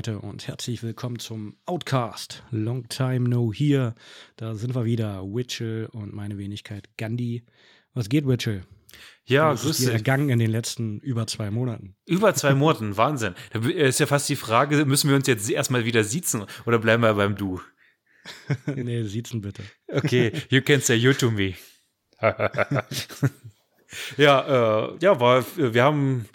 Metal-Meute und herzlich willkommen zum Outcast. Long time no here. Da sind wir wieder, Witchell und meine Wenigkeit Gandhi. Was geht, Witchell? Ja, grüß dich. ergangen in den letzten über zwei Monaten. Über zwei Monaten, Wahnsinn. Da ist ja fast die Frage, müssen wir uns jetzt erstmal wieder siezen oder bleiben wir beim Du? nee, siezen bitte. Okay, you can say you to me. ja, äh, ja, war, wir haben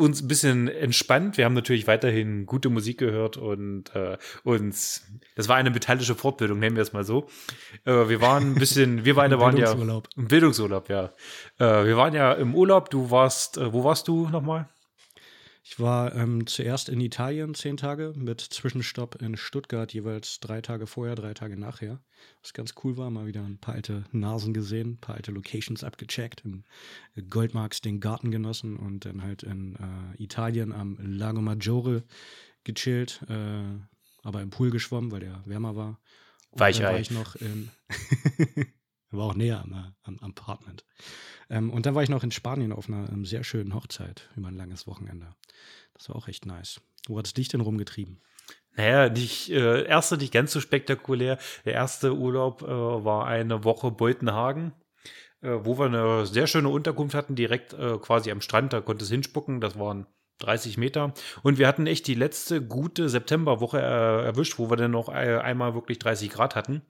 uns ein bisschen entspannt. Wir haben natürlich weiterhin gute Musik gehört und äh, uns, das war eine metallische Fortbildung, nennen wir es mal so. Äh, wir waren ein bisschen, wir beide waren ja im Bildungsurlaub, ja. Äh, wir waren ja im Urlaub. Du warst, äh, wo warst du nochmal? Ich war ähm, zuerst in Italien zehn Tage mit Zwischenstopp in Stuttgart, jeweils drei Tage vorher, drei Tage nachher. Was ganz cool war, mal wieder ein paar alte Nasen gesehen, ein paar alte Locations abgecheckt, im Goldmarks den Garten genossen und dann halt in äh, Italien am Lago Maggiore gechillt, äh, aber im Pool geschwommen, weil der wärmer war. Weichei. war ich noch in war auch näher am, am Apartment. Ähm, und dann war ich noch in Spanien auf einer um, ähm, sehr schönen Hochzeit über ein langes Wochenende. Das war auch echt nice. Wo hat es dich denn rumgetrieben? Naja, nicht, äh, erste nicht ganz so spektakulär. Der erste Urlaub äh, war eine Woche Beutenhagen, äh, wo wir eine sehr schöne Unterkunft hatten, direkt äh, quasi am Strand. Da konnte es hinspucken. Das waren 30 Meter. Und wir hatten echt die letzte gute Septemberwoche äh, erwischt, wo wir dann noch äh, einmal wirklich 30 Grad hatten.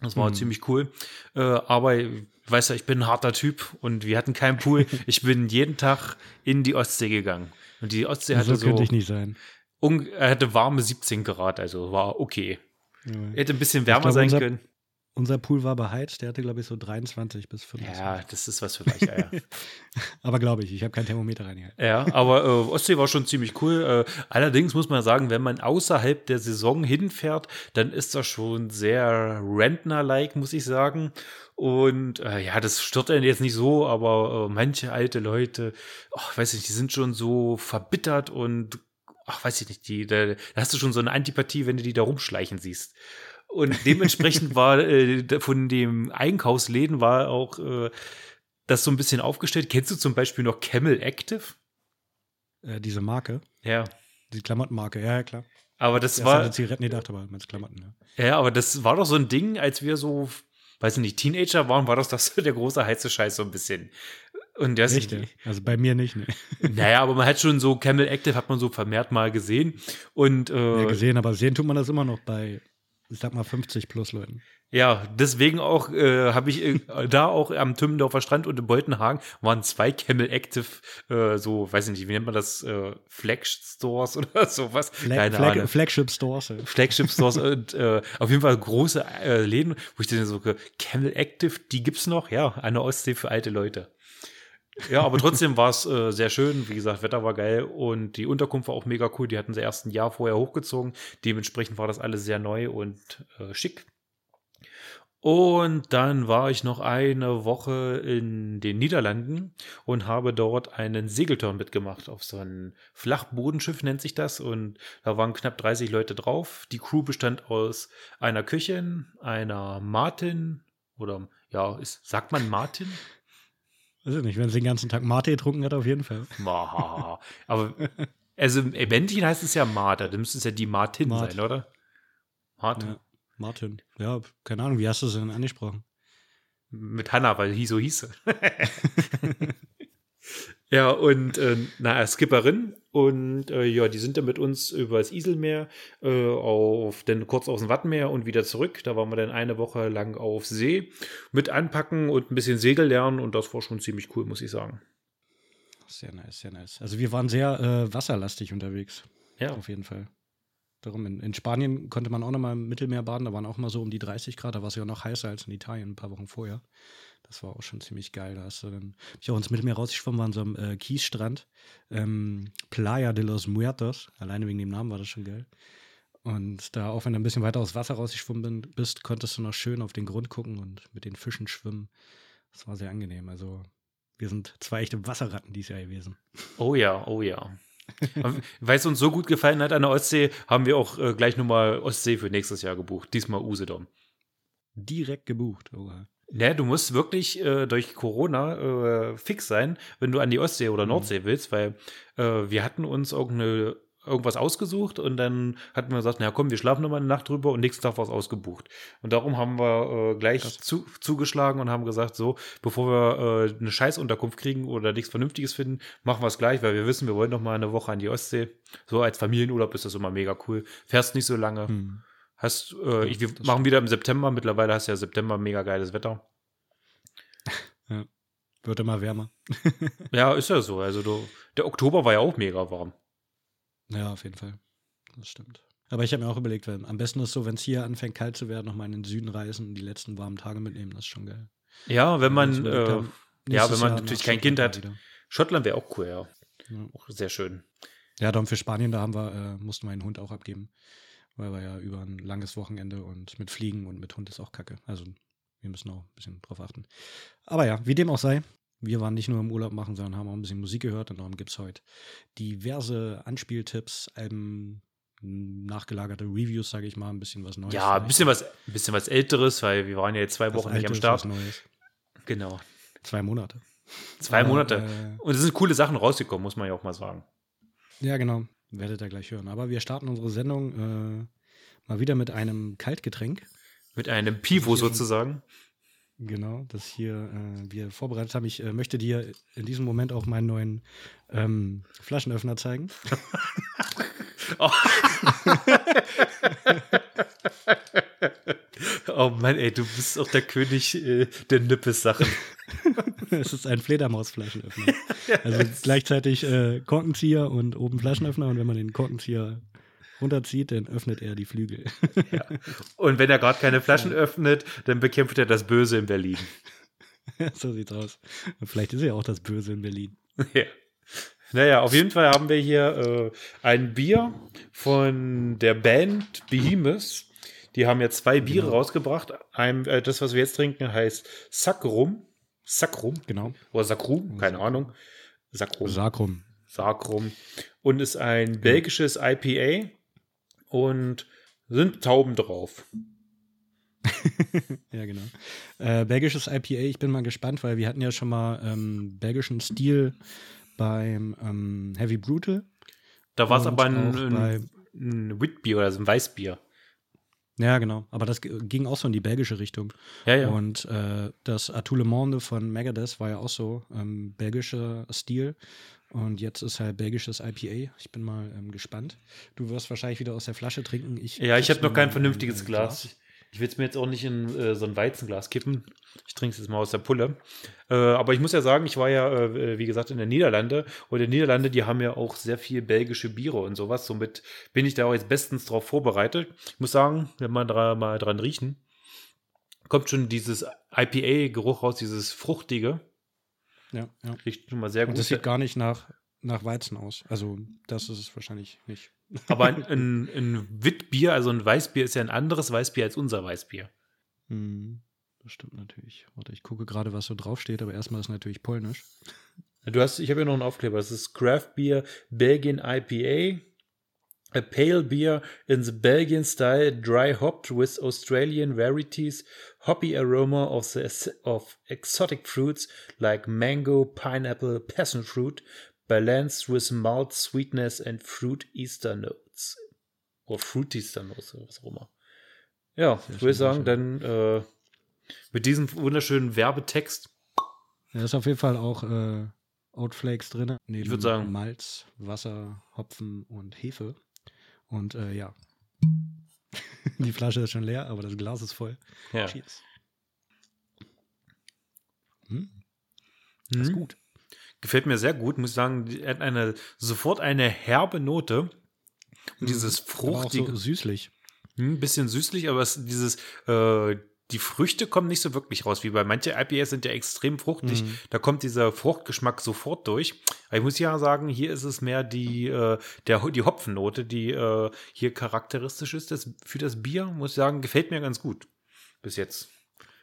Das war mhm. ziemlich cool. Äh, aber weißt du, ich bin ein harter Typ und wir hatten keinen Pool. ich bin jeden Tag in die Ostsee gegangen. Und die Ostsee hatte so. so könnte ich nicht sein. Er hatte warme 17 Grad, also war okay. Ja. Hätte ein bisschen wärmer glaub, sein unser, können. Unser Pool war beheizt, der hatte, glaube ich, so 23 bis 25. Ja, das ist was für Weicheier. aber glaube ich, ich habe kein Thermometer reingehalten. Ja, aber äh, Ostsee war schon ziemlich cool. Äh, allerdings muss man sagen, wenn man außerhalb der Saison hinfährt, dann ist das schon sehr Rentner-like, muss ich sagen. Und äh, ja, das stört einen jetzt nicht so, aber äh, manche alte Leute, ach, weiß ich nicht, die sind schon so verbittert und ach, weiß ich nicht, die, da, da hast du schon so eine Antipathie, wenn du die da rumschleichen siehst. Und dementsprechend war äh, von dem Einkaufsläden war auch äh, das so ein bisschen aufgestellt. Kennst du zum Beispiel noch Camel Active? Äh, diese Marke? Ja. Die Klamottenmarke, ja, ja, klar. Aber das war. An Zigaretten gedacht, aber meinst Klamotten, ja. Ja, aber das war doch so ein Ding, als wir so, weiß ich nicht, Teenager waren, war das, das der große heiße Scheiß so ein bisschen. Und das Richtig. Also bei mir nicht, ne. Naja, aber man hat schon so Camel Active hat man so vermehrt mal gesehen. Und äh, ja, gesehen, aber sehen tut man das immer noch bei ich sag mal 50 plus Leuten. Ja, deswegen auch äh, habe ich äh, da auch am Tümmendorfer Strand und in Beutenhagen waren zwei Camel Active, äh, so, weiß ich nicht, wie nennt man das, äh, Flagship Stores oder sowas? Flag, Flag. Flagship Stores. Flagship Stores und äh, auf jeden Fall große äh, Läden, wo ich dann so, Camel Active, die gibt's noch? Ja, eine Ostsee für alte Leute. Ja, aber trotzdem war es äh, sehr schön. Wie gesagt, Wetter war geil und die Unterkunft war auch mega cool. Die hatten sie erst ein Jahr vorher hochgezogen. Dementsprechend war das alles sehr neu und äh, schick. Und dann war ich noch eine Woche in den Niederlanden und habe dort einen Segelturn mitgemacht. Auf so ein Flachbodenschiff nennt sich das. Und da waren knapp 30 Leute drauf. Die Crew bestand aus einer Köchin, einer Martin oder ja, ist, sagt man Martin? Weiß ich nicht, wenn sie den ganzen Tag Mate getrunken hat, auf jeden Fall. Aber, also im Bändchen heißt es ja Marta, dann müsste es ja die Martin Mart. sein, oder? Martin. Ja, Martin. Ja, keine Ahnung, wie hast du es denn angesprochen? Mit Hanna, weil sie so hieß. Ja, und äh, na, Skipperin. Und äh, ja, die sind dann mit uns über das Iselmeer äh, auf dann kurz aus dem Wattenmeer und wieder zurück. Da waren wir dann eine Woche lang auf See mit anpacken und ein bisschen Segel lernen und das war schon ziemlich cool, muss ich sagen. Sehr nice, sehr nice. Also wir waren sehr äh, wasserlastig unterwegs. Ja. Auf jeden Fall. Darum, in, in, Spanien konnte man auch noch mal im Mittelmeer baden, da waren auch mal so um die 30 Grad, da war es ja noch heißer als in Italien ein paar Wochen vorher. Das war auch schon ziemlich geil. Da hast du dann, hab ich auch ins Mittelmeer rausgeschwommen, war an so einem äh, Kiesstrand. Ähm, Playa de los Muertos. Alleine wegen dem Namen war das schon geil. Und da, auch wenn du ein bisschen weiter aus Wasser rausgeschwommen bist, konntest du noch schön auf den Grund gucken und mit den Fischen schwimmen. Das war sehr angenehm. Also, wir sind zwei echte Wasserratten dieses Jahr gewesen. Oh ja, oh ja. Weil es uns so gut gefallen hat an der Ostsee, haben wir auch äh, gleich nochmal Ostsee für nächstes Jahr gebucht. Diesmal Usedom. Direkt gebucht, oha. Ne, du musst wirklich äh, durch Corona äh, fix sein, wenn du an die Ostsee oder mhm. Nordsee willst, weil äh, wir hatten uns irgendeine irgendwas ausgesucht und dann hatten wir gesagt, na komm, wir schlafen nochmal eine Nacht drüber und nächsten Tag war es ausgebucht. Und darum haben wir äh, gleich zu, zugeschlagen und haben gesagt, so, bevor wir äh, eine Scheißunterkunft kriegen oder nichts Vernünftiges finden, machen wir es gleich, weil wir wissen, wir wollen noch mal eine Woche an die Ostsee. So als Familienurlaub ist das immer mega cool. Fährst nicht so lange. Hm. Hast, äh, ich, wir machen wieder im September. Mittlerweile hast du ja September mega geiles Wetter. Ja. Wird immer wärmer. ja, ist ja so. Also du, der Oktober war ja auch mega warm. Ja, auf jeden Fall. Das stimmt. Aber ich habe mir auch überlegt, wenn, am besten ist so, wenn es hier anfängt kalt zu werden, nochmal in den Süden reisen und die letzten warmen Tage mitnehmen. Das ist schon geil. Ja, wenn man, äh, ja, wenn man Jahr natürlich kein Kind hat. Wieder. Schottland wäre auch cool, ja. ja. Auch sehr schön. Ja, darum für Spanien, da haben wir, äh, mussten wir einen Hund auch abgeben. Weil wir ja über ein langes Wochenende und mit Fliegen und mit Hund ist auch kacke. Also wir müssen auch ein bisschen drauf achten. Aber ja, wie dem auch sei, wir waren nicht nur im Urlaub machen, sondern haben auch ein bisschen Musik gehört und darum gibt es heute diverse Anspieltipps, Alben, nachgelagerte Reviews, sage ich mal, ein bisschen was Neues. Ja, ein bisschen was, ein bisschen was Älteres, weil wir waren ja jetzt zwei Wochen nicht am Start. Neues. Genau. Zwei Monate. Zwei Aber, Monate. Äh, und es sind coole Sachen rausgekommen, muss man ja auch mal sagen. Ja, genau. Werdet ihr gleich hören. Aber wir starten unsere Sendung äh, mal wieder mit einem Kaltgetränk. Mit einem Pivo sozusagen. Genau, das hier äh, wir vorbereitet haben. Ich äh, möchte dir in diesem Moment auch meinen neuen ähm, Flaschenöffner zeigen. oh. oh Mann, ey, du bist auch der König äh, der Nippes-Sachen. es ist ein Fledermausflaschenöffner. Also gleichzeitig äh, Korkenzieher und oben Flaschenöffner und wenn man den Korkenzieher runterzieht, dann öffnet er die Flügel. ja. Und wenn er gerade keine Flaschen öffnet, dann bekämpft er das Böse in Berlin. so sieht's aus. vielleicht ist er auch das Böse in Berlin. Ja. Naja, auf jeden Fall haben wir hier äh, ein Bier von der Band Behemoth. Die haben ja zwei Biere genau. rausgebracht. Ein, äh, das, was wir jetzt trinken, heißt Sacrum. Sacrum. Genau. Oder Sacrum, keine Ahnung. Sacrum. Sacrum. Sacrum. Und ist ein belgisches IPA und sind Tauben drauf. ja, genau. Äh, belgisches IPA, ich bin mal gespannt, weil wir hatten ja schon mal ähm, belgischen Stil beim ähm, Heavy Brutal. Da war es aber ein, ein, ein Witbier oder also ein Weißbier. Ja, genau. Aber das ging auch so in die belgische Richtung. Ja, ja. Und äh, das Atout Le Monde von Megadeth war ja auch so ähm, belgischer Stil. Und jetzt ist halt belgisches IPA. Ich bin mal ähm, gespannt. Du wirst wahrscheinlich wieder aus der Flasche trinken. Ich ja, ich habe noch kein vernünftiges ein, Glas. Glas. Ich will es mir jetzt auch nicht in äh, so ein Weizenglas kippen. Ich trinke es jetzt mal aus der Pulle. Äh, aber ich muss ja sagen, ich war ja, äh, wie gesagt, in den Niederlande. Und in den Niederlande, die haben ja auch sehr viel belgische Biere und sowas. Somit bin ich da auch jetzt bestens drauf vorbereitet. Ich muss sagen, wenn man da mal dran riechen, kommt schon dieses IPA-Geruch raus, dieses fruchtige. Ja, ja. Riecht schon mal sehr gut. Und das sieht gar nicht nach, nach Weizen aus. Also, das ist es wahrscheinlich nicht. Aber ein, ein, ein Witbier, also ein Weißbier, ist ja ein anderes Weißbier als unser Weißbier. Hm, das stimmt natürlich. Warte, ich gucke gerade, was so draufsteht, aber erstmal ist natürlich polnisch. Du hast, ich habe ja noch einen Aufkleber. Das ist Craft Beer Belgian IPA. A pale beer in the Belgian style, dry hopped with Australian varieties, hoppy aroma of the of exotic fruits like mango, pineapple, passion fruit, balanced with malt sweetness and fruit Easter notes. Oder Fruit Easter Notes, was auch immer. Ja, ich würde sagen, dann äh, mit diesem wunderschönen Werbetext. Da ist auf jeden Fall auch äh, Oatflakes drin. Ich würde sagen. Malz, Wasser, Hopfen und Hefe. Und äh, ja. Die Flasche ist schon leer, aber das Glas ist voll. Ja. Cheers. Hm. Das ist hm. gut. Gefällt mir sehr gut, muss ich sagen. Hat eine, sofort eine herbe Note. Und hm. dieses fruchtige. So süßlich. Ein hm, bisschen süßlich, aber es, dieses, äh, die Früchte kommen nicht so wirklich raus, wie bei manche IPAs sind ja extrem fruchtig. Mhm. Da kommt dieser Fruchtgeschmack sofort durch. Aber ich muss ja sagen, hier ist es mehr die, äh, der, die Hopfennote, die äh, hier charakteristisch ist das, für das Bier. Muss ich sagen, gefällt mir ganz gut. Bis jetzt.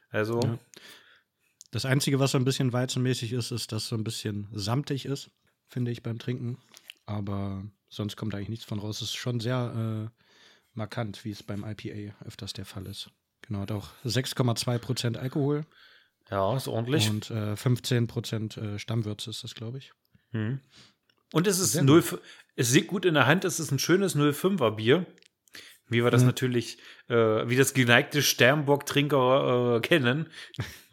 Also. Ja. Das Einzige, was so ein bisschen weizenmäßig ist, ist, dass es so ein bisschen samtig ist, finde ich beim Trinken. Aber sonst kommt eigentlich nichts von raus. Es ist schon sehr äh, markant, wie es beim IPA öfters der Fall ist. Genau, hat auch 6,2 Prozent Alkohol. Ja, ist ordentlich. Und äh, 15 Prozent äh, Stammwürze ist das, glaube ich. Hm. Und es ist Sehr 0, es sieht gut in der Hand, es ist ein schönes 05er Bier. Wie wir das Mhm. natürlich, äh, wie das geneigte Sternbock-Trinker äh, kennen.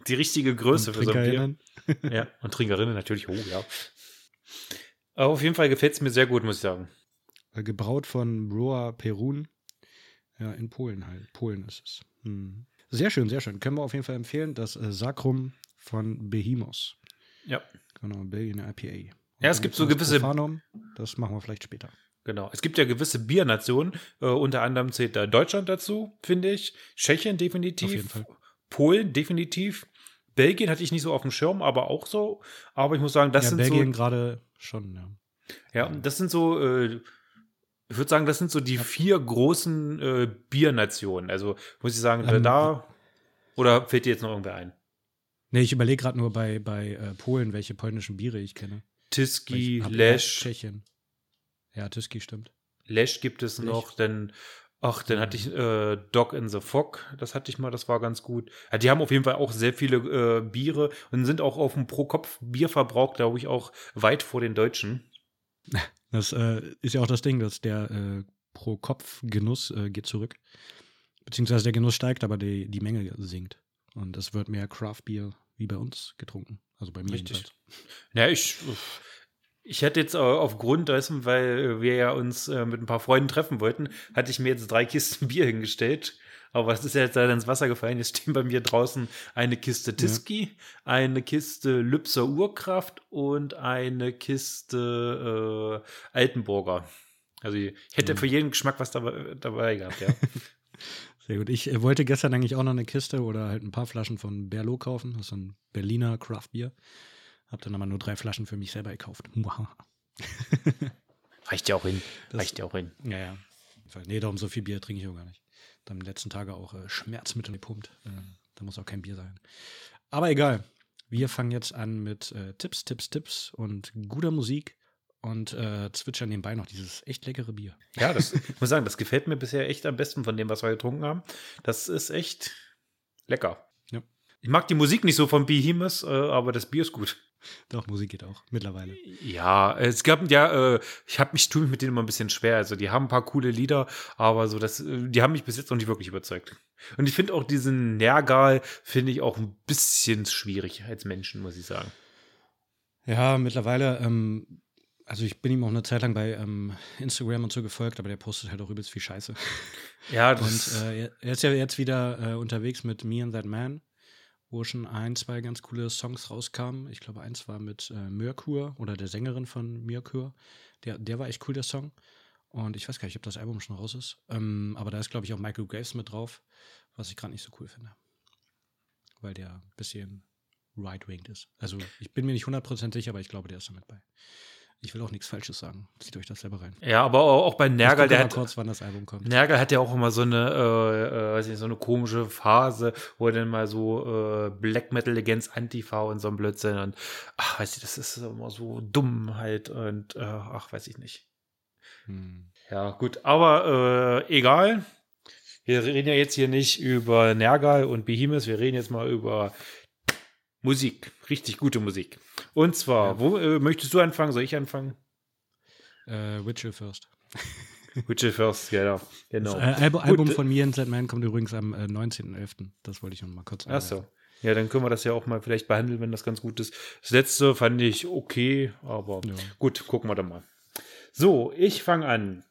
Die richtige Größe Und für so ein Bier. Ja, und Trinkerinnen natürlich, oh ja. Aber auf jeden Fall gefällt es mir sehr gut, muss ich sagen. Äh, Gebraut von Broa Perun. Ja, in Polen halt. Polen ist es. Hm. Sehr schön, sehr schön. Können wir auf jeden Fall empfehlen. Das äh, Sacrum von Behemoth. Ja, Genau, Belgien IPA. Ja, es gibt so gewisse- Profanum. Das machen wir vielleicht später. Genau. Es gibt ja gewisse Biernationen, äh, unter anderem zählt da Deutschland dazu, finde ich. Tschechien definitiv. Auf jeden Fall. Polen definitiv. Belgien hatte ich nicht so auf dem Schirm, aber auch so. Aber ich muss sagen, das ja, sind Belgien gerade schon, ja. so, ja, das sind so, äh, ich würde sagen, das sind so die vier großen äh, Biernationen. Also muss ich sagen, Ähm, da oder fällt dir jetzt noch irgendwer ein? Nee, ich überlege gerade nur bei, bei äh, Polen, welche polnischen Biere ich kenne. Tiski, Lesch, Tschechien. Ja, Tyski stimmt. Lesch gibt es Lech. noch, denn ach, dann hatte ich äh, Dog in the Fog, das hatte ich mal, das war ganz gut. Ja, die haben auf jeden Fall auch sehr viele äh, Biere und sind auch auf dem Pro-Kopf-Bierverbrauch, glaube ich, auch weit vor den Deutschen. Das äh, ist ja auch das Ding, dass der äh, Pro-Kopf-Genuss äh, geht zurück. Beziehungsweise der Genuss steigt, aber die, die Menge sinkt. Und es wird mehr Craft-Bier wie bei uns getrunken. Also bei mir Richtig. jedenfalls. Ja, ich, ich hätte jetzt aufgrund dessen, weil wir ja uns äh, mit ein paar Freunden treffen wollten, hatte ich mir jetzt drei Kisten Bier hingestellt. Aber es ist ja jetzt leider ins Wasser gefallen. Jetzt stehen bei mir draußen eine Kiste Tiski, eine Kiste Lübser Urkraft und eine Kiste äh, Altenburger. Also ich hätte Mhm. für jeden Geschmack was dabei, dabei gehabt, ja. Sehr gut. Ich äh, wollte gestern eigentlich auch noch eine Kiste oder halt ein paar Flaschen von Berlo kaufen. Das ist ein Berliner Craft-Bier. Hab dann aber nur drei Flaschen für mich selber gekauft. Reicht ja auch hin. Das- Reicht ja auch hin. Ja, ja. Nee, darum so viel Bier trinke ich auch gar nicht. Dann die letzten Tage auch äh, Schmerzmittel gepumpt. Äh, da muss auch kein Bier sein. Aber egal. Wir fangen jetzt an mit äh, Tipps, Tipps, Tipps und guter Musik und äh, zwitschern nebenbei noch dieses echt leckere Bier. Ja, das, ich muss sagen, das gefällt mir bisher echt am besten von dem, was wir getrunken haben. Das ist echt lecker. Ja. Ich mag die Musik nicht so von Behemoth, äh, aber das Bier ist gut. Doch, Musik geht auch mittlerweile. Ja, es gab ja, äh, ich habe mich tue mich mit denen immer ein bisschen schwer. Also die haben ein paar coole Lieder, aber so das, äh, die haben mich bis jetzt noch nicht wirklich überzeugt. Und ich finde auch diesen Nergal finde ich auch ein bisschen schwierig als Menschen, muss ich sagen. Ja, mittlerweile, ähm, also ich bin ihm auch eine Zeit lang bei ähm, Instagram und so gefolgt, aber der postet halt auch übelst viel Scheiße. Ja, Und das, äh, er- er ist ja jetzt wieder äh, unterwegs mit Me and That Man, wo schon ein, zwei ganz coole Songs rauskamen. Ich glaube, eins war mit äh, Merkur oder der Sängerin von Merkur. Der, der war echt cool, der Song. Und ich weiß gar nicht, ob das Album schon raus ist. Ähm, aber da ist, glaube ich, auch Michael Graves mit drauf, was ich gerade nicht so cool finde. Weil der ein bisschen right-winged ist. Also ich bin mir nicht 100% sicher, aber ich glaube, der ist damit bei. Ich will auch nichts Falsches sagen. Zieht euch das selber rein. ja, aber auch, bei Nergal, der hat, kurz, wann das Album kommt. Nergal hat ja auch immer so eine, äh, äh, weiß nicht, so eine komische Phase, wo er dann mal so äh, Black Metal Against Antifa und so ein Blödsinn und ach, weiß ich, das ist immer so dumm halt und äh, ach, weiß ich nicht. Hm. Ja, gut, aber äh, egal. Wir reden ja jetzt hier nicht über Nergal und Behemoth, wir reden jetzt mal über Musik, richtig gute Musik. Und zwar, Ja. wo äh, möchtest du anfangen? Soll ich anfangen? Äh, Witcher First. Witcher first, genau. genau. Das Gut, Album äh, von Me and That Man kommt übrigens am äh, 19.11. Das wollte ich noch mal kurz Ach so. Ja, dann können wir das ja auch mal vielleicht behandeln, wenn das ganz gut ist. Das letzte fand ich okay, aber Ja. gut, gucken wir dann mal. So, ich fange an.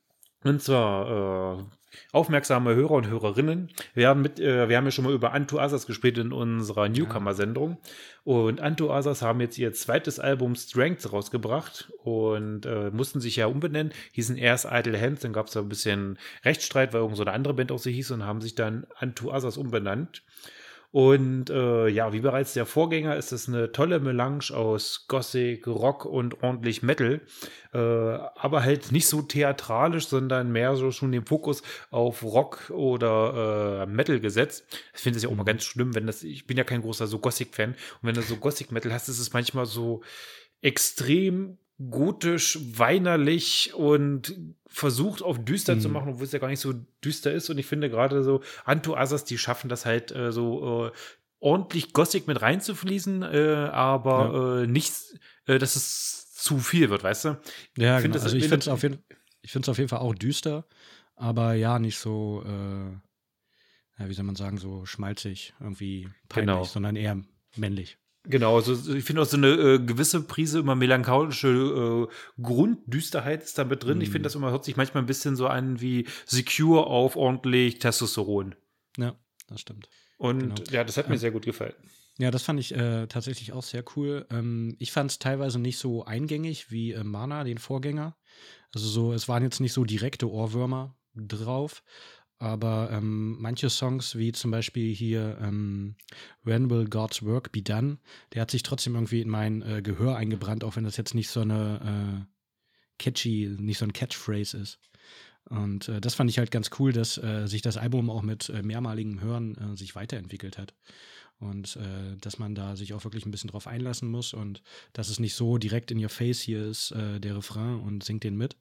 Und zwar äh, aufmerksame Hörer und Hörerinnen. Wir haben, mit, äh, wir haben ja schon mal über Antu Asas gespielt in unserer Newcomer-Sendung. Und Antu Asas haben jetzt ihr zweites Album Strength rausgebracht und äh, mussten sich ja umbenennen. Hießen erst Idle Hands, dann gab es da ein bisschen Rechtsstreit, weil irgend so eine andere Band auch so hieß und haben sich dann Antu Asas umbenannt. Und äh, ja, wie bereits der Vorgänger ist es eine tolle Melange aus Gothic, Rock und ordentlich Metal. Äh, aber halt nicht so theatralisch, sondern mehr so schon den Fokus auf Rock oder äh, Metal gesetzt. Ich finde es ja auch mal ganz schlimm, wenn das, ich bin ja kein großer so Gothic-Fan. Und wenn du so Gothic-Metal hast, ist es manchmal so extrem gotisch, weinerlich und versucht auf düster Mhm. zu machen, obwohl es ja gar nicht so düster ist. Und ich finde gerade so Anto Asas, die schaffen das halt äh, so äh, ordentlich Gothic mit reinzufließen, äh, aber äh, nicht, äh, dass es zu viel wird, weißt du? Ja, Ich find genau. also ich finde es auf, jeden- ich auf jeden Fall auch düster, aber ja, nicht so, äh, ja, wie soll man sagen, so schmalzig, irgendwie peinlich, Genau. sondern eher männlich. Genau, also ich finde auch so eine äh, gewisse Prise immer melancholische äh, Grunddüsterheit ist da mit drin. Ich Mhm. finde, das immer hört sich manchmal ein bisschen so an wie Secure auf ordentlich Testosteron. Ja, das stimmt. Und Genau. ja, das hat mir Ähm, sehr gut gefallen. Ja, das fand ich äh, tatsächlich auch sehr cool. Ähm, ich fand es teilweise nicht so eingängig wie äh, Mana, den Vorgänger. Also so, es waren jetzt nicht so direkte Ohrwürmer drauf, aber ähm, manche Songs, wie zum Beispiel hier ähm, When Will God's Work Be Done, der hat sich trotzdem irgendwie in mein äh, Gehör eingebrannt, auch wenn das jetzt nicht so eine äh, catchy, nicht so ein Catchphrase ist. Und äh, das fand ich halt ganz cool, dass äh, sich das Album auch mit äh, mehrmaligem Hören äh, sich weiterentwickelt hat. Und dass man da sich auch wirklich ein bisschen drauf einlassen muss und dass es nicht so direkt in your face hier ist, der Refrain und singt den mit,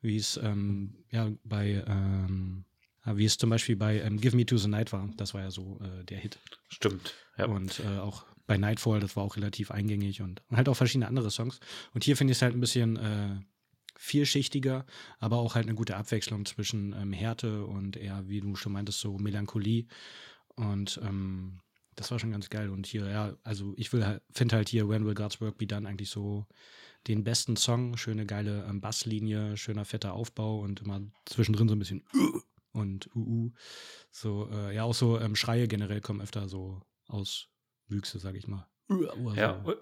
wie es ähm, ja bei ähm, wie es zum Beispiel bei ähm, Give Me to the Night war. Das war ja so äh, der Hit. Stimmt. Ja. Und äh, auch bei Nightfall, das war auch relativ eingängig und, und halt auch verschiedene andere Songs. Und hier finde ich es halt ein bisschen äh, vielschichtiger, aber auch halt eine gute Abwechslung zwischen ähm, Härte und eher, wie du schon meintest, so Melancholie. Und ähm, das war schon ganz geil. Und hier, ja, also ich will halt, finde halt hier When Will God's Work Be Done eigentlich so den besten Song. Schöne, geile ähm, Basslinie, schöner, fetter Aufbau und immer zwischendrin so ein bisschen und uh, so, äh, ja, auch so ähm, Schreie generell kommen öfter so aus Wüchse, sag ich mal. Oder Ja, so.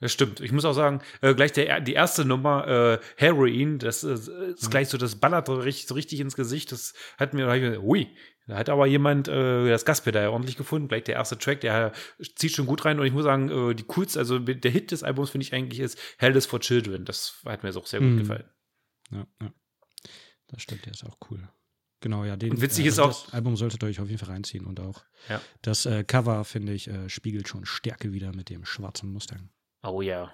das stimmt. Ich muss auch sagen, äh, gleich der, die erste Nummer, äh, Heroin, das äh, ist gleich so, das ballert so richtig, so richtig ins Gesicht. Das hat mir, da mir ui, da hat aber jemand äh, das Gaspedal ordentlich gefunden. Gleich der erste Track, der zieht schon gut rein. Und ich muss sagen, äh, die coolste, also der Hit des Albums, finde ich eigentlich, ist Hell is for Children. Das hat mir jetzt auch sehr gut Mhm. gefallen. Ja, ja. Das stimmt, der ist auch cool. Genau, ja, den Und witzig äh, ist auch- Das Album solltet ihr euch auf jeden Fall reinziehen und auch Ja. das äh, Cover, finde ich, äh, spiegelt schon Stärke wieder mit dem schwarzen Mustang. Oh ja.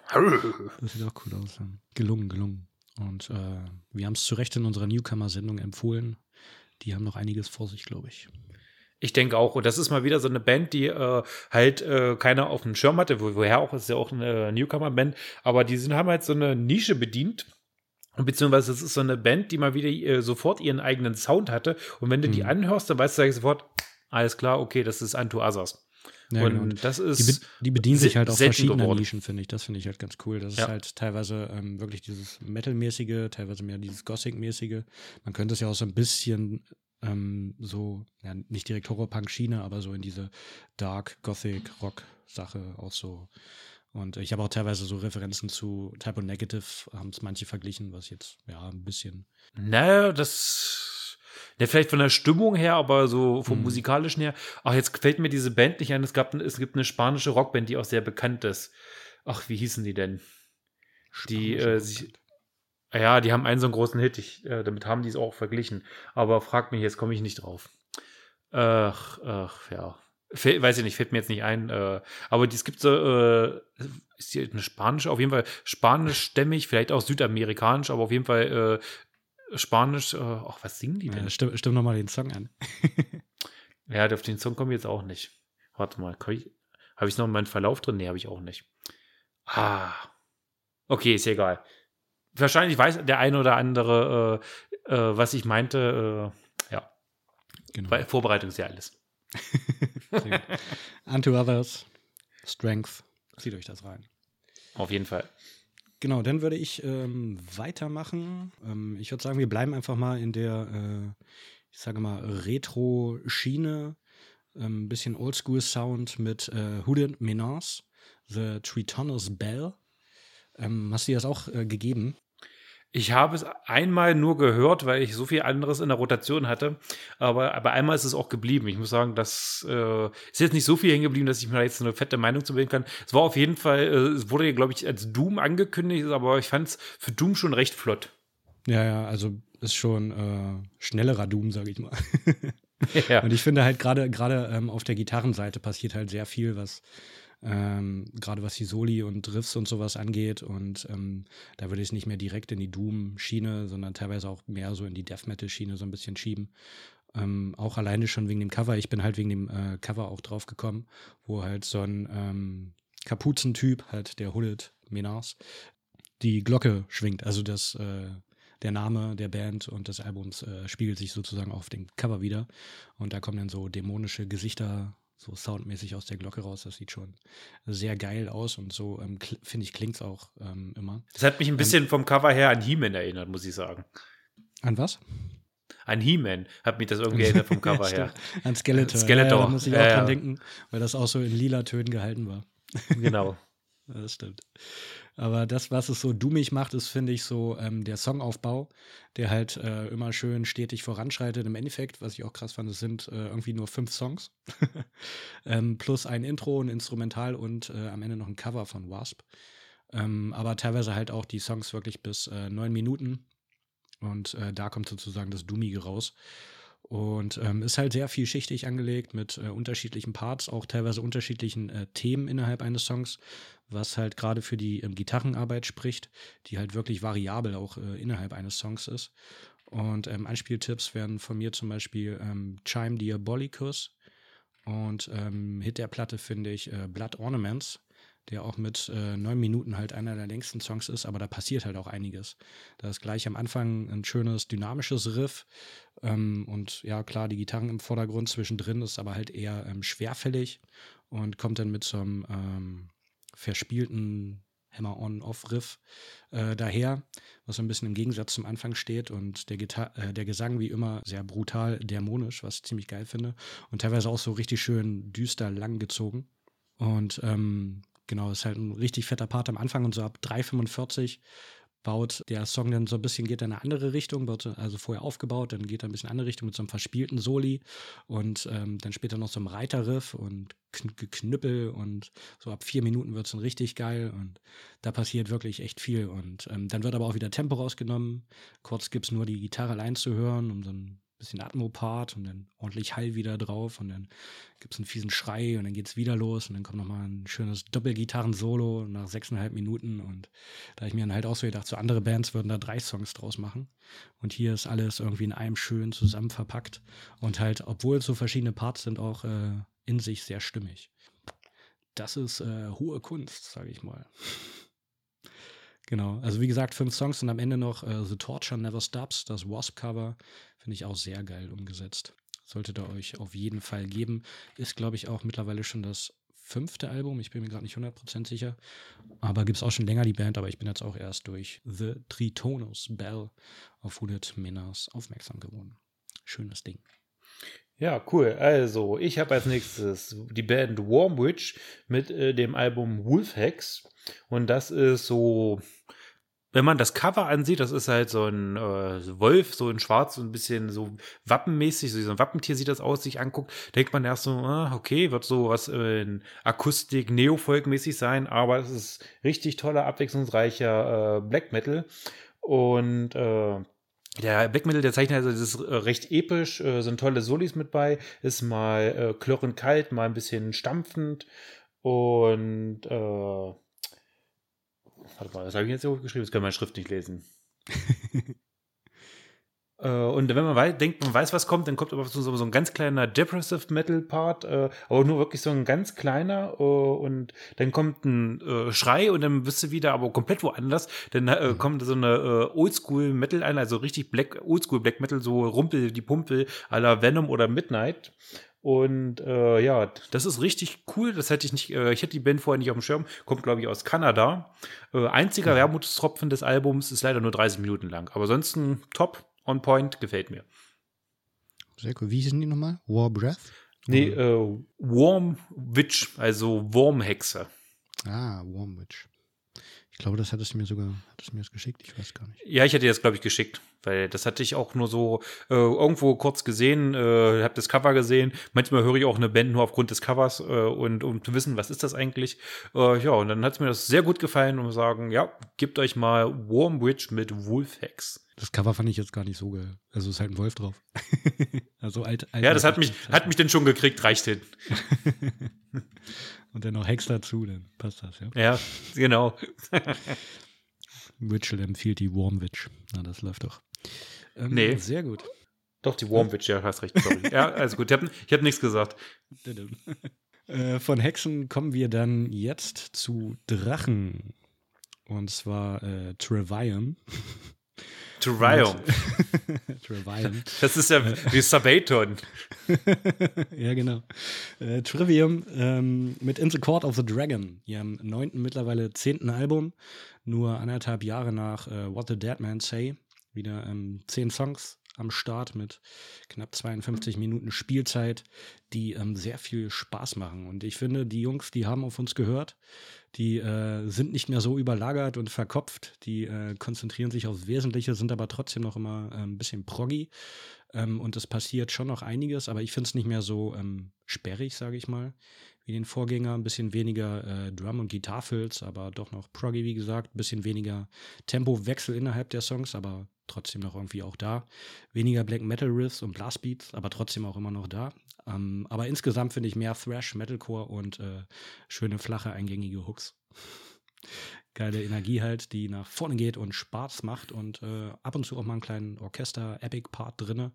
Das sieht auch cool aus. ja. Gelungen, gelungen. Und äh, wir haben es zu Recht in unserer Newcomer-Sendung empfohlen. Die haben noch einiges vor sich, glaube ich. Ich denke auch. Und das ist mal wieder so eine Band, die äh, halt äh, keiner auf dem Schirm hatte. Wo, woher auch, ist ja auch eine Newcomer-Band. Aber die sind, haben halt so eine Nische bedient. Und Beziehungsweise es ist so eine Band, die mal wieder äh, sofort ihren eigenen Sound hatte. Und wenn du die Mhm. anhörst, dann weißt du sofort, alles klar, okay, das ist Anto Others. Ja, und genau. Das Die, ist. be die bedienen sich halt auch selten verschiedener geworden. Nischen, finde ich. Das finde ich halt ganz cool. Das Ja. ist halt teilweise ähm, wirklich dieses Metal-mäßige, teilweise mehr dieses Gothic-mäßige. Man könnte es ja auch so ein bisschen ähm, so, ja, nicht direkt Horror-Punk-Schiene, aber so in diese Dark, Gothic-Rock-Sache auch so. Und ich habe auch teilweise so Referenzen zu Type O Negative, haben es manche verglichen, was jetzt, ja, ein bisschen. Naja, das. Ja, vielleicht von der Stimmung her, aber so vom Mhm. musikalischen her. Ach, jetzt fällt mir diese Band nicht ein. Es, gab, es gibt eine spanische Rockband, die auch sehr bekannt ist. Ach, wie hießen die denn? Die, spanische äh, sich- Rockband. Ja, die haben einen so einen großen Hit. Ich, äh, damit haben die es auch verglichen. Aber frag mich, jetzt komme ich nicht drauf. Ach, ach, ja. Weiß ich nicht, fällt mir jetzt nicht ein. Äh, aber die- es gibt so, äh, ist die eine spanische, auf jeden Fall spanischstämmig, vielleicht auch südamerikanisch, aber auf jeden Fall äh, spanisch. Ach, was singen die denn? Ja, stimm, stimm nochmal den Song an. Ja, auf den Song komme ich jetzt auch nicht. Warte mal, habe ich es noch in meinem Verlauf drin? Nee, habe ich auch nicht. Ah. Okay, ist ja egal. Wahrscheinlich weiß der eine oder andere, was ich meinte. Ja, Genau. weil Vorbereitung ist ja alles. Unto Others, Strength. Zieht euch das rein. Auf jeden Fall. Genau, dann würde ich ähm, weitermachen. Ähm, ich würde sagen, wir bleiben einfach mal in der, äh, ich sage mal, Retro-Schiene. Ein bisschen Oldschool-Sound mit äh, Hooded Menace, The Tritonus Bell. Ähm, hast du dir das auch äh, gegeben? Ich habe es einmal nur gehört, weil ich so viel anderes in der Rotation hatte. Aber, aber einmal ist es auch geblieben. Ich muss sagen, das äh, ist jetzt nicht so viel hängen geblieben, dass ich mir jetzt eine fette Meinung zu bilden kann. Es war auf jeden Fall, äh, es wurde, glaube ich, als Doom angekündigt, aber ich fand es für Doom schon recht flott. Ja, ja, also ist schon äh, schnellerer Doom, sage ich mal. ja. Und ich finde halt gerade gerade ähm, auf der Gitarrenseite passiert halt sehr viel, was ähm, gerade was die Soli und Riffs und sowas angeht. Und ähm, da würde ich es nicht mehr direkt in die Doom-Schiene, sondern teilweise auch mehr so in die Death Metal-Schiene so ein bisschen schieben. Ähm, auch alleine schon wegen dem Cover. Ich bin halt wegen dem äh, Cover auch drauf gekommen, wo halt so ein ähm, Kapuzentyp, halt der Hooded Menas, die Glocke schwingt. Also das, äh, der Name der Band und des Albums äh, spiegelt sich sozusagen auf dem Cover wieder. Und da kommen dann so dämonische Gesichter so soundmäßig aus der Glocke raus. Das sieht schon sehr geil aus und so ähm, finde ich klingt es auch ähm, immer. Das hat mich ein bisschen ähm, vom Cover her an He-Man erinnert, muss ich sagen. An was? An He-Man hat mich das irgendwie erinnert vom Cover her. An Skeletor. Skeletor. Ja, da muss ich auch ja, dran denken, weil das auch so in lila Tönen gehalten war. Genau. das stimmt. Aber das, was es so dummig macht, ist, finde ich, so ähm, der Songaufbau, der halt äh, immer schön stetig voranschreitet. Im Endeffekt, was ich auch krass fand, es sind äh, irgendwie nur fünf Songs. ähm, plus ein Intro, ein Instrumental und äh, am Ende noch ein Cover von Wasp. Ähm, aber teilweise halt auch die Songs wirklich bis äh, neun Minuten. Und äh, da kommt sozusagen das Dummige raus. Und ähm, ist halt sehr vielschichtig angelegt mit äh, unterschiedlichen Parts, auch teilweise unterschiedlichen äh, Themen innerhalb eines Songs, was halt gerade für die ähm, Gitarrenarbeit spricht, die halt wirklich variabel auch äh, innerhalb eines Songs ist. Und ähm, Anspieltipps wären von mir zum Beispiel ähm, Chime Diabolicus und ähm, Hit der Platte finde ich äh, Blood Ornaments der auch mit äh, neun Minuten halt einer der längsten Songs ist, aber da passiert halt auch einiges. Da ist gleich am Anfang ein schönes, dynamisches Riff ähm, und ja, klar, die Gitarren im Vordergrund zwischendrin ist aber halt eher ähm, schwerfällig und kommt dann mit so einem ähm, verspielten Hammer-on-off-Riff äh, daher, was so ein bisschen im Gegensatz zum Anfang steht und der, Gitar äh, der Gesang wie immer sehr brutal dämonisch, was ich ziemlich geil finde und teilweise auch so richtig schön düster lang gezogen. Und ähm, Genau, ist halt ein richtig fetter Part am Anfang und so ab 3,45 baut der Song dann so ein bisschen, geht in eine andere Richtung, wird also vorher aufgebaut, dann geht er ein bisschen in eine andere Richtung mit so einem verspielten Soli und ähm, dann später noch so einem Reiterriff und Geknüppel und so ab vier Minuten wird es dann richtig geil und da passiert wirklich echt viel und ähm, dann wird aber auch wieder Tempo rausgenommen. Kurz gibt es nur die Gitarre allein zu hören, um so ein bisschen Atmo-Part und dann ordentlich Hall wieder drauf und dann gibt es einen fiesen Schrei und dann geht es wieder los und dann kommt nochmal ein schönes Doppelgitarren-Solo nach sechseinhalb Minuten und da ich mir dann halt auch so gedacht, so andere Bands würden da drei Songs draus machen und hier ist alles irgendwie in einem schön zusammen verpackt und halt, obwohl es so verschiedene Parts sind, auch äh, in sich sehr stimmig. Das ist äh, hohe Kunst, sage ich mal. Genau, also wie gesagt, fünf Songs und am Ende noch äh, The Torture Never Stops, das Wasp-Cover, finde ich auch sehr geil umgesetzt. Solltet ihr euch auf jeden Fall geben. Ist, glaube ich, auch mittlerweile schon das fünfte Album. Ich bin mir gerade nicht 100% sicher. Aber gibt es auch schon länger die Band, aber ich bin jetzt auch erst durch The Tritonus Bell auf Hooded Minas aufmerksam geworden. Schönes Ding. Ja, cool. Also, ich habe als nächstes die Band Warmwitch mit äh, dem Album Wolfhex. Und das ist so wenn man das Cover ansieht, das ist halt so ein äh, Wolf, so in schwarz, so ein bisschen so wappenmäßig, so ein Wappentier sieht das aus, sich anguckt, denkt man erst so, ah, okay, wird so was äh, in Akustik, Neofolk-mäßig sein, aber es ist richtig toller, abwechslungsreicher äh, Black Metal. Und äh, der Black Metal, der Zeichner, also das ist äh, recht episch, äh, sind tolle Solis mit bei, ist mal äh, klirrend kalt, mal ein bisschen stampfend. Und Warte mal, das habe ich jetzt hier geschrieben, das kann meine Schrift nicht lesen. äh, und wenn man weiß, denkt, man weiß, was kommt, dann kommt aber so, so ein ganz kleiner Depressive Metal Part, äh, aber nur wirklich so ein ganz kleiner äh, und dann kommt ein äh, Schrei und dann bist du wieder aber komplett woanders. Dann äh, mhm. kommt so eine äh, Oldschool Metal ein, also richtig Black, Oldschool Black Metal, so Rumpel, die Pumpe à la Venom oder Midnight. Und äh, ja, das ist richtig cool. Das hätte ich nicht, äh, ich hätte die Band vorher nicht auf dem Schirm. Kommt, glaube ich, aus Kanada. Äh, einziger mhm. Wermutstropfen des Albums ist leider nur 30 Minuten lang. Aber ansonsten top, on point, gefällt mir. Sehr cool. Wie hießen die nochmal? War Breath? Nee, äh, Warm Witch, also Wurmhexe. Ah, Warm Witch. Ich glaube, das hattest du mir sogar, hattest du mir das geschickt? Ich weiß gar nicht. Ja, ich hätte dir das, glaube ich, geschickt. Weil das hatte ich auch nur so äh, irgendwo kurz gesehen, äh, habe das Cover gesehen. Manchmal höre ich auch eine Band nur aufgrund des Covers äh, und um zu wissen, was ist das eigentlich. Äh, ja, und dann hat es mir das sehr gut gefallen und sagen, ja, gebt euch mal Warmbridge mit Wolfhex. Das Cover fand ich jetzt gar nicht so geil. Also ist halt ein Wolf drauf. also alt, alt Ja, das hat mich, hat mich denn schon gekriegt, reicht hin. und dann noch Hex dazu, dann passt das, ja. Ja, genau. Witchell empfiehlt die Warmwitch. Na, das läuft doch. Ähm, nee. Sehr gut. Doch, die Warmwitch, ja, hast recht. Sorry. ja, also gut. Ich habe hab nichts gesagt. Äh, von Hexen kommen wir dann jetzt zu Drachen. Und zwar äh, Trivium. Trivium. Trivium. Das ist ja wie Sabaton. ja, genau. Äh, Trivium ähm, mit In the Court of the Dragon. Ihrem neunten, mittlerweile zehnten Album. Nur anderthalb Jahre nach äh, What the Dead Man Say. Wieder ähm, zehn Songs am Start mit knapp 52 Minuten Spielzeit, die ähm, sehr viel Spaß machen. Und ich finde, die Jungs, die haben auf uns gehört. Die äh, sind nicht mehr so überlagert und verkopft. Die äh, konzentrieren sich aufs Wesentliche, sind aber trotzdem noch immer äh, ein bisschen proggy. Ähm, und es passiert schon noch einiges, aber ich finde es nicht mehr so ähm, sperrig, sage ich mal, wie den Vorgänger. Ein bisschen weniger äh, Drum- und Gitarfills, aber doch noch proggy, wie gesagt. Ein bisschen weniger Tempowechsel innerhalb der Songs, aber trotzdem noch irgendwie auch da. Weniger Black Metal Riffs und Blastbeats, aber trotzdem auch immer noch da. Ähm, aber insgesamt finde ich mehr Thrash, Metalcore und äh, schöne, flache, eingängige Hooks. Geile Energie halt, die nach vorne geht und Spaß macht und äh, ab und zu auch mal einen kleinen Orchester-Epic-Part drinne.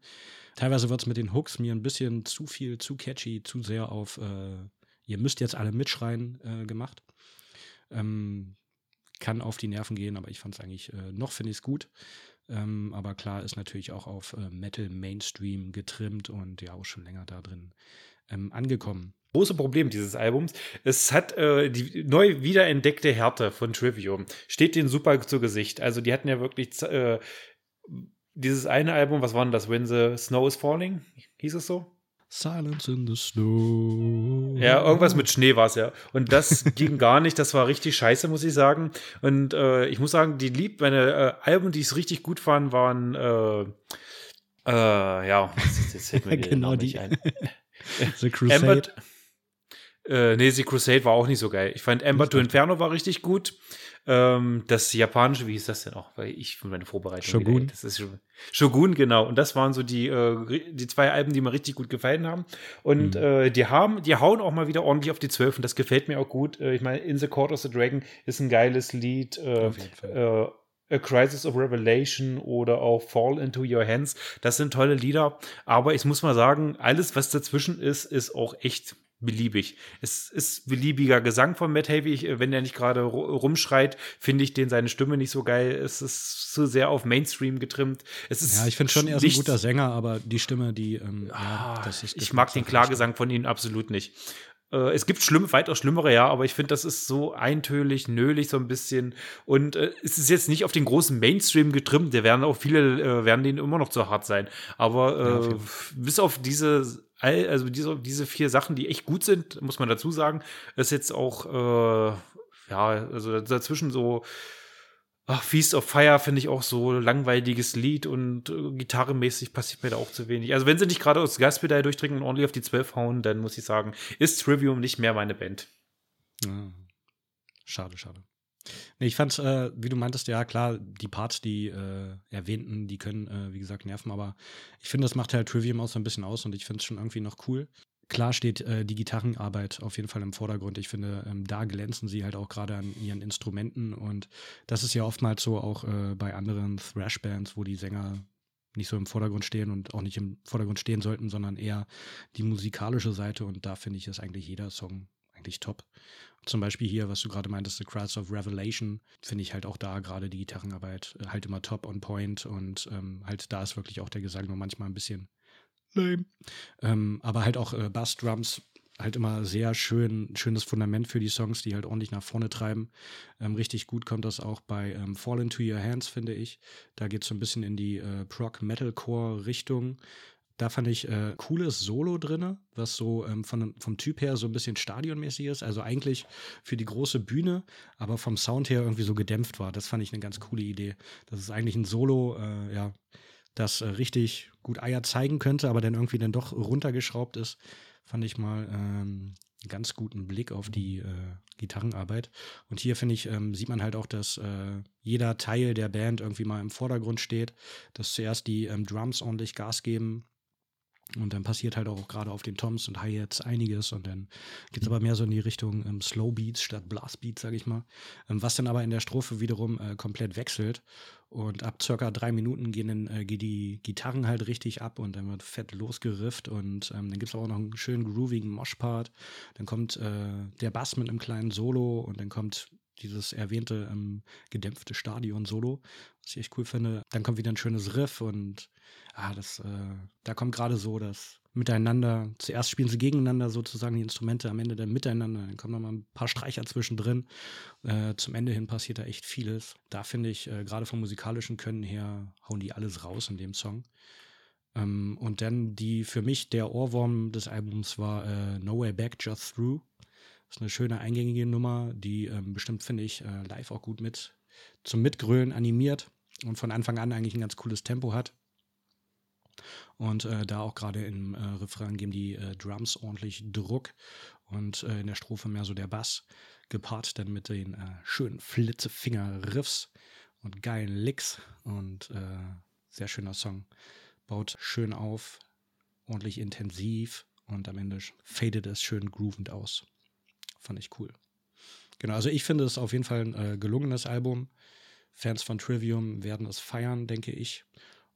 Teilweise wird es mit den Hooks mir ein bisschen zu viel, zu catchy, zu sehr auf äh, ihr müsst jetzt alle mitschreien äh, gemacht. Ähm, kann auf die Nerven gehen, aber ich fand es eigentlich, äh, noch finde ich es gut. Ähm, aber klar ist natürlich auch auf äh, Metal Mainstream getrimmt und ja auch schon länger da drin ähm, angekommen. Große Problem dieses Albums. Es hat äh, die neu wiederentdeckte Härte von Trivium. Steht denen super zu Gesicht. Also die hatten ja wirklich äh, dieses eine Album, was war denn das? When the Snow is Falling? Hieß es so? Silence in the Snow. Ja, irgendwas mit Schnee war es ja. Und das ging gar nicht. Das war richtig scheiße, muss ich sagen. Und äh, ich muss sagen, die lieb, meine äh, Alben, die ich richtig gut fand, waren äh, äh, ja, jetzt, jetzt fällt mir genau die. ein. The Crusade. Amber, äh, nee, The Crusade war auch nicht so geil. Ich fand Ember to Inferno war richtig gut. Ähm, das japanische, wie hieß das denn auch? Weil ich meine Vorbereitung. Shogun. Wieder, das ist Shogun, genau. Und das waren so die, äh, die zwei Alben, die mir richtig gut gefallen haben. Und mhm. äh, die haben, die hauen auch mal wieder ordentlich auf die Zwölf und das gefällt mir auch gut. Äh, ich meine, In the Court of the Dragon ist ein geiles Lied. Äh, auf jeden Fall. Äh, A Crisis of Revelation oder auch Fall into Your Hands. Das sind tolle Lieder. Aber ich muss mal sagen, alles, was dazwischen ist, ist auch echt beliebig. Es ist beliebiger Gesang von Matt Heavy. Wenn er nicht gerade rumschreit, finde ich den seine Stimme nicht so geil. Es ist zu sehr auf Mainstream getrimmt. Es ist ja, ich finde schon, er ist ein guter Sänger, aber die Stimme, die, ähm, ah, ja, Ich mag den Klargesang von ihm absolut nicht. Äh, es gibt schlimm, weitaus schlimmere, ja, aber ich finde, das ist so eintölig, nölig so ein bisschen. Und äh, es ist jetzt nicht auf den großen Mainstream getrimmt. Der werden auch viele, äh, werden denen immer noch zu hart sein. Aber äh, ja, bis auf diese all, also diese, diese vier Sachen, die echt gut sind, muss man dazu sagen, ist jetzt auch, äh, ja, also dazwischen so, ach, Feast of Fire finde ich auch so langweiliges Lied und äh, gitarrenmäßig passiert mir da auch zu wenig. Also wenn sie nicht gerade aus Gaspedal durchdringen und ordentlich auf die 12 hauen, dann muss ich sagen, ist Trivium nicht mehr meine Band. Ja. Schade, schade. Nee, ich fand, äh, wie du meintest, ja klar, die Parts, die äh, erwähnten, die können, äh, wie gesagt, nerven, aber ich finde, das macht halt Trivium auch so ein bisschen aus und ich finde es schon irgendwie noch cool. Klar steht äh, die Gitarrenarbeit auf jeden Fall im Vordergrund. Ich finde, ähm, da glänzen sie halt auch gerade an ihren Instrumenten und das ist ja oftmals so auch äh, bei anderen Thrash-Bands, wo die Sänger nicht so im Vordergrund stehen und auch nicht im Vordergrund stehen sollten, sondern eher die musikalische Seite und da finde ich, ist eigentlich jeder Song eigentlich top. Zum Beispiel hier, was du gerade meintest, The Crisis of Revelation, finde ich halt auch da gerade die Gitarrenarbeit äh, halt immer top on point und ähm, halt da ist wirklich auch der Gesang nur manchmal ein bisschen lame. Ähm, aber halt auch äh, Bassdrums halt immer sehr schön, schönes Fundament für die Songs, die halt ordentlich nach vorne treiben. Ähm, richtig gut kommt das auch bei ähm, Fall Into Your Hands, finde ich. Da geht es so ein bisschen in die äh, Prog-Metalcore-Richtung. Da fand ich äh, cooles Solo drin, was so ähm, von, vom Typ her so ein bisschen stadionmäßig ist. Also eigentlich für die große Bühne, aber vom Sound her irgendwie so gedämpft war. Das fand ich eine ganz coole Idee. Das ist eigentlich ein Solo, äh, ja, das äh, richtig gut Eier zeigen könnte, aber dann irgendwie dann doch runtergeschraubt ist. Fand ich mal ähm, einen ganz guten Blick auf die äh, Gitarrenarbeit. Und hier finde ich, ähm, sieht man halt auch, dass äh, jeder Teil der Band irgendwie mal im Vordergrund steht, dass zuerst die ähm, Drums ordentlich Gas geben, und dann passiert halt auch gerade auf den Toms und Hi-Hats einiges und dann geht es aber mehr so in die Richtung ähm, Slow Beats statt Blast Beats, sag ich mal. Ähm, was dann aber in der Strophe wiederum äh, komplett wechselt. Und ab circa drei Minuten gehen dann äh, geht die Gitarren halt richtig ab und dann wird fett losgerifft und ähm, dann gibt es auch noch einen schönen groovigen Mosh-Part. Dann kommt äh, der Bass mit einem kleinen Solo und dann kommt dieses erwähnte ähm, gedämpfte Stadion-Solo, was ich echt cool finde. Dann kommt wieder ein schönes Riff und ah, das, äh, da kommt gerade so das Miteinander. Zuerst spielen sie gegeneinander sozusagen die Instrumente, am Ende dann miteinander. Dann kommen noch mal ein paar Streicher zwischendrin. Äh, zum Ende hin passiert da echt vieles. Da finde ich, äh, gerade vom musikalischen Können her, hauen die alles raus in dem Song. Ähm, und dann die für mich der Ohrwurm des Albums war äh, No Way Back, Just Through. Das ist eine schöne eingängige Nummer, die ähm, bestimmt, finde ich, äh, live auch gut mit zum Mitgrölen animiert und von Anfang an eigentlich ein ganz cooles Tempo hat. Und äh, da auch gerade im äh, Refrain geben die äh, Drums ordentlich Druck und äh, in der Strophe mehr so der Bass, gepaart dann mit den äh, schönen Flitzefinger-Riffs und geilen Licks und äh, sehr schöner Song. Baut schön auf, ordentlich intensiv und am Ende fadet es schön groovend aus. Fand ich cool. Genau, also ich finde es auf jeden Fall ein gelungenes Album. Fans von Trivium werden es feiern, denke ich.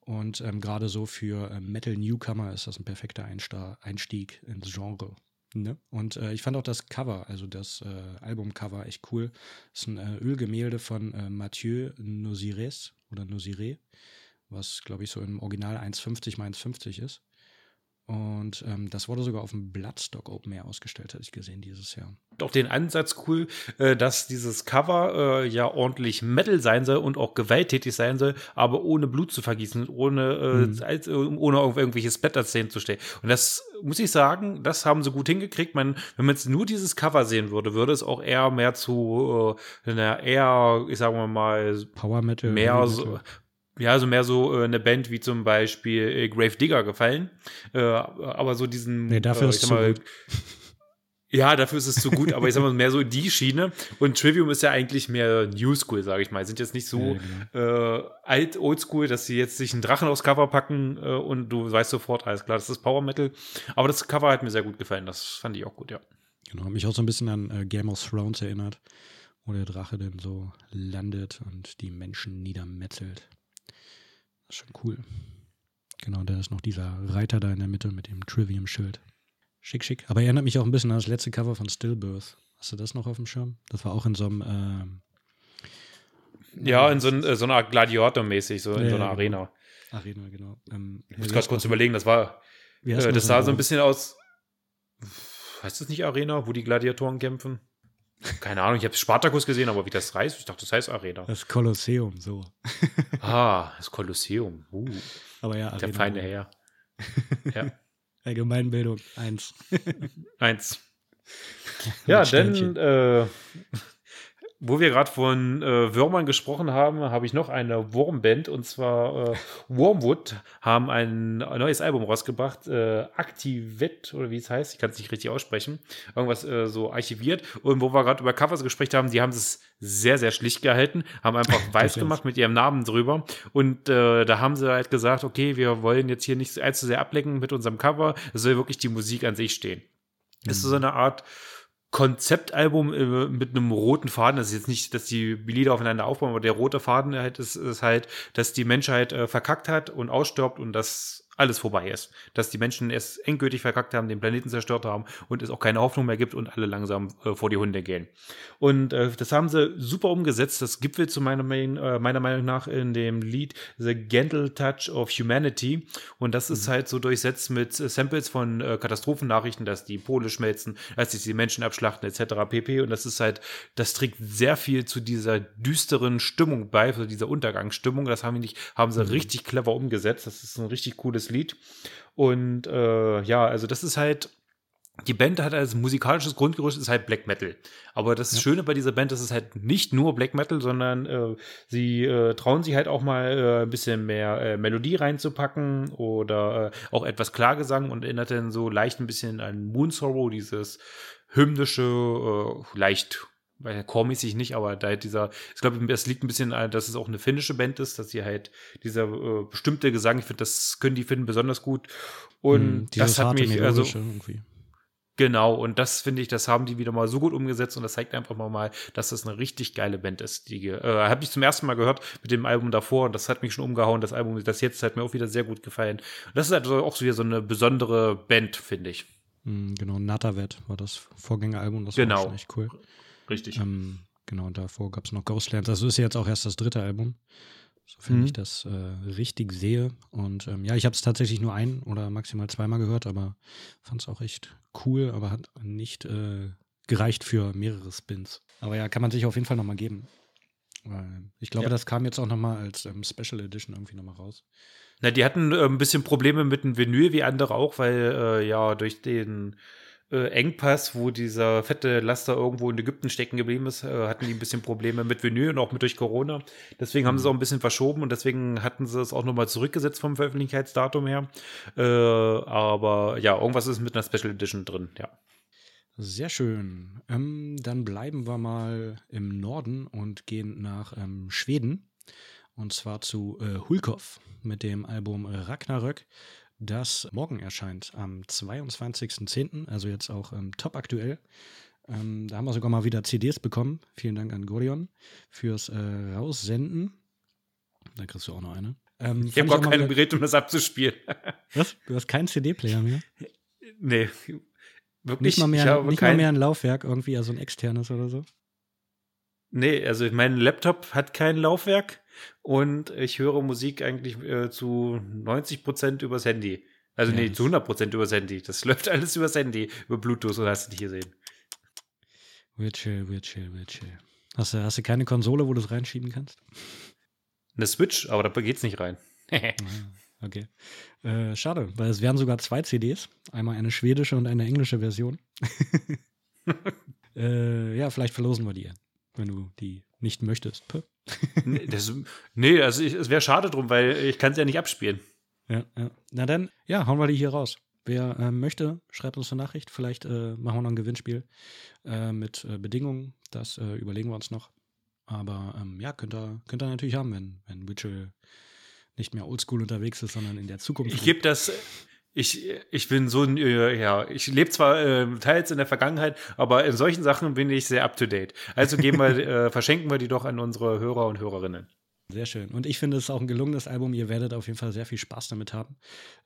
Und ähm, gerade so für ähm, Metal Newcomer ist das ein perfekter Einsta Einstieg ins Genre. Ne? Und äh, ich fand auch das Cover, also das äh, Albumcover, echt cool. Das ist ein äh, Ölgemälde von äh, Mathieu Nosires oder Nosire, was glaube ich so im Original 1,50 mal 1,50 ist. Und ähm, das wurde sogar auf dem Bloodstock Open Air ausgestellt, hatte ich gesehen dieses Jahr. Auch den Ansatz cool, äh, dass dieses Cover äh, ja ordentlich Metal sein soll und auch gewalttätig sein soll, aber ohne Blut zu vergießen, ohne, äh, mhm. äh, ohne auf irgendwelche Splatter-Szenen zu stellen. Und das muss ich sagen, das haben sie gut hingekriegt. Man, wenn man jetzt nur dieses Cover sehen würde, würde es auch eher mehr zu äh, einer eher, ich sag mal, Power Metal, mehr so, ja, also mehr so äh, eine Band wie zum Beispiel äh, Grave Digger gefallen. Äh, aber so diesen. Nee, dafür äh, ist es mal, Ja, dafür ist es zu gut, aber ich sag mal mehr so die Schiene. Und Trivium ist ja eigentlich mehr New School, sage ich mal. Sind jetzt nicht so ja, genau. äh, alt, oldschool, dass sie jetzt sich einen Drachen aufs Cover packen äh, und du weißt sofort, alles klar, das ist Power Metal. Aber das Cover hat mir sehr gut gefallen. Das fand ich auch gut, ja. Genau, hat mich auch so ein bisschen an äh, Game of Thrones erinnert, wo der Drache dann so landet und die Menschen niedermetzelt. Das ist schon cool. Genau, da ist noch dieser Reiter da in der Mitte mit dem Trivium-Schild. Schick, schick. Aber erinnert mich auch ein bisschen an das letzte Cover von Stillbirth. Hast du das noch auf dem Schirm? Das war auch in so einem. Ähm, ja, in so, ein, so einer Gladiator-mäßig, so in ja, so einer genau. Arena. Arena, genau. Ähm, ich muss gerade kurz überlegen, das war. Äh, das sah so ein bisschen aus. Heißt das nicht Arena, wo die Gladiatoren kämpfen? Keine Ahnung, ich habe Spartacus gesehen, aber wie das heißt, ich dachte, das heißt Arena. Das Kolosseum, so. ah, das Kolosseum. Uh. Aber ja, Arena. Der feine Herr. ja. Allgemeinbildung, eins. eins. Ja, denn äh, wo wir gerade von äh, Würmern gesprochen haben, habe ich noch eine Wurmband und zwar äh, Wormwood haben ein neues Album rausgebracht, äh, Activet oder wie es heißt, ich kann es nicht richtig aussprechen, irgendwas äh, so archiviert und wo wir gerade über Covers gesprochen haben, die haben es sehr, sehr schlicht gehalten, haben einfach weiß gemacht mit ihrem Namen drüber und äh, da haben sie halt gesagt, okay, wir wollen jetzt hier nicht allzu sehr ablenken mit unserem Cover, es soll wirklich die Musik an sich stehen. Mhm. Ist so eine Art Konzeptalbum äh, mit einem roten Faden. Das ist jetzt nicht, dass die Lieder aufeinander aufbauen, aber der rote Faden halt ist, ist halt, dass die Menschheit äh, verkackt hat und ausstirbt und das alles vorbei ist. Dass die Menschen es endgültig verkackt haben, den Planeten zerstört haben und es auch keine Hoffnung mehr gibt und alle langsam äh, vor die Hunde gehen. Und äh, das haben sie super umgesetzt. Das gipfelt zu meiner, äh, meiner Meinung nach in dem Lied The Gentle Touch of Humanity. Und das mhm. ist halt so durchsetzt mit äh, Samples von äh, Katastrophennachrichten, dass die Pole schmelzen, dass sich die Menschen abschlachten etc. pp. Und das ist halt, das trägt sehr viel zu dieser düsteren Stimmung bei, zu dieser Untergangsstimmung. Das haben, nicht, haben sie mhm. richtig clever umgesetzt. Das ist ein richtig cooles Lied. Und äh, ja, also das ist halt, die Band hat als musikalisches Grundgerüst ist halt Black Metal. Aber das ja. Schöne bei dieser Band ist es halt nicht nur Black Metal, sondern äh, sie äh, trauen sich halt auch mal äh, ein bisschen mehr äh, Melodie reinzupacken oder äh, auch etwas Klargesang und erinnert dann so leicht ein bisschen an Moon Sorrow, dieses hymnische, äh, leicht weil chormäßig nicht, aber da halt dieser, ich glaube, es liegt ein bisschen, dass es auch eine finnische Band ist, dass sie halt dieser äh, bestimmte Gesang, ich finde, das können die Finnen besonders gut. Und mm, das hat mich, also, irgendwie. Genau, und das finde ich, das haben die wieder mal so gut umgesetzt und das zeigt einfach mal, dass das eine richtig geile Band ist. Die äh, habe ich zum ersten Mal gehört mit dem Album davor und das hat mich schon umgehauen. Das Album, das jetzt hat mir auch wieder sehr gut gefallen. Und das ist halt auch so wieder so eine besondere Band, finde ich. Mm, genau, Natavet war das Vorgängeralbum, das genau. war echt cool. Richtig. Ähm, Genau, und davor gab es noch Ghostlands. Das ist jetzt auch erst das dritte Album, sofern Mhm. ich das äh, richtig sehe. Und ähm, ja, ich habe es tatsächlich nur ein oder maximal zweimal gehört, aber fand es auch echt cool, aber hat nicht äh, gereicht für mehrere Spins. Aber ja, kann man sich auf jeden Fall nochmal geben. Ich glaube, Ja. das kam jetzt auch nochmal als ähm, Special Edition irgendwie nochmal raus. Na, die hatten äh, ein bisschen Probleme mit dem Vinyl, wie andere auch, weil äh, ja durch den äh, Engpass, wo dieser fette Laster irgendwo in Ägypten stecken geblieben ist, äh, hatten die ein bisschen Probleme mit Vinyl und auch mit durch Corona. Deswegen haben sie es auch ein bisschen verschoben und deswegen hatten sie es auch nochmal zurückgesetzt vom Veröffentlichkeitsdatum her. Äh, aber ja, irgendwas ist mit einer Special Edition drin, ja. Sehr schön. Ähm, dann bleiben wir mal im Norden und gehen nach ähm, Schweden. Und zwar zu äh, Hulkov mit dem Album Ragnarök, das morgen erscheint am 22.10., also jetzt auch ähm, top aktuell. Ähm, da haben wir sogar mal wieder CDs bekommen. Vielen Dank an Gorion fürs äh, Raussenden. Da kriegst du auch noch eine. Ähm, Ich habe gar mal kein wieder- Gerät, um das abzuspielen. Was? Du hast keinen CD-Player mehr? nee. Wirklich, Nicht mal mehr, nicht mal kein- mehr ein Laufwerk, irgendwie, also ein externes oder so? Nee, also mein Laptop hat kein Laufwerk und ich höre Musik eigentlich äh, zu 90 Prozent übers Handy. Also Ja, nee, zu 100 Prozent übers Handy. Das läuft alles übers Handy, über Bluetooth, so hast du nicht gesehen. Weird chill, weird chill, weird chill. Hast du, hast du keine Konsole, wo du es reinschieben kannst? Eine Switch, aber da geht's nicht rein. Ah, Okay. Äh, schade, weil es wären sogar zwei CDs. Einmal eine schwedische und eine englische Version. äh, ja, vielleicht verlosen wir die, wenn du die nicht möchtest. Nee, das, nee, also ich, es wäre schade drum, weil ich kann es ja nicht abspielen. Ja, ja. Na dann, ja, hauen wir die hier raus. Wer äh, möchte, schreibt uns eine Nachricht. Vielleicht äh, machen wir noch ein Gewinnspiel äh, mit äh, Bedingungen. Das äh, überlegen wir uns noch. Aber ähm, ja, könnt ihr, könnt ihr natürlich haben, wenn, wenn Witchell nicht mehr oldschool unterwegs ist, sondern in der Zukunft. Ich gebe das. Ich, ich bin so ein, äh, ja, ich lebe zwar äh, teils in der Vergangenheit, aber in solchen Sachen bin ich sehr up to date. Also geben wir, äh, verschenken wir die doch an unsere Hörer und Hörerinnen. Sehr schön. Und ich finde es ist auch ein gelungenes Album. Ihr werdet auf jeden Fall sehr viel Spaß damit haben.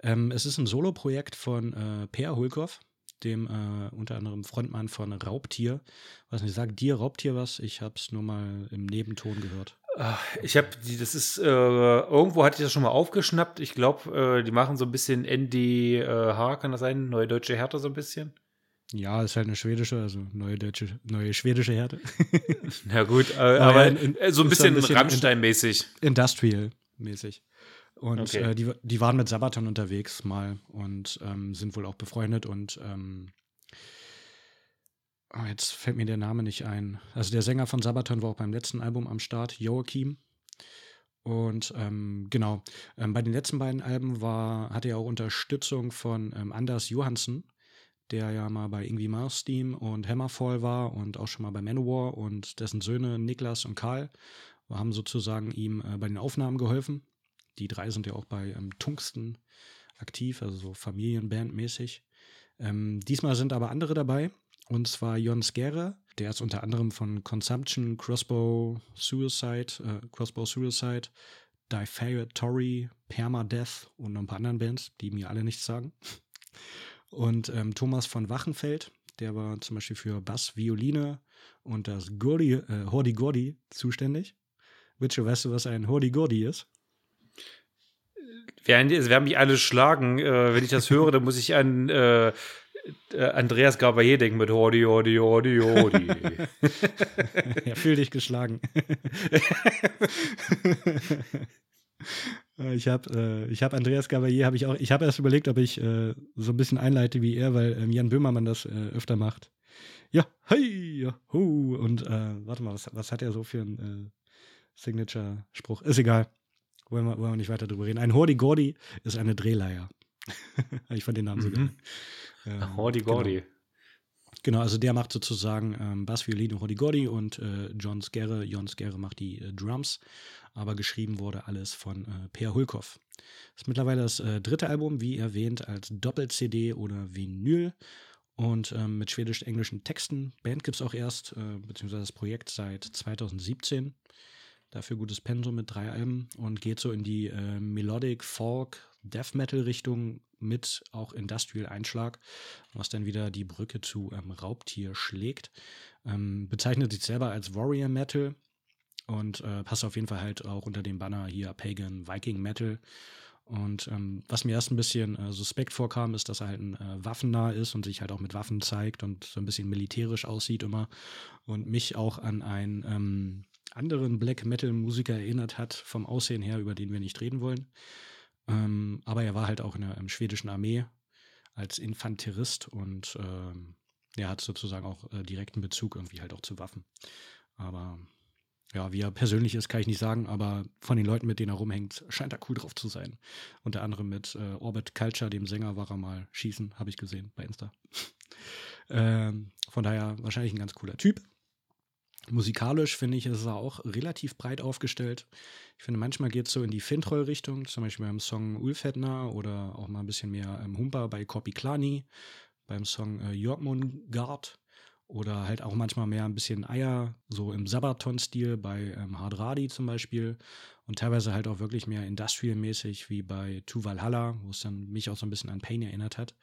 Ähm, es ist ein Solo-Projekt von äh, Per Hulkoff, dem äh, unter anderem Frontmann von Raubtier. Was nicht, sagt dir Raubtier was? Ich habe es nur mal im Nebenton gehört. Ah, Ich habe die, das ist, äh, irgendwo hatte ich das schon mal aufgeschnappt. Ich glaube, äh, die machen so ein bisschen NDH, kann das sein? Neue Deutsche Härte so ein bisschen? Ja, ist halt eine schwedische, also neue deutsche, neue schwedische Härte. Na gut, äh, Aber in- in- äh, so ein ein bisschen, bisschen Rammstein-mäßig. Industrial-mäßig. Und Okay. äh, die, die waren mit Sabaton unterwegs mal und ähm, sind wohl auch befreundet und ähm, oh, jetzt fällt mir der Name nicht ein. Also der Sänger von Sabaton war auch beim letzten Album am Start, Joachim. Und ähm, genau, ähm, bei den letzten beiden Alben war, hatte er auch Unterstützung von ähm, Anders Johansen, der ja mal bei Ingwie Malmsteen und Hammerfall war und auch schon mal bei Manowar und dessen Söhne Niklas und Karl haben sozusagen ihm äh, bei den Aufnahmen geholfen. Die drei sind ja auch bei ähm, Tungsten aktiv, also so Familienband-mäßig. Ähm, diesmal sind aber andere dabei, und zwar Jon Skere, der ist unter anderem von Consumption, Crossbow Suicide, äh, Crossbow Suicide, Defatory, Permadeath und noch ein paar anderen Bands, die mir alle nichts sagen. Und ähm, Thomas von Wachenfeld, der war zum Beispiel für Bass, Violine und das Gordi, äh, Hordi Gordi zuständig. Witche, weißt du, was ein Hordi Gordi ist? Werden, es werden mich alle schlagen. Äh, wenn ich das höre, dann muss ich äh, äh, Andreas Gabayé denken mit Hordi, Hordi, Hordi, Hordi. ja, fühl dich geschlagen. Äh, ich habe äh, ich hab Andreas Gavalier, habe ich auch, ich habe erst überlegt, ob ich äh, so ein bisschen einleite wie er, weil ähm, Jan Böhmermann das äh, öfter macht. Ja, hey, ja, hu. Und äh, warte mal, was, was hat er so für einen äh, Signature-Spruch? Ist egal. Wollen wir, wollen wir nicht weiter drüber reden. Ein Hordi-Gordi ist eine Drehleier. ich fand den Namen so Mhm. geil. Ähm, Hordi, Gordi. Genau. Genau, also der macht sozusagen ähm, Bass, Violine, Hodigordi und äh, John Skerre, Jon Skerre macht die äh, Drums, aber geschrieben wurde alles von äh, Per Hulkoff. Ist mittlerweile das äh, dritte Album, wie erwähnt, als Doppel-CD oder Vinyl und ähm, mit schwedisch-englischen Texten. Band gibt es auch erst, äh, beziehungsweise das Projekt seit 2017. Dafür gutes Pensum mit drei Alben und geht so in die äh, Melodic Folk Death Metal-Richtung mit auch Industrial-Einschlag, was dann wieder die Brücke zu ähm, Raubtier schlägt. Ähm, bezeichnet sich selber als Warrior Metal und äh, passt auf jeden Fall halt auch unter dem Banner hier Pagan Viking Metal. Und ähm, was mir erst ein bisschen äh, suspekt vorkam, ist, dass er halt ein äh, waffennah ist und sich halt auch mit Waffen zeigt und so ein bisschen militärisch aussieht immer. Und mich auch an einen ähm, anderen Black Metal-Musiker erinnert hat, vom Aussehen her, über den wir nicht reden wollen. Ähm, aber er war halt auch in der schwedischen Armee als Infanterist und ähm, er hat sozusagen auch äh, direkten Bezug irgendwie halt auch zu Waffen. Aber ja, wie er persönlich ist, kann ich nicht sagen, aber von den Leuten, mit denen er rumhängt, scheint er cool drauf zu sein. Unter anderem mit äh, Orbit Culture, dem Sänger, war er mal schießen, habe ich gesehen bei Insta. ähm, von daher wahrscheinlich ein ganz cooler Typ. Musikalisch finde ich, ist er auch relativ breit aufgestellt. Ich finde, manchmal geht es so in die Fintroll-Richtung, zum Beispiel beim Song Ulfetner oder auch mal ein bisschen mehr ähm, Humpa bei Kopiklani, beim Song äh, Jörgmungard oder halt auch manchmal mehr ein bisschen Eier, so im Sabaton-Stil bei ähm, Hardradi zum Beispiel und teilweise halt auch wirklich mehr Industrial-mäßig wie bei Tu Valhalla, wo es dann mich auch so ein bisschen an Pain erinnert hat.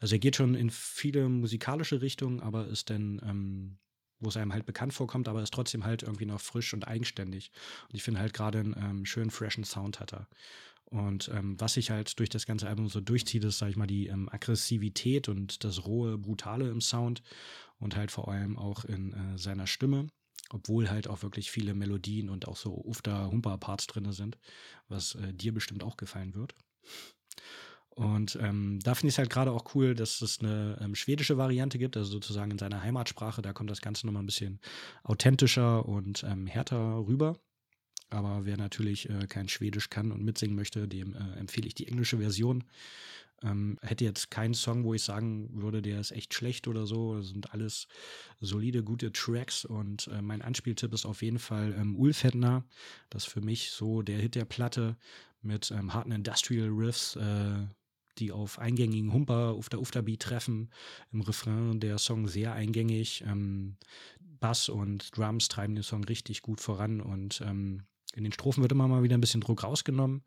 Also er geht schon in viele musikalische Richtungen, aber ist dann ähm, wo es einem halt bekannt vorkommt, aber ist trotzdem halt irgendwie noch frisch und eigenständig. Und ich finde halt gerade einen ähm, schönen, freshen Sound hat er. Und ähm, was sich halt durch das ganze Album so durchzieht, ist, sag ich mal, die ähm, Aggressivität und das rohe, brutale im Sound und halt vor allem auch in äh, seiner Stimme, obwohl halt auch wirklich viele Melodien und auch so Ufta-Humpa-Parts drin sind, was äh, dir bestimmt auch gefallen wird. Und ähm, da finde ich es halt gerade auch cool, dass es eine ähm, schwedische Variante gibt, also sozusagen in seiner Heimatsprache. Da kommt das Ganze nochmal ein bisschen authentischer und ähm, härter rüber. Aber wer natürlich äh, kein Schwedisch kann und mitsingen möchte, dem äh, empfehle ich die englische Version. Ähm, hätte jetzt keinen Song, wo ich sagen würde, der ist echt schlecht oder so. Das sind alles solide, gute Tracks. Und äh, mein Anspieltipp ist auf jeden Fall ähm, Ulfetner. Das ist für mich so der Hit der Platte mit ähm, harten Industrial Riffs. Die auf eingängigen Humper auf der Ufterbeat treffen. Im Refrain der Song sehr eingängig. Ähm, Bass und Drums treiben den Song richtig gut voran und ähm, in den Strophen wird immer mal wieder ein bisschen Druck rausgenommen.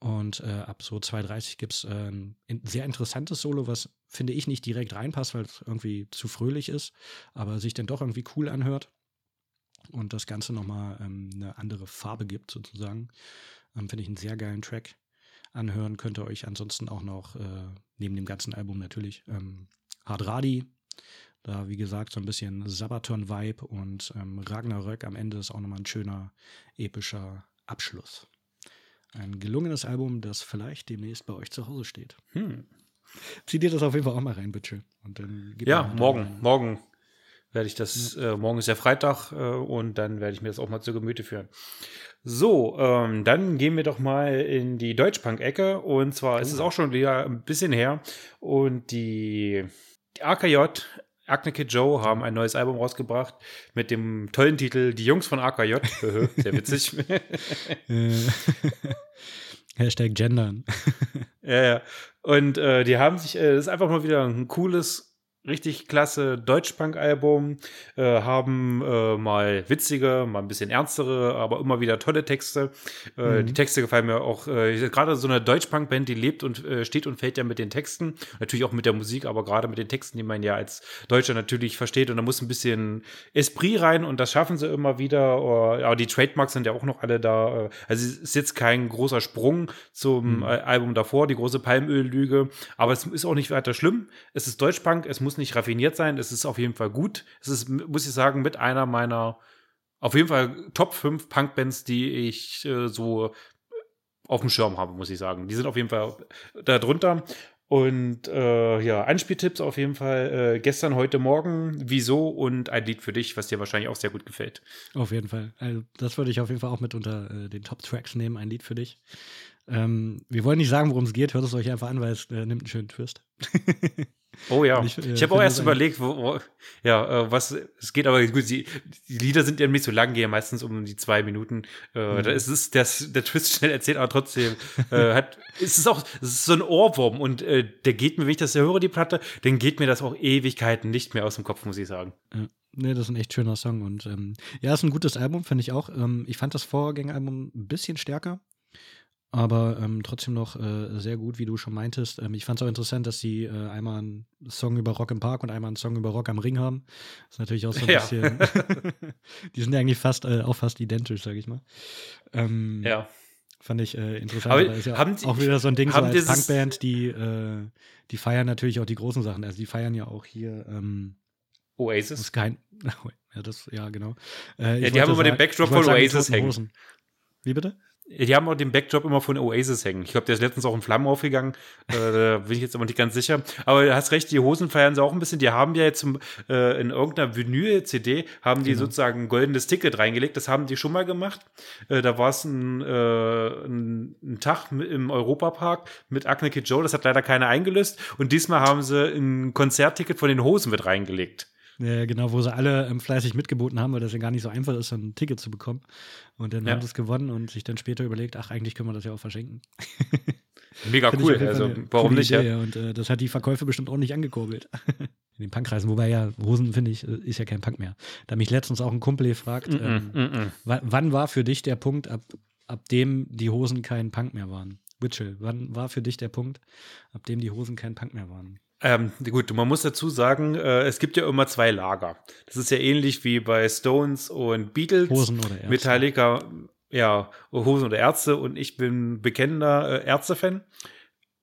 Und äh, ab so 2.30 gibt es äh, ein sehr interessantes Solo, was finde ich nicht direkt reinpasst, weil es irgendwie zu fröhlich ist, aber sich dann doch irgendwie cool anhört und das Ganze nochmal ähm, eine andere Farbe gibt, sozusagen. Ähm, finde ich einen sehr geilen Track anhören könnt ihr euch ansonsten auch noch äh, neben dem ganzen Album natürlich ähm, Hard Radi, da wie gesagt so ein bisschen Sabaton-Vibe und ähm, Ragnarök am Ende ist auch nochmal ein schöner epischer Abschluss. Ein gelungenes Album, das vielleicht demnächst bei euch zu Hause steht. Hm. Zieh dir das auf jeden Fall auch mal rein, bitte. Und dann ja, morgen, morgen werde ich das, äh, morgen ist ja Freitag äh, und dann werde ich mir das auch mal zu Gemüte führen. So, ähm, dann gehen wir doch mal in die Deutschpunk-Ecke und zwar oh. ist es auch schon wieder ein bisschen her und die, die AKJ Acne Kid Joe haben ein neues Album rausgebracht mit dem tollen Titel Die Jungs von AKJ. Sehr witzig. Hashtag Gendern. ja, ja. Und äh, die haben sich, äh, das ist einfach mal wieder ein cooles richtig klasse Deutschpunk-Album, äh, haben äh, mal witzige, mal ein bisschen ernstere, aber immer wieder tolle Texte. Äh, mhm. Die Texte gefallen mir auch, äh, gerade so eine Deutschpunk-Band, die lebt und äh, steht und fällt ja mit den Texten, natürlich auch mit der Musik, aber gerade mit den Texten, die man ja als Deutscher natürlich versteht und da muss ein bisschen Esprit rein und das schaffen sie immer wieder. Oh, ja, die Trademarks sind ja auch noch alle da. Äh, also es ist jetzt kein großer Sprung zum mhm. Album davor, die große Palmöl-Lüge, aber es ist auch nicht weiter schlimm. Es ist Deutschpunk, es muss muss nicht raffiniert sein, es ist auf jeden Fall gut. Es ist, muss ich sagen, mit einer meiner auf jeden Fall Top 5 Punkbands, die ich äh, so auf dem Schirm habe, muss ich sagen. Die sind auf jeden Fall da drunter. Und äh, ja, Anspieltipps auf jeden Fall. Äh, gestern, heute Morgen, wieso und ein Lied für dich, was dir wahrscheinlich auch sehr gut gefällt. Auf jeden Fall. Also, das würde ich auf jeden Fall auch mit unter äh, den Top-Tracks nehmen, ein Lied für dich. Ähm, wir wollen nicht sagen, worum es geht, hört es euch einfach an, weil es äh, nimmt einen schönen Twist. Oh ja. Ich, äh, ich habe auch erst überlegt, wo, wo, ja, äh, was es geht, aber gut, die, die Lieder sind ja nicht so lang, gehen ja meistens um die zwei Minuten. Äh, mhm. Da ist es das, der Twist schnell erzählt, aber trotzdem äh, hat, ist es auch, es ist so ein Ohrwurm und äh, der geht mir, wenn ich das höre, die Platte, dann geht mir das auch Ewigkeiten nicht mehr aus dem Kopf, muss ich sagen. Ja. Nee, das ist ein echt schöner Song und ähm, ja, ist ein gutes Album, finde ich auch. Ähm, ich fand das Vorgängeralbum ein bisschen stärker. Aber ähm, trotzdem noch äh, sehr gut, wie du schon meintest. Ähm, ich fand es auch interessant, dass sie äh, einmal einen Song über Rock im Park und einmal einen Song über Rock am Ring haben. Das ist natürlich auch so ein Ja. bisschen. die sind ja eigentlich fast äh, auch fast identisch, sag ich mal. Ähm, Ja. Fand ich äh, interessant. Aber ist ja haben die- auch wieder so ein Ding so als Punkband, die, äh, die feiern natürlich auch die großen Sachen. Also die feiern ja auch hier ähm, das Oasis. ist kein. Ja, das, ja, genau. Äh, Ja, die haben immer den Backdrop von Oasis hängen. Wie bitte? Die haben auch den Backdrop immer von Oasis hängen. Ich glaube, der ist letztens auch in Flammen aufgegangen. Äh, da bin ich jetzt aber nicht ganz sicher. Aber du hast recht, die Hosen feiern sie auch ein bisschen. Die haben ja jetzt zum, äh, in irgendeiner Vinyl-CD haben die Genau. sozusagen ein goldenes Ticket reingelegt. Das haben die schon mal gemacht. Äh, da war es ein, äh, ein, ein Tag im Europapark mit Acne Kid Joe. Das hat leider keiner eingelöst. Und diesmal haben sie ein Konzertticket von den Hosen mit reingelegt. Ja, genau, wo sie alle ähm, fleißig mitgeboten haben, weil das ja gar nicht so einfach ist, ein Ticket zu bekommen. Und dann Ja. haben sie es gewonnen und sich dann später überlegt, ach, eigentlich können wir das ja auch verschenken. Mega cool. Also, warum nicht? Idee, Ja? Und äh, das hat die Verkäufe bestimmt auch nicht angekurbelt. In den Punkkreisen, wobei ja, Hosen, finde ich, äh, ist ja kein Punk mehr. Da mich letztens auch ein Kumpel gefragt, ähm, Mm -mm, mm -mm. wa- wann war für dich der Punkt, ab, ab dem die Hosen kein Punk mehr waren? Witchell, wann war für dich der Punkt, ab dem die Hosen kein Punk mehr waren? Ähm, gut, man muss dazu sagen, äh, es gibt ja immer zwei Lager. Das ist ja ähnlich wie bei Stones und Beatles. Hosen oder Ärzte? Metallica, ja, Hosen oder Ärzte und ich bin bekennender äh, Ärzte-Fan.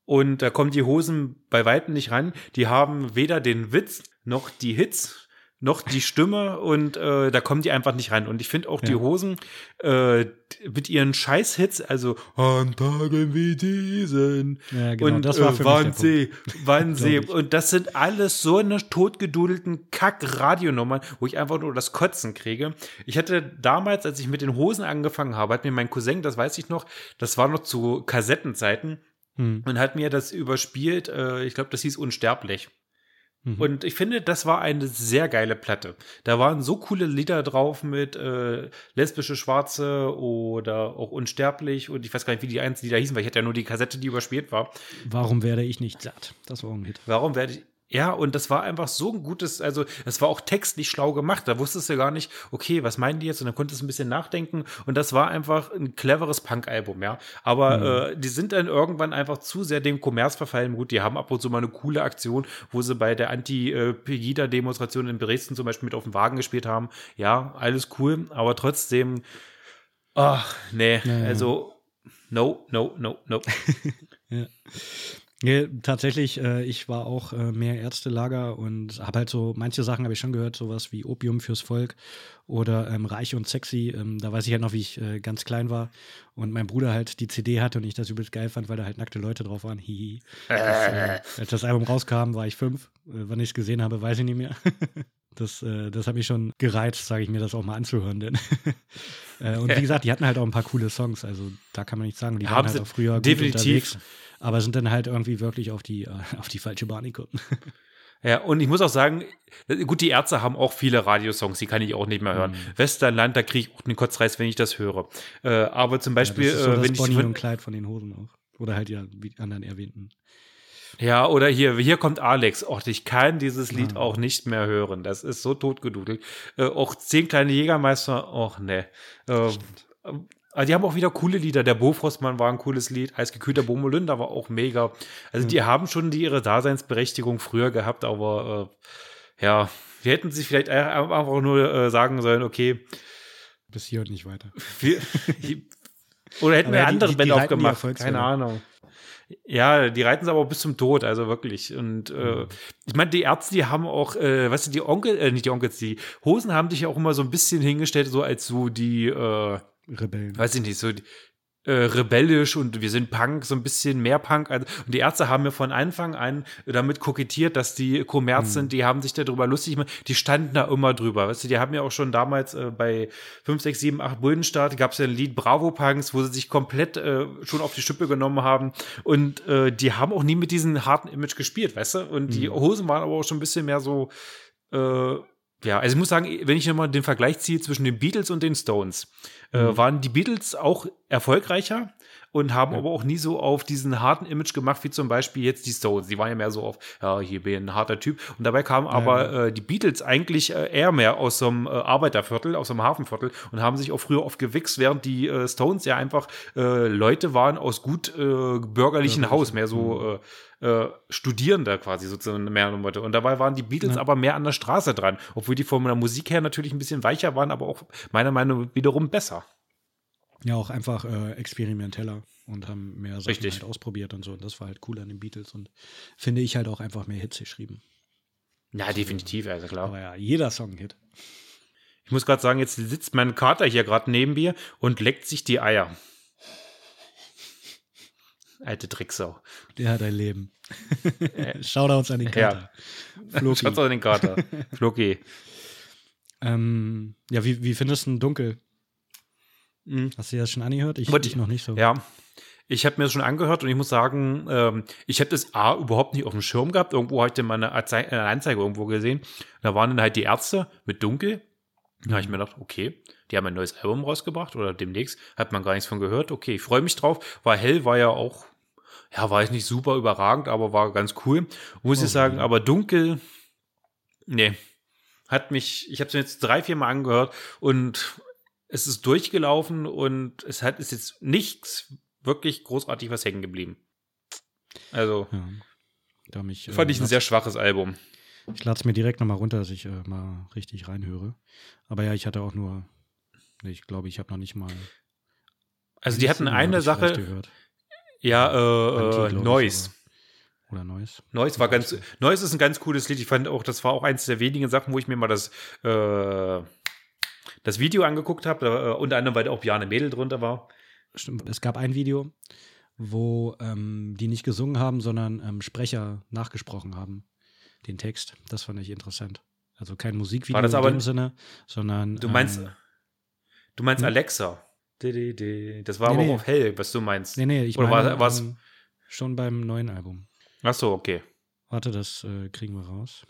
Und da kommen die Hosen bei Weitem nicht ran. Die haben weder den Witz noch die Hits noch die Stimme und äh, da kommen die einfach nicht ran. Und ich finde auch die Ja. Hosen äh, mit ihren Scheiß-Hits, also an Tagen wie diesen Ja, genau, und das war äh, für der Wannsee, Wannsee. Und das sind alles so eine totgedudelten Kack-Radionummern, wo ich einfach nur das Kotzen kriege. Ich hatte damals, als ich mit den Hosen angefangen habe, hat mir mein Cousin, das weiß ich noch, das war noch zu Kassettenzeiten, Hm. und hat mir das überspielt. Äh, ich glaube, das hieß Unsterblich. Mhm. Und ich finde, das war eine sehr geile Platte. Da waren so coole Lieder drauf mit äh, lesbische Schwarze oder auch Unsterblich und ich weiß gar nicht, wie die einzelnen Lieder hießen, weil ich hatte ja nur die Kassette, die überspielt war. Warum werde ich nicht satt? Das war ein Hit. Warum werde ich. Ja, und das war einfach so ein gutes, also es war auch textlich schlau gemacht. Da wusstest du gar nicht, okay, was meinen die jetzt? Und dann konntest du ein bisschen nachdenken. Und das war einfach ein cleveres Punk-Album, ja. Aber äh, die sind dann irgendwann einfach zu sehr dem Kommerz verfallen. Gut, die haben ab und zu mal eine coole Aktion, wo sie bei der Anti-Pegida-Demonstration in Dresden zum Beispiel mit auf dem Wagen gespielt haben. Ja, alles cool, aber trotzdem, ach, nee, Ja, ja. also, no, no, no, no. Ja, tatsächlich, äh, ich war auch äh, mehr Ärztelager und habe halt so, manche Sachen habe ich schon gehört, sowas wie Opium fürs Volk oder ähm, Reich und Sexy. Ähm, da weiß ich halt noch, wie ich äh, ganz klein war und mein Bruder halt die CD hatte und ich das übelst geil fand, weil da halt nackte Leute drauf waren. Hihi. Das, äh, als das Album rauskam, war ich fünf. Äh, wann ich es gesehen habe, weiß ich nicht mehr. Das, äh, das hat mich schon gereizt, sage ich mir, das auch mal anzuhören. Denn äh, und wie gesagt, die hatten halt auch ein paar coole Songs. Also da kann man nicht sagen, die Haben waren halt auch früher gut definitiv. unterwegs aber sind dann halt irgendwie wirklich auf die, äh, auf die falsche Bahn gekommen. Ja, und ich muss auch sagen, äh, gut, die Ärzte haben auch viele Radiosongs, die kann ich auch nicht mehr hören. Mhm. Westernland, da kriege ich auch den Kotzreiß, wenn ich das höre. Äh, aber zum Beispiel, ja, das ist so äh, das wenn ich Bonnie von, und Clyde von den Hosen auch. Oder halt ja, wie die anderen erwähnten. ja, oder hier, hier kommt Alex. Och, ich kann dieses Lied Ah. auch nicht mehr hören. Das ist so totgedudelt. Äh, auch zehn kleine Jägermeister, och, ne. Äh, aber die haben auch wieder coole Lieder. Der Bofrostmann war ein cooles Lied. Eisgekühlter Bomolünder war auch mega. Also Mhm. die haben schon die ihre Daseinsberechtigung früher gehabt, aber äh, ja, wir hätten sich vielleicht einfach nur äh, sagen sollen, okay, Bis hier und nicht weiter. wir, oder hätten Aber wir ja, andere die- die die aufgemacht. Keine Ahnung. Ja, die reiten sie aber bis zum Tod, also wirklich. Und Mhm. äh, ich meine, die Ärzte, die haben auch, äh, weißt du, die Onkel, äh, nicht die Onkels, die Hosen haben sich ja auch immer so ein bisschen hingestellt, so als so die, äh, Rebellen. weiß ich nicht, so äh, rebellisch und wir sind Punk, so ein bisschen mehr Punk. Also, und die Ärzte haben ja von Anfang an damit kokettiert, dass die Kommerz sind, die haben sich darüber lustig gemacht, die standen da immer drüber. Weißt du, die haben ja auch schon damals äh, bei 5, 6, 7, 8 Bullenstart gab es ja ein Lied Bravo Punks, wo sie sich komplett äh, schon auf die Schippe genommen haben. Und äh, die haben auch nie mit diesem harten Image gespielt, weißt du? Und die Hosen waren aber auch schon ein bisschen mehr so, äh, ja, also ich muss sagen, wenn ich nochmal den Vergleich ziehe zwischen den Beatles und den Stones, äh, waren die Beatles auch erfolgreicher und haben ja. aber auch nie so auf diesen harten Image gemacht, wie zum Beispiel jetzt die Stones. Die waren ja mehr so auf, ja, hier bin ich ein harter Typ. Und dabei kamen ja, aber. Äh, die Beatles eigentlich äh, eher mehr aus so einem äh, Arbeiterviertel, aus so einem Hafenviertel und haben sich auch früher oft gewichst, während die äh, Stones ja einfach äh, Leute waren aus gut äh, bürgerlichen Haus, mehr so mhm. Studierender quasi sozusagen mehr Leute. Und dabei waren die Beatles aber mehr an der Straße dran, obwohl die von der Musik her natürlich ein bisschen weicher waren, aber auch meiner Meinung nach wiederum besser. Ja, auch einfach äh, experimenteller und haben mehr Sachen Richtig. halt ausprobiert und so. Und das war halt cool an den Beatles und finde ich halt auch einfach mehr Hits geschrieben. Ja, definitiv, also klar. Aber ja, jeder Song ein Hit. Ich muss gerade sagen, jetzt sitzt mein Kater hier gerade neben mir und leckt sich die Eier. Alte Tricksau. Der hat ein Leben. Schau da uns an den Kater. Ja. Floki. Schaut an den Kater. Floki. ähm, ja, wie, wie findest du Dunkel? Mhm. Hast du das schon angehört? Ich, ich noch nicht so. Ja. Ich habe mir das schon angehört und ich muss sagen, ähm, ich habe das A überhaupt nicht auf dem Schirm gehabt. Irgendwo hatte ich mal eine Anzeige irgendwo gesehen. Da waren dann halt die Ärzte mit Dunkel. Da habe ich mir gedacht, okay, die haben ein neues Album rausgebracht oder demnächst. Hat man gar nichts von gehört. Okay, ich freue mich drauf. War hell, war ja auch, ja, war jetzt nicht super überragend, aber war ganz cool. Muss oh, ich sagen, ja. aber dunkel, nee. Hat mich, ich habe es mir jetzt drei, vier Mal angehört und es ist durchgelaufen und es hat ist jetzt nichts wirklich großartig was hängen geblieben. Also ja, da mich, fand äh, ich ein sehr schwaches Album. Ich lade es mir direkt nochmal runter, dass ich äh, mal richtig reinhöre. Aber ja, ich hatte auch nur, ich glaube, ich habe noch nicht mal. Also die hatten eine Sache. Ja, äh, äh Noise. Oder Noise. Noise war ganz, Noise ist ein ganz cooles Lied. Ich fand auch, das war auch eins der wenigen Sachen, wo ich mir mal das äh, das Video angeguckt habe, äh, unter anderem, weil da auch Bjarne Mädel drunter war. Stimmt, es gab ein Video, wo ähm, die nicht gesungen haben, sondern ähm, Sprecher nachgesprochen haben, den Text. Das fand ich interessant. Also kein Musikvideo war das aber, in dem Sinne, sondern. Du meinst, ähm, du meinst hm? Alexa. Das war nee, aber nee. auf hell, was du meinst. Nee, nee, ich Oder meine, war, ähm, schon beim neuen Album. Ach so, okay. Warte, das äh, kriegen wir raus.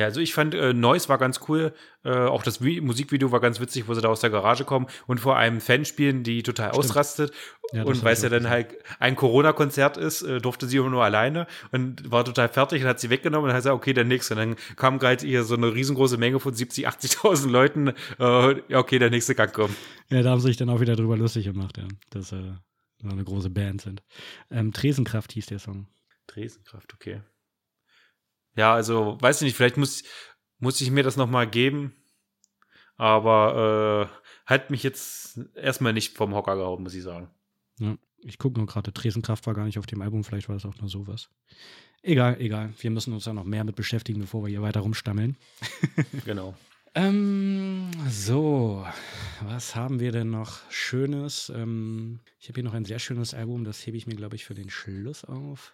Ja, also ich fand, äh, Noise war ganz cool. Äh, auch das Vi Musikvideo war ganz witzig, wo sie da aus der Garage kommen und vor einem Fan spielen, die total Stimmt. ausrastet. Ja, und weil es ja dann halt ein Corona-Konzert ist, äh, durfte sie immer nur alleine und war total fertig und hat sie weggenommen und hat sie, okay, der nächste. Und dann kam gerade hier so eine riesengroße Menge von 70, 80.000 Leuten. Äh, ja, okay, der nächste kann kommen. Ja, da haben sie sich dann auch wieder drüber lustig gemacht, ja, dass äh, so eine große Band sind. Ähm, Tresenkraft hieß der Song. Tresenkraft, okay. Ja, also, weiß ich nicht, vielleicht muss, muss ich mir das nochmal geben. Aber äh, hat mich jetzt erstmal nicht vom Hocker gehauen, muss ich sagen. Ja, ich gucke nur gerade, Tresenkraft war gar nicht auf dem Album, vielleicht war das auch nur sowas. Egal, egal. Wir müssen uns da noch mehr mit beschäftigen, bevor wir hier weiter rumstammeln. genau. Ähm, so, was haben wir denn noch Schönes? Ähm, ich habe hier noch ein sehr schönes Album, das hebe ich mir, glaube ich, für den Schluss auf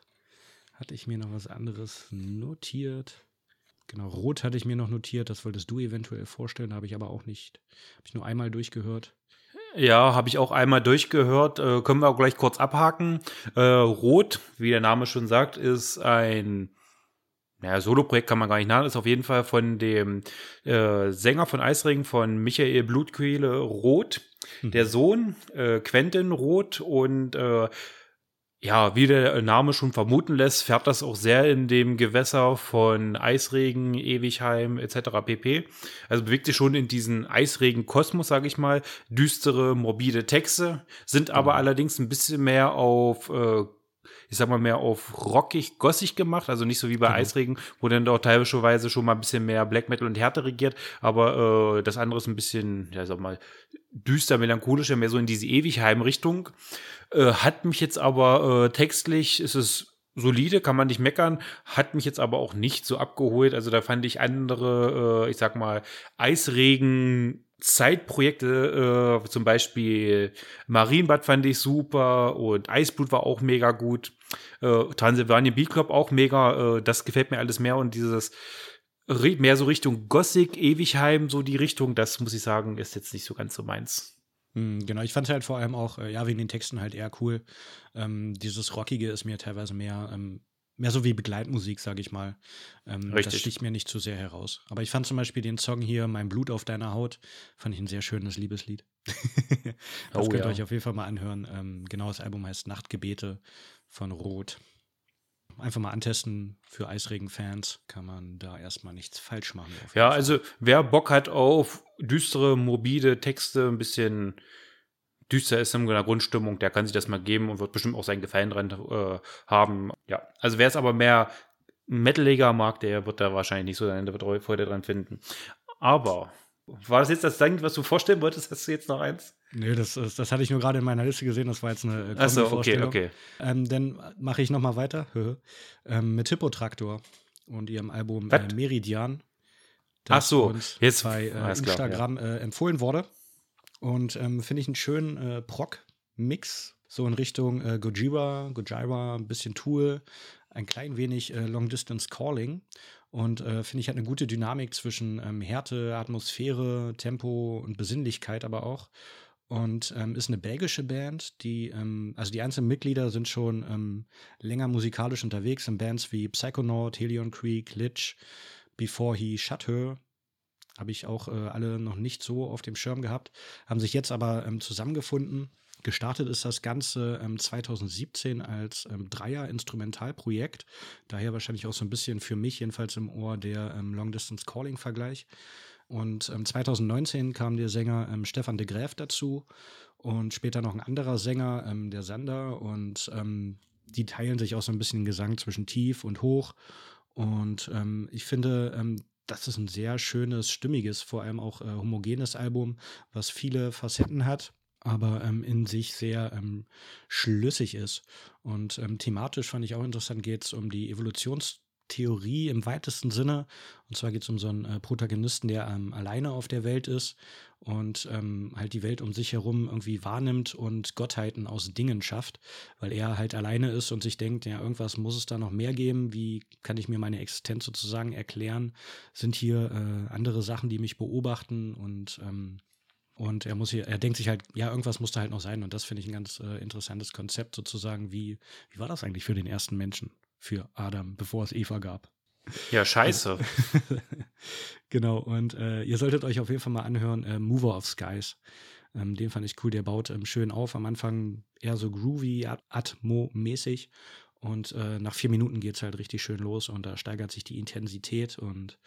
hatte ich mir noch was anderes notiert. Genau, Rot hatte ich mir noch notiert, das wolltest du eventuell vorstellen, habe ich aber auch nicht. Habe ich nur einmal durchgehört. Ja, habe ich auch einmal durchgehört. Äh, können wir auch gleich kurz abhaken. Äh, Rot, wie der Name schon sagt, ist ein ja, Solo-Projekt kann man gar nicht nennen, ist auf jeden Fall von dem äh, Sänger von Eisring, von Michael Blutquäle Roth, mhm. der Sohn, äh, Quentin Roth und äh, ja, wie der Name schon vermuten lässt, fährt das auch sehr in dem Gewässer von Eisregen, Ewigheim etc. pp. Also bewegt sich schon in diesen Eisregen-Kosmos, sage ich mal. Düstere, morbide Texte, sind aber mhm. allerdings ein bisschen mehr auf äh, ich sag mal, mehr auf rockig, gossig gemacht, also nicht so wie bei genau. Eisregen, wo dann doch teilweise schon mal ein bisschen mehr Black Metal und Härte regiert, aber äh, das andere ist ein bisschen, ja, sag mal, düster, melancholischer, mehr so in diese Ewigheim-Richtung. Äh, hat mich jetzt aber äh, textlich, ist es solide, kann man nicht meckern, hat mich jetzt aber auch nicht so abgeholt. Also da fand ich andere, äh, ich sag mal, Eisregen Zeitprojekte, äh, zum Beispiel Marienbad fand ich super und Eisblut war auch mega gut. Äh, Transylvanien Beat Club auch mega, äh, das gefällt mir alles mehr und dieses mehr so Richtung Gothic, Ewigheim, so die Richtung, das muss ich sagen, ist jetzt nicht so ganz so meins. Hm, genau, ich fand es halt vor allem auch, äh, ja, wegen den Texten halt eher cool. Ähm, dieses Rockige ist mir teilweise mehr, ähm, mehr so wie Begleitmusik, sage ich mal. Ähm, Richtig. Das sticht mir nicht zu sehr heraus. Aber ich fand zum Beispiel den Song hier, Mein Blut auf deiner Haut, fand ich ein sehr schönes Liebeslied. das Oh, könnt ihr ja. euch auf jeden Fall mal anhören. Ähm, genau, das Album heißt Nachtgebete von Rot. Einfach mal antesten für Eisregen-Fans. Kann man da erstmal nichts falsch machen. Ja, Fall. also wer Bock hat auf düstere, morbide Texte, ein bisschen düster ist in der Grundstimmung, der kann sich das mal geben und wird bestimmt auch seinen Gefallen dran äh, haben. Ja, also wer es aber mehr metaliger mag, der wird da wahrscheinlich nicht so seine Freude dran finden. Aber war das jetzt das Ding, was du vorstellen wolltest? Hast du jetzt noch eins? Nee, das, das, das hatte ich nur gerade in meiner Liste gesehen. Das war jetzt eine äh, Achso, okay, okay. Ähm, dann mache ich noch mal weiter ähm, mit Hippotraktor und ihrem Album äh, Meridian. Ach so, jetzt- bei äh, alles klar, Instagram äh, empfohlen wurde. Und ähm, finde ich einen schönen äh, Prog-Mix, so in Richtung äh, Gojira, Gojira, ein bisschen Tool, ein klein wenig äh, Long Distance Calling. Und äh, finde ich hat eine gute Dynamik zwischen ähm, Härte, Atmosphäre, Tempo und Besinnlichkeit aber auch. Und ähm, ist eine belgische Band, die, ähm, also die einzelnen Mitglieder sind schon ähm, länger musikalisch unterwegs in Bands wie Psychonaut, Helion Creek, Lich, Before He Shut Her. Habe ich auch äh, alle noch nicht so auf dem Schirm gehabt. Haben sich jetzt aber ähm, zusammengefunden. Gestartet ist das Ganze ähm, 2017 als ähm, Dreier-Instrumentalprojekt. Daher wahrscheinlich auch so ein bisschen für mich jedenfalls im Ohr der ähm, Long-Distance-Calling-Vergleich. Und ähm, 2019 kam der Sänger ähm, Stefan de Graef dazu und später noch ein anderer Sänger, ähm, der Sander. Und ähm, die teilen sich auch so ein bisschen Gesang zwischen tief und hoch. Und ähm, ich finde, ähm, das ist ein sehr schönes, stimmiges, vor allem auch äh, homogenes Album, was viele Facetten hat, aber ähm, in sich sehr ähm, schlüssig ist. Und ähm, thematisch fand ich auch interessant, geht es um die Evolutionstheorie im weitesten Sinne. Und zwar geht es um so einen äh, Protagonisten, der ähm, alleine auf der Welt ist und ähm, halt die Welt um sich herum irgendwie wahrnimmt und Gottheiten aus Dingen schafft, weil er halt alleine ist und sich denkt, ja, irgendwas muss es da noch mehr geben. Wie kann ich mir meine Existenz sozusagen erklären? Sind hier äh, andere Sachen, die mich beobachten und ähm, und er muss hier, er denkt sich halt, ja, irgendwas muss da halt noch sein. Und das finde ich ein ganz äh, interessantes Konzept sozusagen. Wie, wie war das eigentlich für den ersten Menschen, für Adam, bevor es Eva gab? Ja, scheiße. genau, und äh, ihr solltet euch auf jeden Fall mal anhören, äh, Mover of Skies. Ähm, den fand ich cool, der baut ähm, schön auf. Am Anfang eher so groovy, At- Atmo-mäßig. Und äh, nach vier Minuten geht es halt richtig schön los und da steigert sich die Intensität und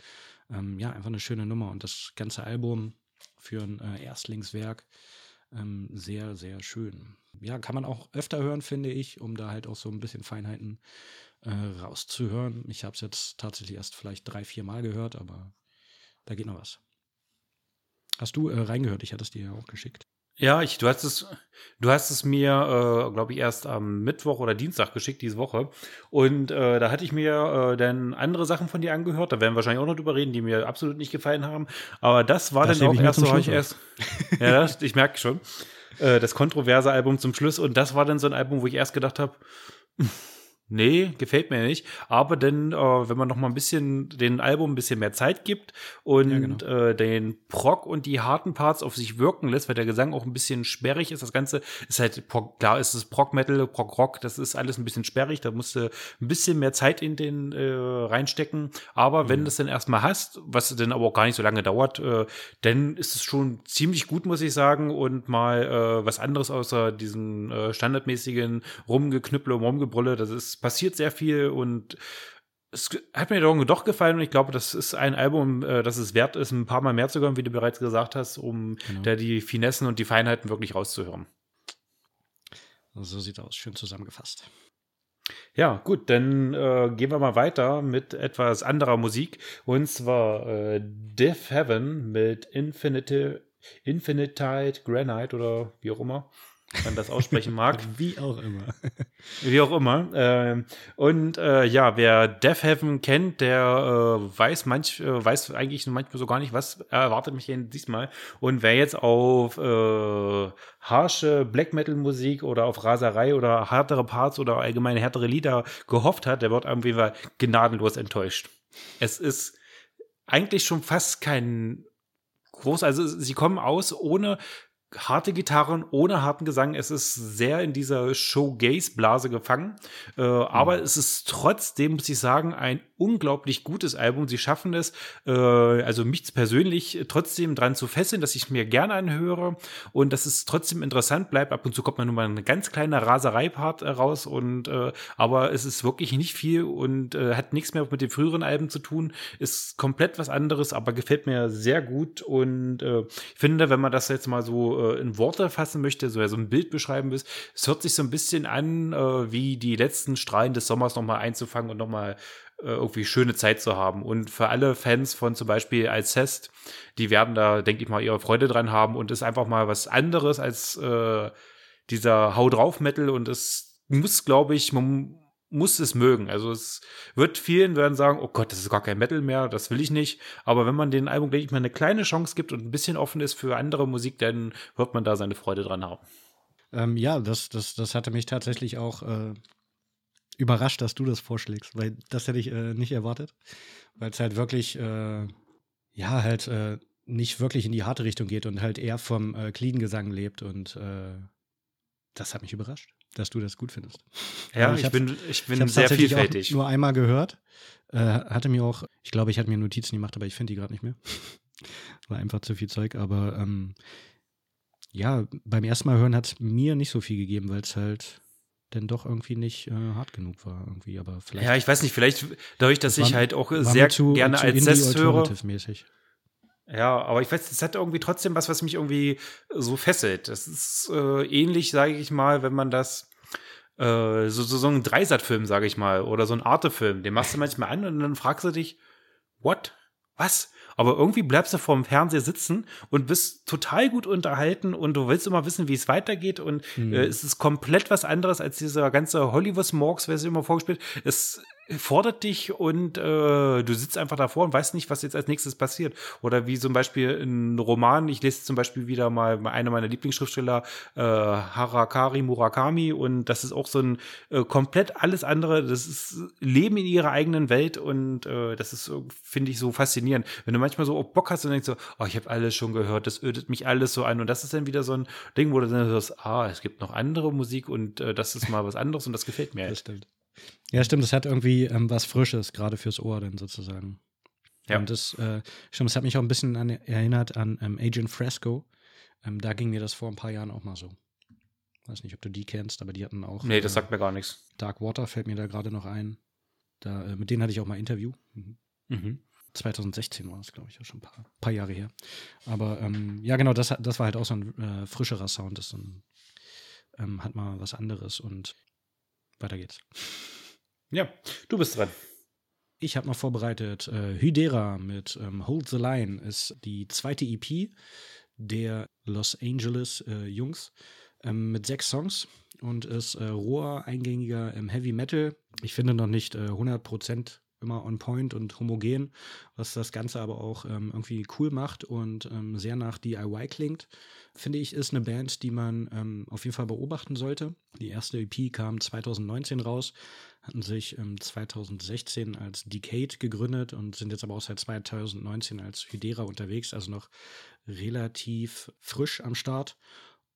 ähm, ja, einfach eine schöne Nummer. Und das ganze Album für ein äh, Erstlingswerk ähm, sehr, sehr schön. Ja, kann man auch öfter hören, finde ich, um da halt auch so ein bisschen Feinheiten äh, rauszuhören. Ich habe es jetzt tatsächlich erst vielleicht drei, vier Mal gehört, aber da geht noch was. Hast du äh, reingehört? Ich hatte es dir ja auch geschickt. Ja, ich, du hast es, du hast es mir, äh, glaube ich, erst am Mittwoch oder Dienstag geschickt diese Woche. Und äh, da hatte ich mir äh, dann andere Sachen von dir angehört. Da werden wir wahrscheinlich auch noch drüber reden, die mir absolut nicht gefallen haben. Aber das war Das dann auch erst so, ich erst. ja, das, ich merke schon. Äh, das kontroverse Album zum Schluss. Und das war dann so ein Album, wo ich erst gedacht habe, Nee, gefällt mir nicht. Aber dann, äh, wenn man noch mal ein bisschen den Album ein bisschen mehr Zeit gibt und Ja, genau. äh, den Prog und die harten Parts auf sich wirken lässt, weil der Gesang auch ein bisschen sperrig ist. Das Ganze ist halt, klar ist es Prog-Metal, Prog-Rock, das ist alles ein bisschen sperrig. Da musst du ein bisschen mehr Zeit in den äh, reinstecken. Aber wenn du es dann erstmal hast, was dann aber auch gar nicht so lange dauert, äh, dann ist es schon ziemlich gut, muss ich sagen. Und mal äh, was anderes außer diesen äh, standardmäßigen Rumgeknüpple und Rumgebrülle. Das ist passiert sehr viel und es hat mir doch, doch gefallen und ich glaube, das ist ein Album, äh, das es wert ist, ein paar Mal mehr zu hören, wie du bereits gesagt hast, um Genau. da die Finessen und die Feinheiten wirklich rauszuhören. So sieht aus, schön zusammengefasst. Ja, gut, dann äh, gehen wir mal weiter mit etwas anderer Musik und zwar äh, Death Heaven mit Infinite, Infinitide Granite oder wie auch immer man das aussprechen mag. Wie auch immer. Wie auch immer. Ähm, und äh, ja, wer Death Heaven kennt, der äh, weiß manch, äh, weiß eigentlich manchmal so gar nicht, was erwartet mich denn diesmal. Und wer jetzt auf harsche Black Metal Musik oder auf Raserei oder härtere Parts oder allgemein härtere Lieder gehofft hat, der wird irgendwie gnadenlos enttäuscht. Es ist eigentlich schon fast kein groß, also sie kommen aus ohne harte Gitarren ohne harten Gesang. Es ist sehr in dieser Showgaze-Blase gefangen. Äh, mhm. Aber es ist trotzdem, muss ich sagen, ein unglaublich gutes Album. Sie schaffen es, äh, also mich persönlich trotzdem dran zu fesseln, dass ich mir gerne anhöre und dass es trotzdem interessant bleibt. Ab und zu kommt man nur mal eine ganz kleine Raserei-Part raus und äh, aber es ist wirklich nicht viel und äh, hat nichts mehr mit den früheren Alben zu tun. Ist komplett was anderes, aber gefällt mir sehr gut und äh, ich finde, wenn man das jetzt mal so äh, in Worte fassen möchte, so, so ein Bild beschreiben will, es hört sich so ein bisschen an, äh, wie die letzten Strahlen des Sommers nochmal einzufangen und nochmal äh, irgendwie schöne Zeit zu haben. Und für alle Fans von zum Beispiel Alcest, die werden da, denke ich mal, ihre Freude dran haben und ist einfach mal was anderes als äh, dieser Hau drauf Metal und es muss, glaube ich, man muss es mögen. Also es wird vielen werden sagen, oh Gott, das ist gar kein Metal mehr, das will ich nicht. Aber wenn man den Album, denke ich mal, eine kleine Chance gibt und ein bisschen offen ist für andere Musik, dann wird man da seine Freude dran haben. Ähm, ja, das, das, das hatte mich tatsächlich auch äh, überrascht, dass du das vorschlägst, weil das hätte ich äh, nicht erwartet. Weil es halt wirklich, äh, ja, halt äh, nicht wirklich in die harte Richtung geht und halt eher vom äh, Clean-Gesang lebt und äh, das hat mich überrascht dass du das gut findest. Ja, ich, ich bin, ich bin ich sehr vielfältig. nur einmal gehört. Äh, hatte mir auch, ich glaube, ich hatte mir Notizen gemacht, aber ich finde die gerade nicht mehr. War einfach zu viel Zeug, aber ähm, ja, beim ersten Mal hören hat es mir nicht so viel gegeben, weil es halt denn doch irgendwie nicht äh, hart genug war irgendwie, aber vielleicht. Ja, ich weiß nicht, vielleicht dadurch, dass das ich halt auch sehr zu, gerne zu als Test höre. Ja, aber ich weiß, es hat irgendwie trotzdem was, was mich irgendwie so fesselt. Das ist äh, ähnlich, sage ich mal, wenn man das äh, so, so, so ein Dreisat-Film, sage ich mal, oder so ein Arte-Film, den machst du manchmal an und dann fragst du dich, what? Was? Aber irgendwie bleibst du vorm Fernseher sitzen und bist total gut unterhalten und du willst immer wissen, wie es weitergeht. Und mhm. äh, es ist komplett was anderes als dieser ganze Hollywood-Smorgs, wer es immer vorgespielt. Es fordert dich und äh, du sitzt einfach davor und weißt nicht, was jetzt als nächstes passiert. Oder wie zum Beispiel ein Roman, ich lese zum Beispiel wieder mal eine meiner Lieblingsschriftsteller, äh, Harakari Murakami, und das ist auch so ein äh, komplett alles andere. Das ist Leben in ihrer eigenen Welt und äh, das ist, finde ich, so faszinierend. Wenn du manchmal so Bock hast und denkst so, oh, ich habe alles schon gehört, das ödet mich alles so an. Und das ist dann wieder so ein Ding, wo du dann sagst, ah, es gibt noch andere Musik und äh, das ist mal was anderes und das gefällt mir. Das stimmt. Ja, stimmt, es hat irgendwie ähm, was Frisches, gerade fürs Ohr dann sozusagen. Ja. Und das, äh, stimmt, das hat mich auch ein bisschen an, erinnert an ähm, Agent Fresco. Ähm, da ging mir das vor ein paar Jahren auch mal so. Weiß nicht, ob du die kennst, aber die hatten auch. Nee, das äh, sagt mir gar nichts. Dark Water fällt mir da gerade noch ein. Da, äh, mit denen hatte ich auch mal ein Interview. Mhm. Mhm. 2016 war das, glaube ich, auch schon ein paar, paar Jahre her. Aber ähm, ja, genau, das, das war halt auch so ein äh, frischerer Sound. Das ein, ähm, hat mal was anderes und weiter geht's. Ja, du bist dran. Ich habe noch vorbereitet, äh, Hydera mit ähm, Hold the Line ist die zweite EP der Los Angeles äh, Jungs ähm, mit sechs Songs und ist äh, roher, eingängiger ähm, Heavy Metal. Ich finde noch nicht äh, 100% immer on point und homogen, was das Ganze aber auch ähm, irgendwie cool macht und ähm, sehr nach DIY klingt. Finde ich, ist eine Band, die man ähm, auf jeden Fall beobachten sollte. Die erste EP kam 2019 raus, hatten sich 2016 als Decade gegründet und sind jetzt aber auch seit 2019 als Hydera unterwegs, also noch relativ frisch am Start.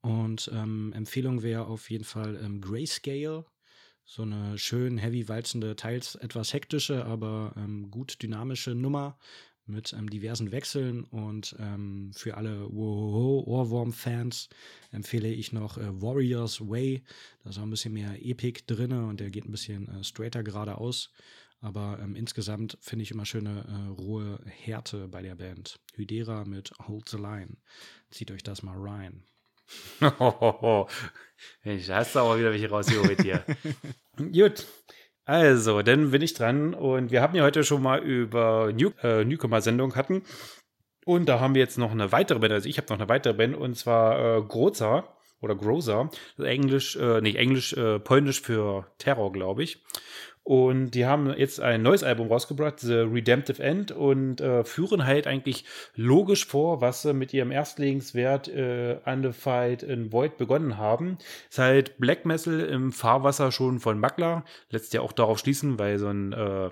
Und ähm, Empfehlung wäre auf jeden Fall ähm, Grayscale so eine schön heavy walzende, teils etwas hektische, aber ähm, gut dynamische Nummer mit ähm, diversen Wechseln und ähm, für alle Ohrwurm-Fans empfehle ich noch äh, Warriors Way. Da ist auch ein bisschen mehr Epic drin und der geht ein bisschen äh, straighter geradeaus. Aber ähm, insgesamt finde ich immer schöne äh, rohe Härte bei der Band. Hydera mit Hold the Line. Zieht euch das mal rein. Hast du aber wieder welche rausgeholt hier. Gut. Also, dann bin ich dran und wir haben ja heute schon mal über New äh, Newcomer-Sendung hatten. Und da haben wir jetzt noch eine weitere Band, also ich habe noch eine weitere Band und zwar äh, Groza oder Groza, Englisch, äh, nicht Englisch, äh, Polnisch für Terror, glaube ich. Und die haben jetzt ein neues Album rausgebracht, The Redemptive End, und äh, führen halt eigentlich logisch vor, was sie mit ihrem Erstlingswert äh, Undefied in Void begonnen haben. Ist halt Black Metal im Fahrwasser schon von Makler. Lässt ja auch darauf schließen, weil so ein äh,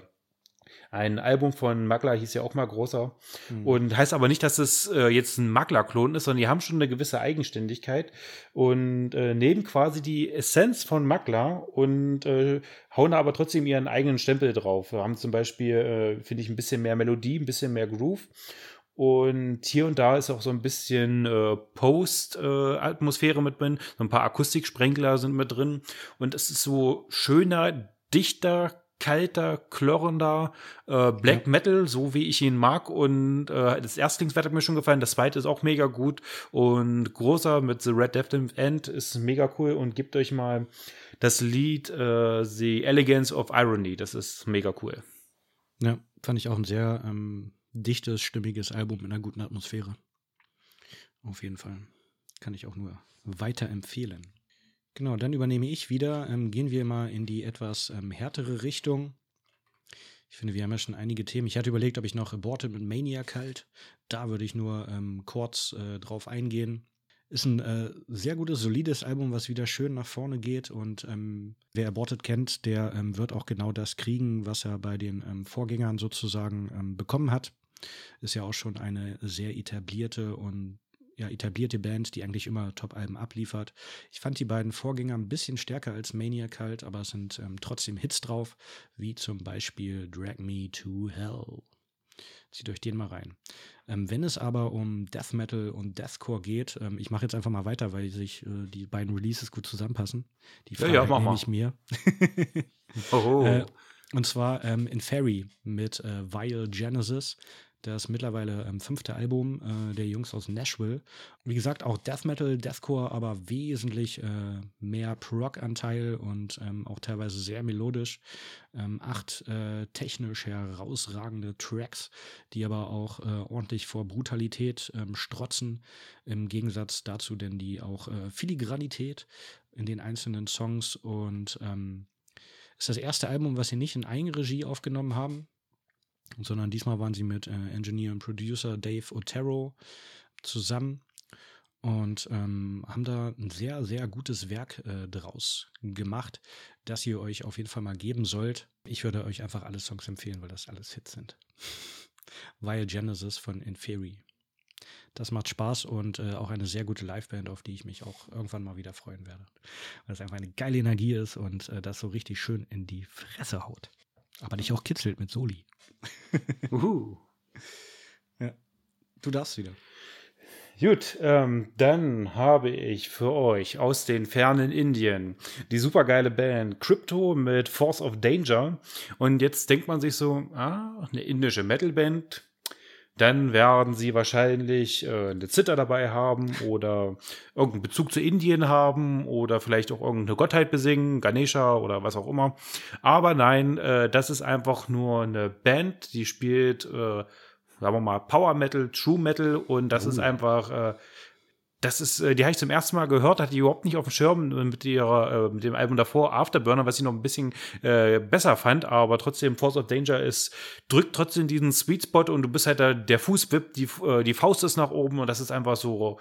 Ein Album von Magla hieß ja auch mal großer. Mhm. Und heißt aber nicht, dass es äh, jetzt ein Magla-Klon ist, sondern die haben schon eine gewisse Eigenständigkeit und äh, nehmen quasi die Essenz von Magla und äh, hauen aber trotzdem ihren eigenen Stempel drauf. Wir haben zum Beispiel, äh, finde ich, ein bisschen mehr Melodie, ein bisschen mehr Groove. Und hier und da ist auch so ein bisschen äh, Post-Atmosphäre äh, mit drin. So ein paar Akustiksprenkler sind mit drin. Und es ist so schöner, dichter, kalter, klirrender äh, Black ja. Metal, so wie ich ihn mag. Und äh, das Erstlingswert hat mir schon gefallen. Das zweite ist auch mega gut. Und großer mit The Red Death End ist mega cool. Und gebt euch mal das Lied äh, The Elegance of Irony. Das ist mega cool. Ja, fand ich auch ein sehr ähm, dichtes, stimmiges Album mit einer guten Atmosphäre. Auf jeden Fall. Kann ich auch nur weiterempfehlen. Genau, dann übernehme ich wieder. Ähm, gehen wir mal in die etwas ähm, härtere Richtung. Ich finde, wir haben ja schon einige Themen. Ich hatte überlegt, ob ich noch Aborted mit Maniac halt. Da würde ich nur ähm, kurz äh, drauf eingehen. Ist ein äh, sehr gutes, solides Album, was wieder schön nach vorne geht. Und ähm, wer Aborted kennt, der ähm, wird auch genau das kriegen, was er bei den ähm, Vorgängern sozusagen bekommen hat. Ist ja auch schon eine sehr etablierte und ja, etablierte Band, die eigentlich immer Top-Alben abliefert. Ich fand die beiden Vorgänger ein bisschen stärker als Maniac halt, aber es sind ähm, trotzdem Hits drauf, wie zum Beispiel Drag Me to Hell. Zieht euch den mal rein. Ähm, wenn es aber um Death Metal und Deathcore geht, ähm, ich mache jetzt einfach mal weiter, weil sich äh, die beiden Releases gut zusammenpassen. Die Frage ja, ja, nehme ich mir. oh. äh, und zwar ähm, in Fairy mit äh, Vile Genesis. Das mittlerweile ähm, fünfte Album äh, der Jungs aus Nashville. Wie gesagt, auch Death Metal, Deathcore, aber wesentlich äh, mehr Prog-Anteil und ähm, auch teilweise sehr melodisch. Ähm, acht äh, technisch herausragende Tracks, die aber auch äh, ordentlich vor Brutalität ähm, strotzen. Im Gegensatz dazu denn die auch äh, Filigranität in den einzelnen Songs und ähm, ist das erste Album, was sie nicht in Eigenregie aufgenommen haben sondern diesmal waren sie mit äh, Engineer und Producer Dave Otero zusammen und ähm, haben da ein sehr, sehr gutes Werk äh, draus gemacht, das ihr euch auf jeden Fall mal geben sollt. Ich würde euch einfach alle Songs empfehlen, weil das alles Hits sind. Vile Genesis von Inferi. Das macht Spaß und äh, auch eine sehr gute Liveband, auf die ich mich auch irgendwann mal wieder freuen werde. Weil es einfach eine geile Energie ist und äh, das so richtig schön in die Fresse haut. Aber dich auch kitzelt mit Soli. Uhu. Ja. Du darfst wieder. Gut, ähm, dann habe ich für euch aus den fernen Indien die supergeile Band Crypto mit Force of Danger. Und jetzt denkt man sich so, ah, eine indische Metalband, dann werden sie wahrscheinlich äh, eine Zither dabei haben oder irgendeinen Bezug zu Indien haben oder vielleicht auch irgendeine Gottheit besingen, Ganesha oder was auch immer. Aber nein, äh, das ist einfach nur eine Band, die spielt, äh, sagen wir mal, Power Metal, True Metal und das oh. ist einfach äh, das ist, äh, die habe ich zum ersten Mal gehört, hatte ich überhaupt nicht auf dem Schirm mit ihrer, äh, mit dem Album davor, Afterburner, was ich noch ein bisschen äh, besser fand, aber trotzdem Force of Danger ist, drückt trotzdem diesen Sweet Spot und du bist halt da, der Fuß wippt, die, äh, die Faust ist nach oben und das ist einfach so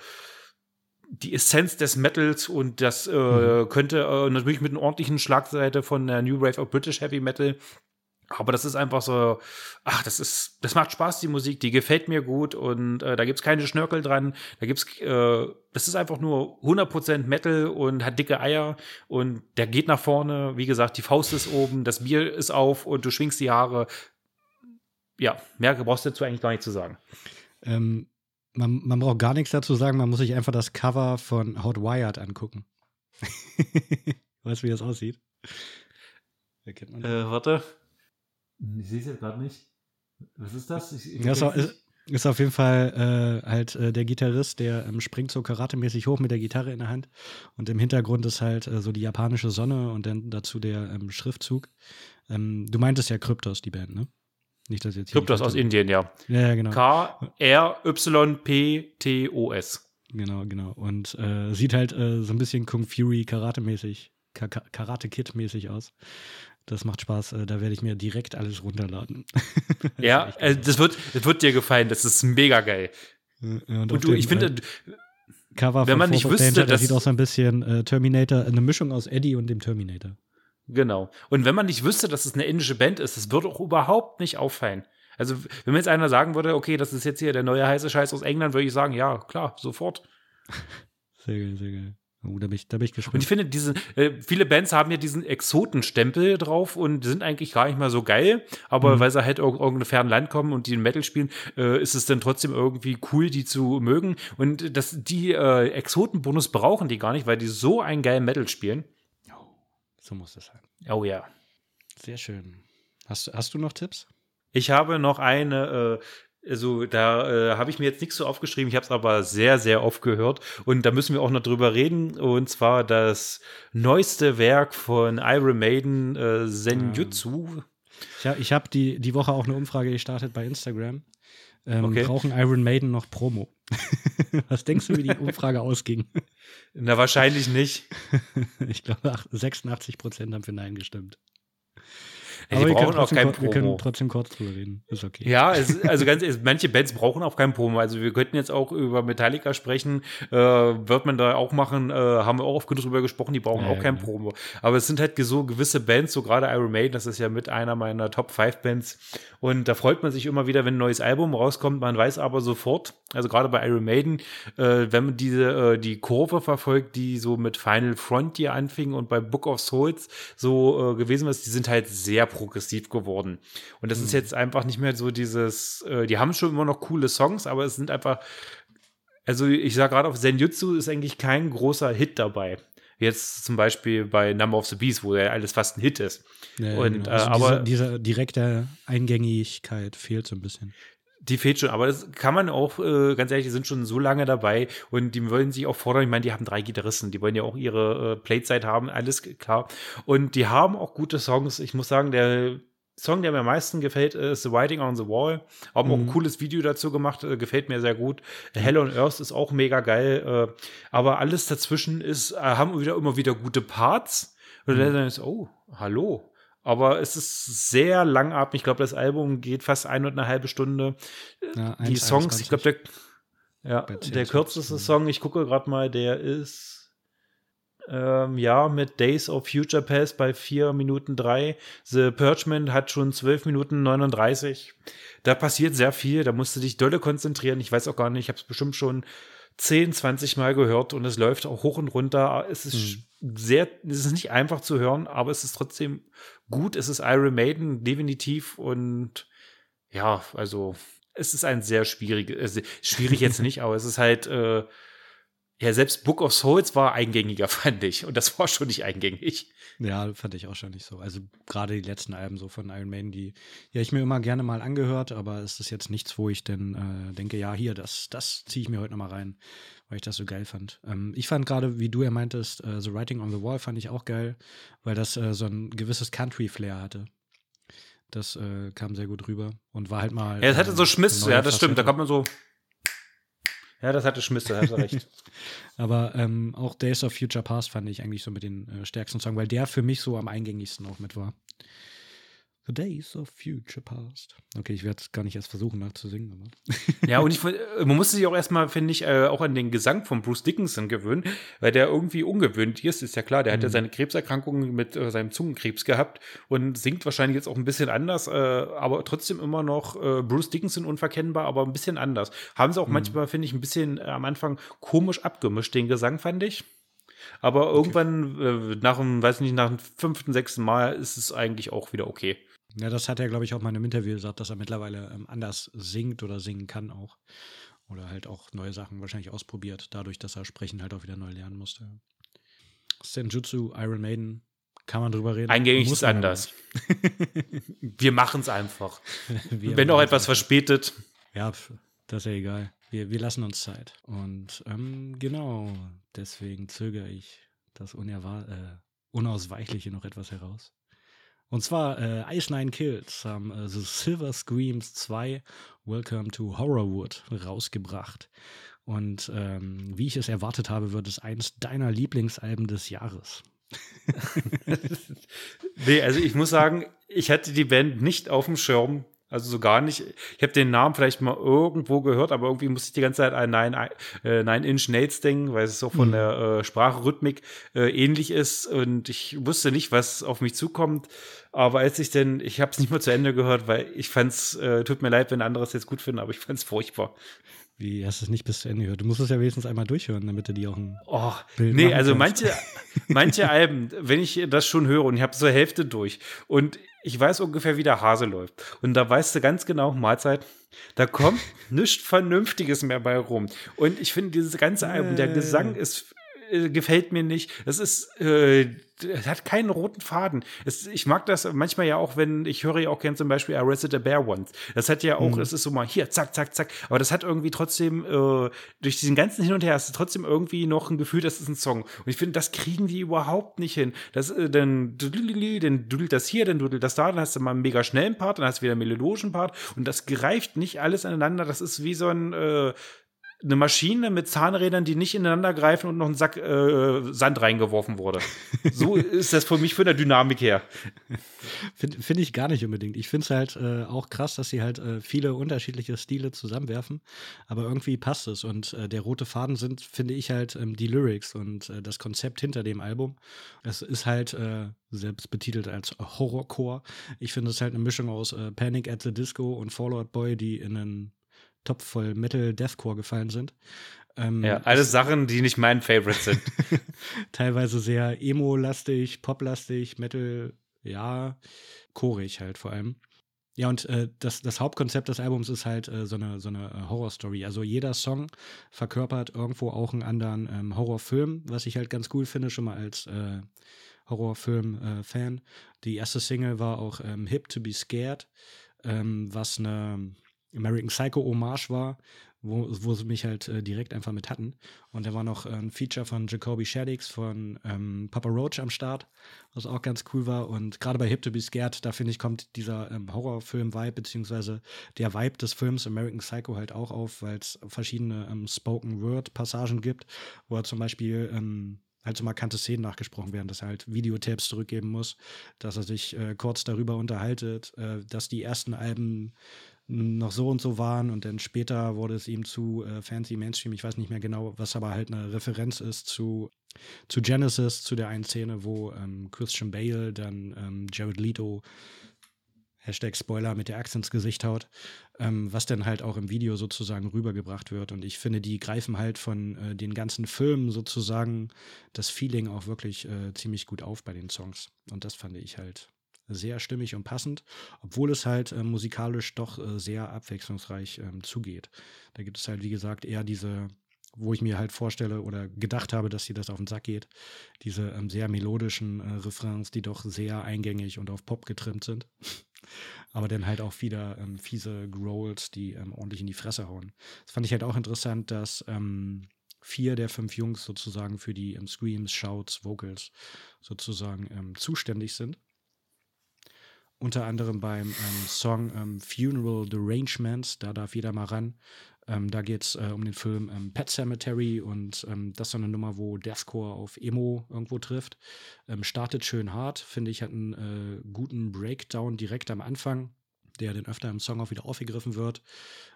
die Essenz des Metals und das äh, mhm. könnte äh, natürlich mit einer ordentlichen Schlagseite von der New Wave of British Heavy Metal aber das ist einfach so, ach, das ist, das macht Spaß, die Musik, die gefällt mir gut und äh, da gibt's keine Schnörkel dran. Da gibt's, äh, das ist einfach nur 100% Metal und hat dicke Eier und der geht nach vorne. Wie gesagt, die Faust ist oben, das Bier ist auf und du schwingst die Haare. Ja, mehr brauchst du dazu eigentlich gar nicht zu sagen. Ähm, man, man braucht gar nichts dazu sagen, man muss sich einfach das Cover von Hot Wired angucken. weißt du, wie das aussieht? Erkennt man das? Äh, warte. Ich sehe es jetzt gerade nicht. Was ist das? Ich, ich das ist, ist, auf jeden Fall äh, halt äh, der Gitarrist, der ähm, springt so karatemäßig hoch mit der Gitarre in der Hand. Und im Hintergrund ist halt äh, so die japanische Sonne und dann dazu der ähm, Schriftzug. Ähm, du meintest ja Kryptos, die Band, ne? Nicht, dass jetzt Kryptos aus Indien, ja. Ja, ja genau. K-R-Y-P-T-O-S. Genau, genau. Und äh, sieht halt äh, so ein bisschen Kung Fury Karate-mäßig, Karate Kid-mäßig aus. Das macht Spaß. Äh, da werde ich mir direkt alles runterladen. ja, das, äh, das, wird, das wird dir gefallen. Das ist mega geil. und, und du, ich finde, äh, Cover wenn man nicht wüsste, das sieht auch so ein bisschen äh, Terminator, eine Mischung aus Eddie und dem Terminator. Genau. Und wenn man nicht wüsste, dass es eine indische Band ist, das würde auch überhaupt nicht auffallen. Also, wenn mir jetzt einer sagen würde, okay, das ist jetzt hier der neue heiße Scheiß aus England, würde ich sagen, ja, klar, sofort. Sehr geil, sehr geil. Oh, da bin ich, da bin ich gespannt. Und ich finde, diese, äh, viele Bands haben ja diesen Exotenstempel drauf und sind eigentlich gar nicht mal so geil, aber mhm. weil sie halt ir irgendein fernen Land kommen und die in Metal spielen, äh, ist es dann trotzdem irgendwie cool, die zu mögen. Und das, die äh, Exotenbonus brauchen die gar nicht, weil die so einen geilen Metal spielen. Oh, so muss das sein. Oh ja. Sehr schön. Hast, hast du noch Tipps? Ich habe noch eine, äh, also da äh, habe ich mir jetzt nichts so aufgeschrieben, ich habe es aber sehr, sehr oft gehört und da müssen wir auch noch drüber reden und zwar das neueste Werk von Iron Maiden, äh, Senjutsu. Ja, ich habe die, die Woche auch eine Umfrage gestartet bei Instagram. Ähm, okay. Brauchen Iron Maiden noch Promo? Was denkst du, wie die Umfrage ausging? Na, wahrscheinlich nicht. ich glaube, 86 Prozent haben für Nein gestimmt. Aber die brauchen auch kein Promo. Wir können trotzdem kurz drüber reden. Ist okay. Ja, es, also ganz, manche Bands brauchen auch kein Promo. Also wir könnten jetzt auch über Metallica sprechen, äh, wird man da auch machen, äh, haben wir auch oft genug drüber gesprochen, die brauchen ja, auch kein ja. Promo. Aber es sind halt so gewisse Bands, so gerade Iron Maiden, das ist ja mit einer meiner Top 5 Bands. Und da freut man sich immer wieder, wenn ein neues Album rauskommt. Man weiß aber sofort, also gerade bei Iron Maiden, äh, wenn man diese, äh, die Kurve verfolgt, die so mit Final Frontier anfing und bei Book of Souls so äh, gewesen ist, die sind halt sehr progressiv geworden. Und das mhm. ist jetzt einfach nicht mehr so dieses, äh, die haben schon immer noch coole Songs, aber es sind einfach, also ich sage gerade auf Senjutsu ist eigentlich kein großer Hit dabei. Jetzt zum Beispiel bei Number of the Beast, wo ja alles fast ein Hit ist. Ja, und, genau. also äh, aber diese, diese direkte Eingängigkeit fehlt so ein bisschen. Die fehlt schon, aber das kann man auch, äh, ganz ehrlich, die sind schon so lange dabei und die wollen sich auch fordern. Ich meine, die haben drei Gitarristen, die wollen ja auch ihre äh, Playzeit haben, alles klar. Und die haben auch gute Songs. Ich muss sagen, der Song, der mir am meisten gefällt, ist The Writing on the Wall. Haben mhm. auch ein mhm. cooles Video dazu gemacht, äh, gefällt mir sehr gut. Mhm. Hell on Earth ist auch mega geil. Äh, aber alles dazwischen ist, äh, haben wieder immer wieder gute Parts. Und mhm. dann ist, oh, hallo, aber es ist sehr langatmig. Ich glaube, das Album geht fast eine und eine halbe Stunde. Ja, die Songs, ich glaube, der, ja, der kürzeste Song, ich gucke gerade mal, der ist ähm, ja mit Days of Future Past bei 4 Minuten 3. The Purgement hat schon 12 Minuten 39. Da passiert sehr viel, da musst du dich dolle konzentrieren. Ich weiß auch gar nicht, ich habe es bestimmt schon 10, 20 Mal gehört und es läuft auch hoch und runter. Es ist mhm. Sehr, es ist nicht einfach zu hören, aber es ist trotzdem gut. Es ist Iron Maiden, definitiv. Und ja, also es ist ein sehr schwieriges, äh, schwierig jetzt nicht, aber es ist halt, äh, ja, selbst Book of Souls war eingängiger, fand ich. Und das war schon nicht eingängig. Ja, fand ich auch schon nicht so. Also gerade die letzten Alben so von Iron Maiden, die ja ich mir immer gerne mal angehört, aber es ist jetzt nichts, wo ich denn äh, denke, ja, hier, das, das ziehe ich mir heute nochmal rein, weil ich das so geil fand. Ähm, ich fand gerade, wie du ja meintest, äh, The Writing on the Wall fand ich auch geil, weil das äh, so ein gewisses Country-Flair hatte. Das äh, kam sehr gut rüber und war halt mal. Ja, es hatte so Schmiss, ja, das stimmt. Da kommt man so. Ja, das hatte Schmiss, da hast du recht. Aber ähm, auch Days of Future Past fand ich eigentlich so mit den äh, stärksten Songs, weil der für mich so am eingängigsten auch mit war. The Days of Future Past. Okay, ich werde es gar nicht erst versuchen nachzusingen. Aber. ja, und ich, man musste sich auch erstmal, finde ich, äh, auch an den Gesang von Bruce Dickinson gewöhnen, weil der irgendwie ungewöhnlich ist, ist ja klar. Der mhm. hat ja mhm. seine Krebserkrankung mit äh, seinem Zungenkrebs gehabt und singt wahrscheinlich jetzt auch ein bisschen anders, äh, aber trotzdem immer noch äh, Bruce Dickinson unverkennbar, aber ein bisschen anders. Haben sie auch mhm. manchmal, finde ich, ein bisschen äh, am Anfang komisch abgemischt, den Gesang, fand ich. Aber okay. irgendwann, äh, nach dem, weiß nicht, nach dem fünften, sechsten Mal ist es eigentlich auch wieder okay. Ja, das hat er, glaube ich, auch mal in einem Interview gesagt, dass er mittlerweile ähm, anders singt oder singen kann auch. Oder halt auch neue Sachen wahrscheinlich ausprobiert, dadurch, dass er sprechen halt auch wieder neu lernen musste. Senjutsu, Iron Maiden, kann man drüber reden. Eingängig ist anders. wir machen es einfach. Wir Wenn auch etwas verspätet. Ja, das ist ja egal. Wir, wir lassen uns Zeit. Und ähm, genau, deswegen zögere ich das äh, Unausweichliche noch etwas heraus. Und zwar äh, Ice Nine Kills haben äh, The Silver Screams 2 Welcome to Horrorwood rausgebracht. Und ähm, wie ich es erwartet habe, wird es eins deiner Lieblingsalben des Jahres. nee, also ich muss sagen, ich hatte die Band nicht auf dem Schirm. Also so gar nicht. Ich habe den Namen vielleicht mal irgendwo gehört, aber irgendwie musste ich die ganze Zeit an Nine, äh, Nine Inch Nails denken, weil es so von mhm. der äh, Sprachrhythmik äh, ähnlich ist. Und ich wusste nicht, was auf mich zukommt. Aber als ich denn, ich habe es nicht mehr zu Ende gehört, weil ich fand's, äh, tut mir leid, wenn andere es jetzt gut finden, aber ich fand's furchtbar. Wie hast du es nicht bis zu Ende gehört? Du musst es ja wenigstens einmal durchhören, damit du die auch ein oh, Bild Nee, also kannst. manche, manche Alben, wenn ich das schon höre und ich habe so Hälfte durch und ich weiß ungefähr, wie der Hase läuft. Und da weißt du ganz genau, Mahlzeit, da kommt nichts Vernünftiges mehr bei rum. Und ich finde, dieses ganze Album, der Gesang ist äh, gefällt mir nicht. Das ist, äh, es hat keinen roten Faden. Es, ich mag das manchmal ja auch, wenn ich höre ja auch gern zum Beispiel Arrested a Bear Once. Das hat ja auch, mhm. es ist so mal hier, zack, zack, zack. Aber das hat irgendwie trotzdem, äh, durch diesen ganzen Hin und Her, hast du trotzdem irgendwie noch ein Gefühl, das ist ein Song. Und ich finde, das kriegen die überhaupt nicht hin. Das, äh, dann, dann dudelt das hier, dann dudelt das da, dann hast du mal einen mega schnellen Part, dann hast du wieder einen melodischen Part. Und das greift nicht alles aneinander. Das ist wie so ein, äh, eine Maschine mit Zahnrädern, die nicht ineinander greifen und noch ein Sack äh, Sand reingeworfen wurde. So ist das für mich von der Dynamik her. Finde find ich gar nicht unbedingt. Ich finde es halt äh, auch krass, dass sie halt äh, viele unterschiedliche Stile zusammenwerfen, aber irgendwie passt es. Und äh, der rote Faden sind, finde ich halt ähm, die Lyrics und äh, das Konzept hinter dem Album. Es ist halt äh, selbst betitelt als Horrorcore. Ich finde es halt eine Mischung aus Panic at the Disco und Fallout Boy, die in einen Topf voll Metal Deathcore gefallen sind. Ähm, ja, alles Sachen, die nicht mein Favorite sind. teilweise sehr emo-lastig, pop-lastig, Metal, ja, chorig halt vor allem. Ja, und äh, das, das Hauptkonzept des Albums ist halt äh, so eine, so eine äh, Horrorstory. Also jeder Song verkörpert irgendwo auch einen anderen ähm, Horrorfilm, was ich halt ganz cool finde, schon mal als äh, Horrorfilm-Fan. Äh, Die erste Single war auch ähm, Hip to be Scared, ähm, was eine American Psycho Hommage war, wo, wo sie mich halt äh, direkt einfach mit hatten. Und da war noch ein Feature von Jacoby Shaddix von ähm, Papa Roach am Start, was auch ganz cool war. Und gerade bei Hip to Be Scared, da finde ich, kommt dieser ähm, Horrorfilm-Vibe, beziehungsweise der Vibe des Films American Psycho halt auch auf, weil es verschiedene ähm, Spoken-Word-Passagen gibt, wo er zum Beispiel ähm, halt so markante Szenen nachgesprochen werden, dass er halt Videotapes zurückgeben muss, dass er sich äh, kurz darüber unterhaltet, äh, dass die ersten Alben noch so und so waren und dann später wurde es ihm zu äh, fancy Mainstream, ich weiß nicht mehr genau, was aber halt eine Referenz ist zu, zu Genesis, zu der einen Szene, wo ähm, Christian Bale dann ähm, Jared Leto Hashtag Spoiler mit der Axt ins Gesicht haut, ähm, was dann halt auch im Video sozusagen rübergebracht wird. Und ich finde, die greifen halt von äh, den ganzen Filmen sozusagen das Feeling auch wirklich äh, ziemlich gut auf bei den Songs. Und das fand ich halt sehr stimmig und passend, obwohl es halt äh, musikalisch doch äh, sehr abwechslungsreich ähm, zugeht. Da gibt es halt, wie gesagt, eher diese, wo ich mir halt vorstelle oder gedacht habe, dass sie das auf den Sack geht, diese ähm, sehr melodischen äh, Refrains, die doch sehr eingängig und auf Pop getrimmt sind. Aber dann halt auch wieder ähm, fiese Growls, die ähm, ordentlich in die Fresse hauen. Das fand ich halt auch interessant, dass ähm, vier der fünf Jungs sozusagen für die ähm, Screams, Shouts, Vocals sozusagen zuständig sind unter anderem beim ähm, Song ähm, Funeral Derangements, da darf jeder mal ran. Ähm, da geht es äh, um den Film ähm, Pet Cemetery und ähm, das ist so eine Nummer, wo Deathcore auf Emo irgendwo trifft. Ähm, startet schön hart, finde ich, hat einen äh, guten Breakdown direkt am Anfang, der dann öfter im Song auch wieder aufgegriffen wird.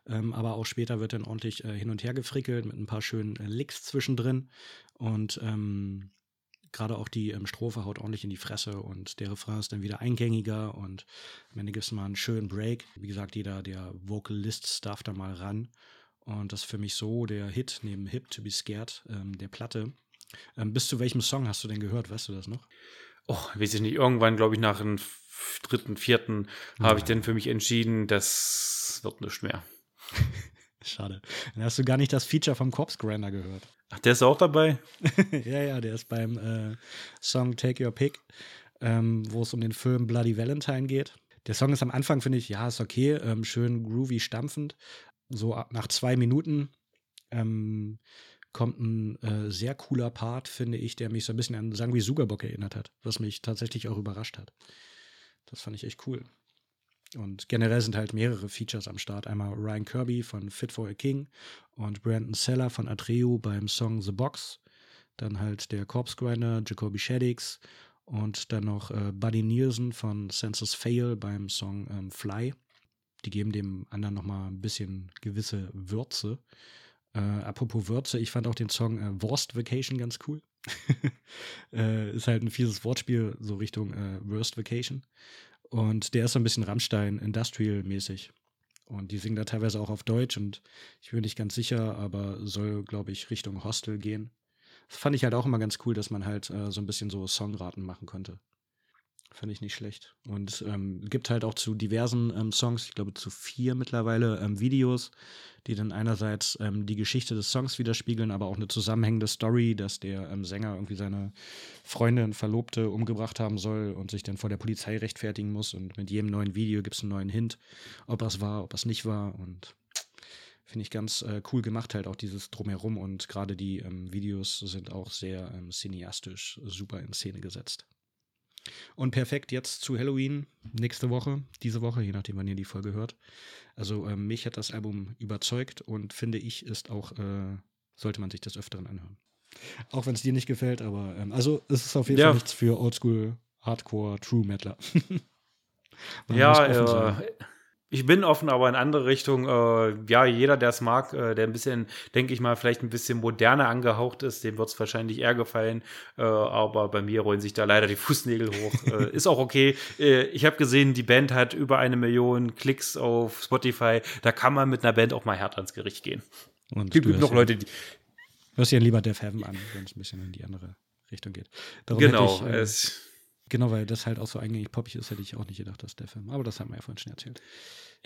aber auch später wird dann ordentlich äh, hin und her gefrickelt mit ein paar schönen äh, Licks zwischendrin. Und gerade auch die ähm, Strophe haut ordentlich in die Fresse und der Refrain ist dann wieder eingängiger und am Ende gibt es mal einen schönen Break. Wie gesagt, jeder der Vocalist darf da mal ran. Und das ist für mich so der Hit neben Hip to be Scared ähm, der Platte. Ähm, bis zu welchem Song hast du denn gehört? Weißt du das noch? Oh, weiß ich nicht. Irgendwann, glaube ich, nach dem dritten, vierten habe ich dann für mich entschieden, das wird nicht mehr. Schade. Dann hast du gar nicht das Feature vom Corpse Grinder gehört. Ach, der ist auch dabei? ja, ja, der ist beim äh, Song Take Your Pick, ähm, wo es um den Film Bloody Valentine geht. Der Song ist am Anfang, finde ich, ja, ist okay, ähm, schön groovy, stampfend. So nach zwei Minuten ähm, kommt ein äh, sehr cooler Part, finde ich, der mich so ein bisschen an Sangui Sugarbock erinnert hat, was mich tatsächlich auch überrascht hat. Das fand ich echt cool. Und generell sind halt mehrere Features am Start. Einmal Ryan Kirby von Fit for a King und Brandon Seller von Atreo beim Song The Box. Dann halt der Corpse Grinder, Jacoby Shaddix und dann noch äh, Buddy Nielsen von Census Fail beim Song ähm, Fly. die geben dem anderen nochmal ein bisschen gewisse Würze. Äh, apropos Würze, ich fand auch den Song äh, Worst Vacation ganz cool. äh, ist halt ein fieses Wortspiel, so Richtung äh, Worst Vacation. Und der ist so ein bisschen Rammstein, Industrial-mäßig. Und die singen da teilweise auch auf Deutsch und ich bin nicht ganz sicher, aber soll, glaube ich, Richtung Hostel gehen. Das fand ich halt auch immer ganz cool, dass man halt äh, so ein bisschen so Songraten machen konnte. Fand ich nicht schlecht. Und ähm, gibt halt auch zu diversen ähm, Songs, ich glaube zu vier mittlerweile, ähm, Videos, die dann einerseits ähm, die Geschichte des Songs widerspiegeln, aber auch eine zusammenhängende Story, dass der ähm, Sänger irgendwie seine Freundin, Verlobte umgebracht haben soll und sich dann vor der Polizei rechtfertigen muss. Und mit jedem neuen Video gibt es einen neuen Hint, ob es war, ob es nicht war. Und finde ich ganz äh, cool gemacht, halt auch dieses Drumherum. Und gerade die ähm, Videos sind auch sehr cineastisch super in Szene gesetzt. Und perfekt jetzt zu Halloween, nächste Woche, diese Woche, je nachdem, wann ihr die Folge hört. Also ähm, mich hat das Album überzeugt und finde ich, ist auch, äh, sollte man sich das öfteren anhören. Auch wenn es dir nicht gefällt, aber ähm, also es ist auf jeden ja. Fall nichts für Oldschool, Hardcore, True Metaler. ja, äh, ich bin offen, aber in andere Richtung. Äh, ja, jeder, der es mag, äh, der ein bisschen, denke ich mal, vielleicht ein bisschen moderner angehaucht ist, dem wird es wahrscheinlich eher gefallen. Äh, aber bei mir rollen sich da leider die Fußnägel hoch. Äh, ist auch okay. Äh, ich habe gesehen, die Band hat über eine Million Klicks auf Spotify. Da kann man mit einer Band auch mal hart ans Gericht gehen. Und gibt noch ja, Leute, die. Du hörst ja lieber Def Heaven an, wenn es ein bisschen in die andere Richtung geht. Darum genau. Ich, äh, es Genau, weil das halt auch so eigentlich poppig ist, hätte ich auch nicht gedacht, dass der Film. Aber das haben wir ja vorhin schon erzählt.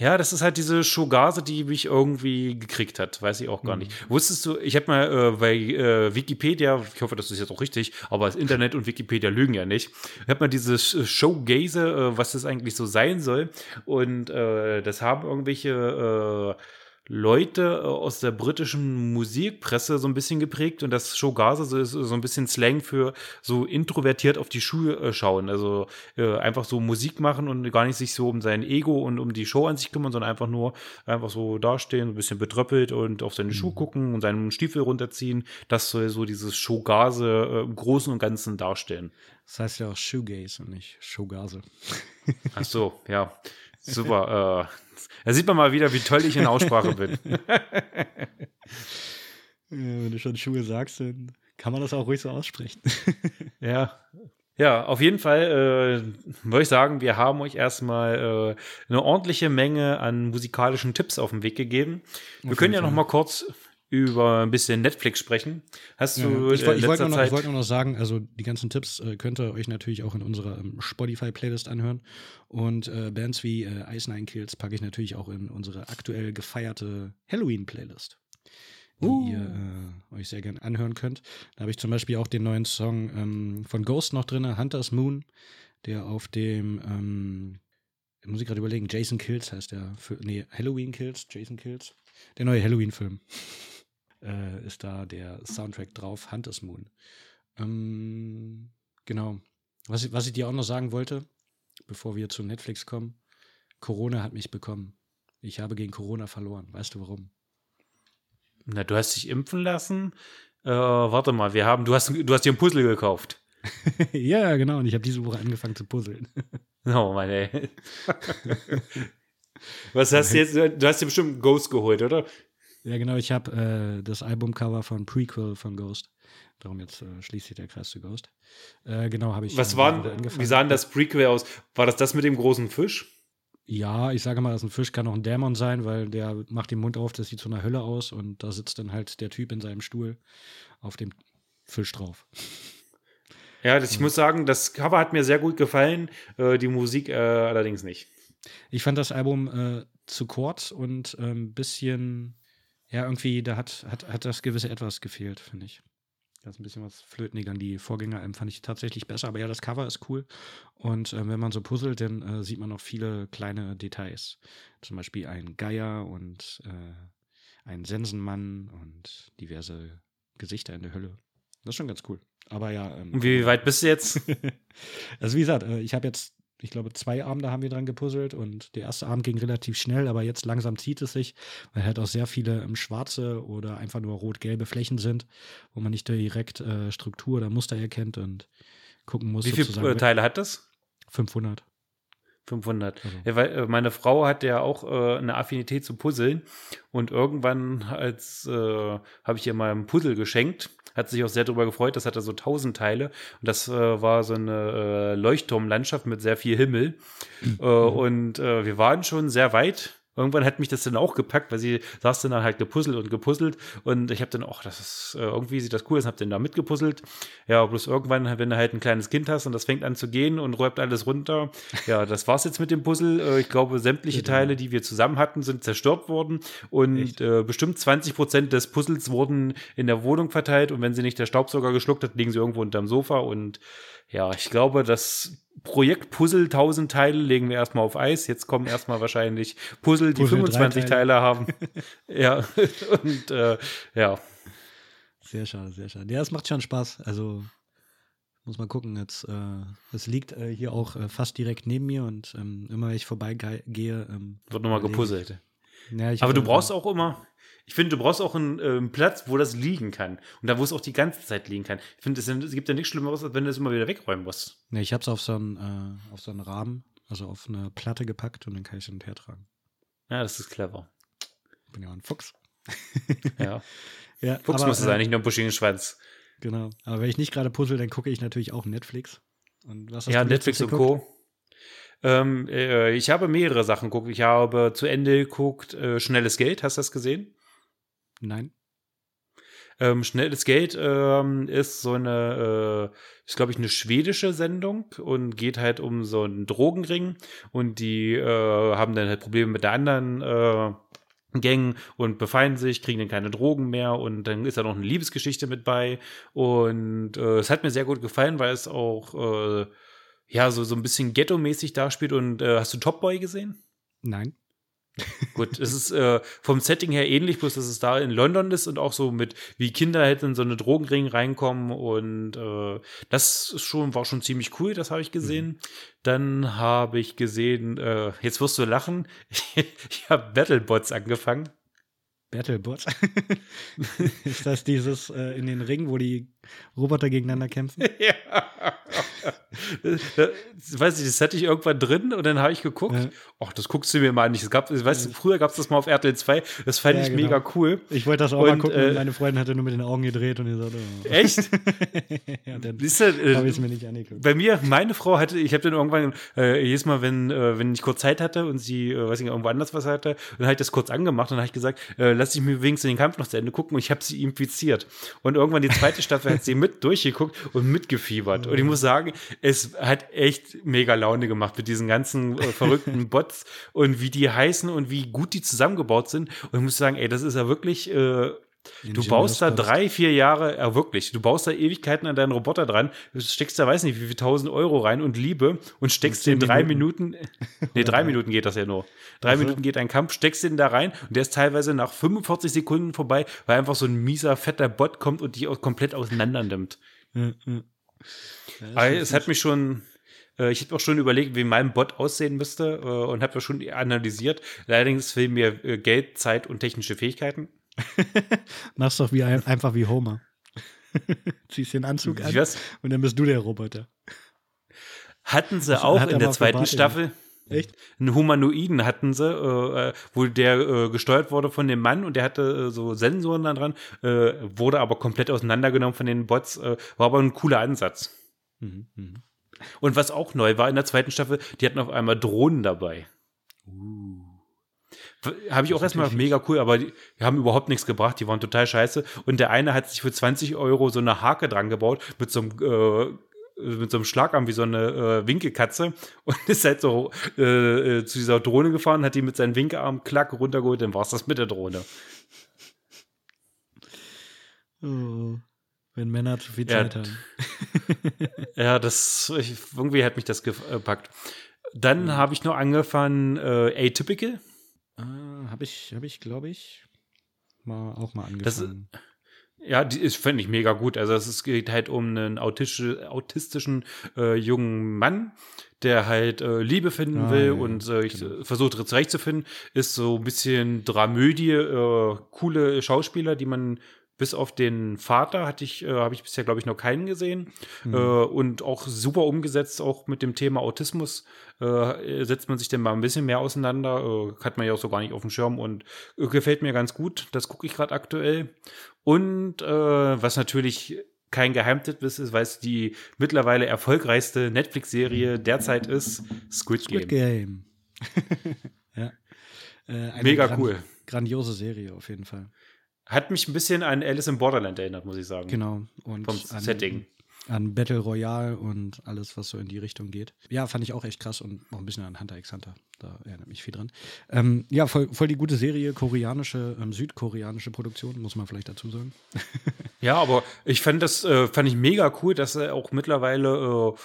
Ja, das ist halt diese Shogase, die mich irgendwie gekriegt hat. Weiß ich auch gar mhm. nicht. Wusstest du, ich habe mal äh, bei äh, Wikipedia, ich hoffe, das ist jetzt auch richtig, aber das Internet und Wikipedia lügen ja nicht. Ich habe mal dieses Showgaze, äh, was das eigentlich so sein soll. Und äh, das haben irgendwelche äh, Leute äh, aus der britischen Musikpresse so ein bisschen geprägt und das Showgaze ist so ein bisschen Slang für so introvertiert auf die Schuhe äh, schauen. Also äh, einfach so Musik machen und gar nicht sich so um sein Ego und um die Show an sich kümmern, sondern einfach nur einfach so dastehen, ein bisschen betröppelt und auf seine Schuhe mhm. gucken und seinen Stiefel runterziehen. Das soll so dieses Showgaze äh, im Großen und Ganzen darstellen. Das heißt ja auch Shoegaze und nicht Showgaze. Ach so, ja. Super. äh, da sieht man mal wieder, wie toll ich in Aussprache bin. Ja, wenn du schon Schuhe sagst, dann kann man das auch ruhig so aussprechen. ja. Ja, auf jeden Fall äh, würde ich sagen, wir haben euch erstmal äh, eine ordentliche Menge an musikalischen Tipps auf den Weg gegeben. Wir können ja noch mal kurz über ein bisschen Netflix sprechen. Hast du ja, ich, ich wollte noch, wollt noch sagen, also die ganzen Tipps äh, könnt ihr euch natürlich auch in unserer ähm, Spotify-Playlist anhören. Und äh, Bands wie äh, Ice Nine Kills packe ich natürlich auch in unsere aktuell gefeierte Halloween-Playlist, die uh. ihr äh, euch sehr gerne anhören könnt. Da habe ich zum Beispiel auch den neuen Song ähm, von Ghost noch drin, Hunter's Moon, der auf dem ähm, muss ich gerade überlegen, Jason Kills heißt der. Für, nee, Halloween Kills, Jason Kills. Der neue Halloween-Film äh, ist da der Soundtrack drauf, Hunters Moon. Ähm, genau. Was ich, was ich dir auch noch sagen wollte, bevor wir zu Netflix kommen, Corona hat mich bekommen. Ich habe gegen Corona verloren. Weißt du warum? Na, du hast dich impfen lassen. Äh, warte mal, wir haben, du hast, du hast dir ein Puzzle gekauft. ja, genau. Und ich habe diese Woche angefangen zu puzzeln. oh, meine. Was hast du jetzt? Du hast dir bestimmt Ghost geholt, oder? Ja, genau, ich habe äh, das Albumcover von Prequel von Ghost. Darum jetzt äh, schließt sich der Kreis zu Ghost. Äh, genau, habe ich. Was war, wie sah denn das Prequel aus? War das das mit dem großen Fisch? Ja, ich sage mal, dass ein Fisch kann auch ein Dämon sein, weil der macht den Mund auf, das sieht so eine Hölle aus und da sitzt dann halt der Typ in seinem Stuhl auf dem Fisch drauf. Ja, das, ich muss sagen, das Cover hat mir sehr gut gefallen, äh, die Musik äh, allerdings nicht. Ich fand das Album äh, zu kurz und ein ähm, bisschen ja, irgendwie, da hat, hat, hat das gewisse Etwas gefehlt, finde ich. Da ist ein bisschen was flöten gegangen. Die Vorgänger fand ich tatsächlich besser, aber ja, das Cover ist cool. Und äh, wenn man so puzzelt, dann äh, sieht man noch viele kleine Details. Zum Beispiel ein Geier und äh, ein Sensenmann und diverse Gesichter in der Hölle. Das ist schon ganz cool. Aber ja. Ähm, wie weit bist du jetzt? also, wie gesagt, äh, ich habe jetzt ich glaube, zwei Abende haben wir dran gepuzzelt und der erste Abend ging relativ schnell, aber jetzt langsam zieht es sich, weil halt auch sehr viele ähm, schwarze oder einfach nur rot-gelbe Flächen sind, wo man nicht direkt äh, Struktur oder Muster erkennt und gucken muss. Wie viele Teile hat das? 500. 500. Also. Ja, weil äh, meine Frau hat ja auch äh, eine Affinität zu Puzzeln und irgendwann als äh, habe ich ihr mal ein Puzzle geschenkt, hat sich auch sehr darüber gefreut, das hatte so tausend Teile. Und das äh, war so eine äh, Leuchtturmlandschaft mit sehr viel Himmel. Mhm. Äh, und wir waren schon sehr weit irgendwann hat mich das dann auch gepackt, weil sie saß dann halt gepuzzelt und gepuzzelt und ich habe dann, ach, das ist äh, irgendwie sieht das cool aus, habe dann da mitgepuzzelt. Ja, bloß irgendwann, wenn du halt ein kleines Kind hast und das fängt an zu gehen und räumt alles runter. Ja, das war's jetzt mit dem Puzzle. Äh, ich glaube, sämtliche Teile, die wir zusammen hatten, sind zerstört worden und äh, bestimmt 20 Prozent des Puzzles wurden in der Wohnung verteilt und wenn sie nicht der Staubsauger geschluckt hat, liegen sie irgendwo unterm Sofa und ja, ich glaube, das Projekt Puzzle 1000 Teile legen wir erstmal auf Eis. Jetzt kommen erstmal wahrscheinlich Puzzle, die Puzzle 25 Teile. Teile haben. ja, und äh, ja. Sehr schade, sehr schade. Ja, es macht schon Spaß. Also muss man gucken. Jetzt, äh, es liegt äh, hier auch äh, fast direkt neben mir und ähm, immer wenn ich vorbeigehe, ähm, wird nochmal gepuzzelt. Ja, Aber du brauchst auch immer, ich finde, du brauchst auch einen, äh, Platz, wo das liegen kann. Und da, wo es auch die ganze Zeit liegen kann. Ich finde, es, es, gibt ja nichts Schlimmeres, als wenn du es immer wieder wegräumen musst. Nee, ich habe es auf, so einen, äh, auf so einen Rahmen, also auf eine Platte gepackt und dann kann ich es hin und her tragen. Ja, das ist clever. Bin ja ein Fuchs. ja. ja. Fuchs aber, muss es äh, eigentlich nur einen buschigen Schwanz. Genau. Aber wenn ich nicht gerade puzzle, dann gucke ich natürlich auch Netflix. Und was hast ja, Netflix und Co. Ähm, äh, ich habe mehrere Sachen geguckt. Ich habe zu Ende geguckt, äh, Schnelles Geld. Hast du das gesehen? Nein. Ähm, Schnelles Geld ähm, ist so eine, äh, ist glaube ich eine schwedische Sendung und geht halt um so einen Drogenring und die äh, haben dann halt Probleme mit der anderen äh, Gang und befeinden sich, kriegen dann keine Drogen mehr und dann ist da noch eine Liebesgeschichte mit bei und äh, es hat mir sehr gut gefallen, weil es auch äh, ja so, so ein bisschen ghetto-mäßig darspielt und äh, hast du Top Boy gesehen? Nein. Gut, es ist äh, vom Setting her ähnlich, bloß dass es da in London ist und auch so mit, wie Kinder halt in so eine Drogenring reinkommen und äh, das ist schon, war schon ziemlich cool, das habe ich gesehen. Mhm. Dann habe ich gesehen, äh, jetzt wirst du lachen, ich habe Battlebots angefangen. Battlebots? ist das dieses äh, in den Ringen, wo die Roboter gegeneinander kämpfen? ja. weiß ich, das hatte ich irgendwann drin und dann habe ich geguckt. Ach, ja. das guckst du mir mal an. Es gab, weißt du, früher gab es das mal auf RTL 2. Das fand ja, ich genau. mega cool. Ich wollte das auch und, mal gucken äh, und meine Freundin hatte nur mit den Augen gedreht und gesagt, oh. Echt? ja, dann äh, habe ich es mir nicht angeguckt. Bei mir, meine Frau hatte, ich habe dann irgendwann, äh, jedes Mal, wenn, äh, wenn ich kurz Zeit hatte und sie, äh, weiß ich, irgendwo anders was hatte, dann habe ich das kurz angemacht und dann habe ich gesagt, äh, lass ich mir wenigstens den Kampf noch zu Ende gucken und ich habe sie infiziert. Und irgendwann die zweite Staffel hat sie mit durchgeguckt und mitgefiebert. Und ich muss sagen, es hat echt mega Laune gemacht mit diesen ganzen äh, verrückten Bots und wie die heißen und wie gut die zusammengebaut sind. Und ich muss sagen, ey, das ist ja wirklich. Äh, Du baust da drei, vier Jahre, ja wirklich, du baust da Ewigkeiten an deinen Roboter dran, du steckst da, weiß nicht, wie viel tausend Euro rein und Liebe und steckst den drei Minuten, Minuten nee, drei Minuten geht das ja nur. Drei also. Minuten geht ein Kampf, steckst den da rein und der ist teilweise nach 45 Sekunden vorbei, weil einfach so ein mieser, fetter Bot kommt und dich auch komplett auseinander nimmt. Es hat mich schon, äh, ich habe auch schon überlegt, wie mein Bot aussehen müsste äh, und habe das schon analysiert. Allerdings fehlen mir äh, Geld, Zeit und technische Fähigkeiten. Machst doch wie ein, einfach wie Homer. Ziehst den Anzug an und dann bist du der Roboter. Hatten sie auch in der zweiten Staffel. Echt? Einen Humanoiden hatten sie, äh, wo der äh, gesteuert wurde von dem Mann und der hatte äh, so Sensoren da dran, äh, wurde aber komplett auseinandergenommen von den Bots, äh, war aber ein cooler Ansatz. Mhm, mh. Und was auch neu war in der zweiten Staffel, die hatten auf einmal Drohnen dabei. Uh. Habe ich auch erstmal mega cool, aber die, haben überhaupt nichts gebracht, die waren total scheiße. Und der eine hat sich für 20 Euro so eine Hake dran gebaut mit so einem äh, mit so einem Schlagarm wie so eine äh, Winkelkatze und ist halt so äh, äh, zu dieser Drohne gefahren, hat die mit seinem Winkelarm klack runtergeholt, dann war es das mit der Drohne. Oh. Wenn Männer zu viel Zeit ja, haben. ja, das ich, irgendwie hat mich das gepackt. Dann mhm. habe ich noch angefangen äh, Atypical. Ah, habe ich, habe ich, glaube ich, mal auch mal angefangen. Das, ja, die ist finde ich mega gut. Also es geht halt um einen autistisch, autistischen äh, jungen Mann, der halt äh, Liebe finden ah, will ja, und äh, genau. versucht zurechtzufinden. Ist so ein bisschen Dramödie, äh, coole Schauspieler, die man Bis auf den Vater hatte ich, äh, habe ich bisher, glaube ich, noch keinen gesehen. Mhm. Äh, und auch super umgesetzt, auch mit dem Thema Autismus. Äh, setzt man sich denn mal ein bisschen mehr auseinander. Äh, hat man ja auch so gar nicht auf dem Schirm und äh, gefällt mir ganz gut. Das gucke ich gerade aktuell. Und äh, was natürlich kein Geheimtipp ist, weil es die mittlerweile erfolgreichste Netflix-Serie derzeit ist, Squid Game. Squid Game. ja. Äh, Mega gran- cool. Grandiose Serie auf jeden Fall. Hat mich ein bisschen an Alice in Borderland erinnert, muss ich sagen. Genau. Und Vom Setting. An Battle Royale und alles, was so in die Richtung geht. Ja, fand ich auch echt krass und auch ein bisschen an Hunter x Hunter. Da erinnert mich viel dran. Ähm, ja, voll, voll die gute Serie, koreanische, ähm, südkoreanische Produktion, muss man vielleicht dazu sagen. Ja, aber ich fand das, äh, fand ich mega cool, dass er auch mittlerweile äh,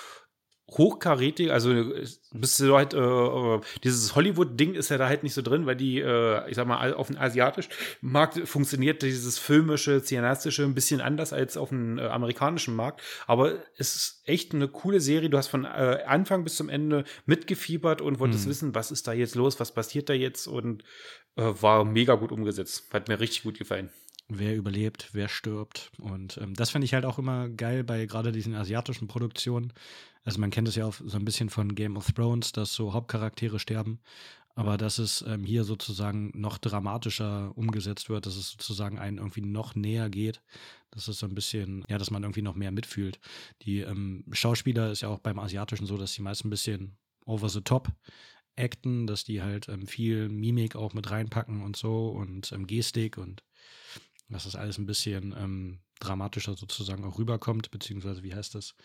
hochkarätig, also bist du halt, äh, äh, dieses Hollywood-Ding ist ja da halt nicht so drin, weil die, äh, ich sag mal, auf dem asiatischen Markt funktioniert dieses filmische, cineastische ein bisschen anders als auf dem äh, amerikanischen Markt. Aber es ist echt eine coole Serie. Du hast von äh, Anfang bis zum Ende mitgefiebert und wolltest Mhm. wissen, was ist da jetzt los, was passiert da jetzt und äh, war mega gut umgesetzt. Hat mir richtig gut gefallen. wer überlebt, wer stirbt. Und ähm, das finde ich halt auch immer geil bei gerade diesen asiatischen Produktionen. Also man kennt es ja auch so ein bisschen von Game of Thrones, dass so Hauptcharaktere sterben. Aber dass es ähm, hier sozusagen noch dramatischer umgesetzt wird, dass es sozusagen einen irgendwie noch näher geht. Das ist so ein bisschen, ja, dass man irgendwie noch mehr mitfühlt. Die ähm, Schauspieler ist ja auch beim Asiatischen so, dass die meist ein bisschen over the top acten, dass die halt ähm, viel Mimik auch mit reinpacken und so und ähm, Gestik und dass das alles ein bisschen ähm, dramatischer sozusagen auch rüberkommt, beziehungsweise wie heißt das,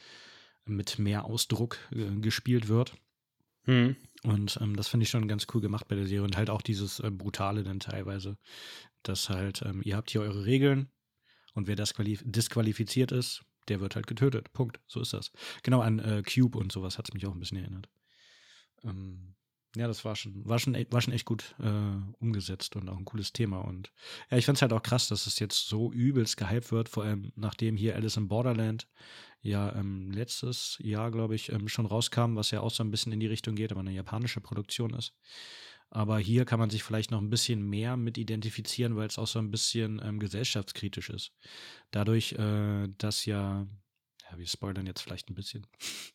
mit mehr Ausdruck äh, gespielt wird. Hm. Und ähm, das finde ich schon ganz cool gemacht bei der Serie und halt auch dieses ähm, Brutale dann teilweise, dass halt, ähm, ihr habt hier eure Regeln und wer das disqualifiziert ist, der wird halt getötet. Punkt. So ist das. Genau, an äh, Cube und sowas hat es mich auch ein bisschen erinnert. Ähm, ja, das war schon, war schon, e- war schon echt gut äh, umgesetzt und auch ein cooles Thema. Und ja, ich es halt auch krass, dass es jetzt so übelst gehypt wird, vor allem nachdem hier Alice in Borderland ja ähm, letztes Jahr, glaube ich, ähm, schon rauskam, was ja auch so ein bisschen in die Richtung geht, aber eine japanische Produktion ist. Aber hier kann man sich vielleicht noch ein bisschen mehr mit identifizieren, weil es auch so ein bisschen ähm, gesellschaftskritisch ist. Dadurch, äh, dass ja, ja, wir spoilern jetzt vielleicht ein bisschen,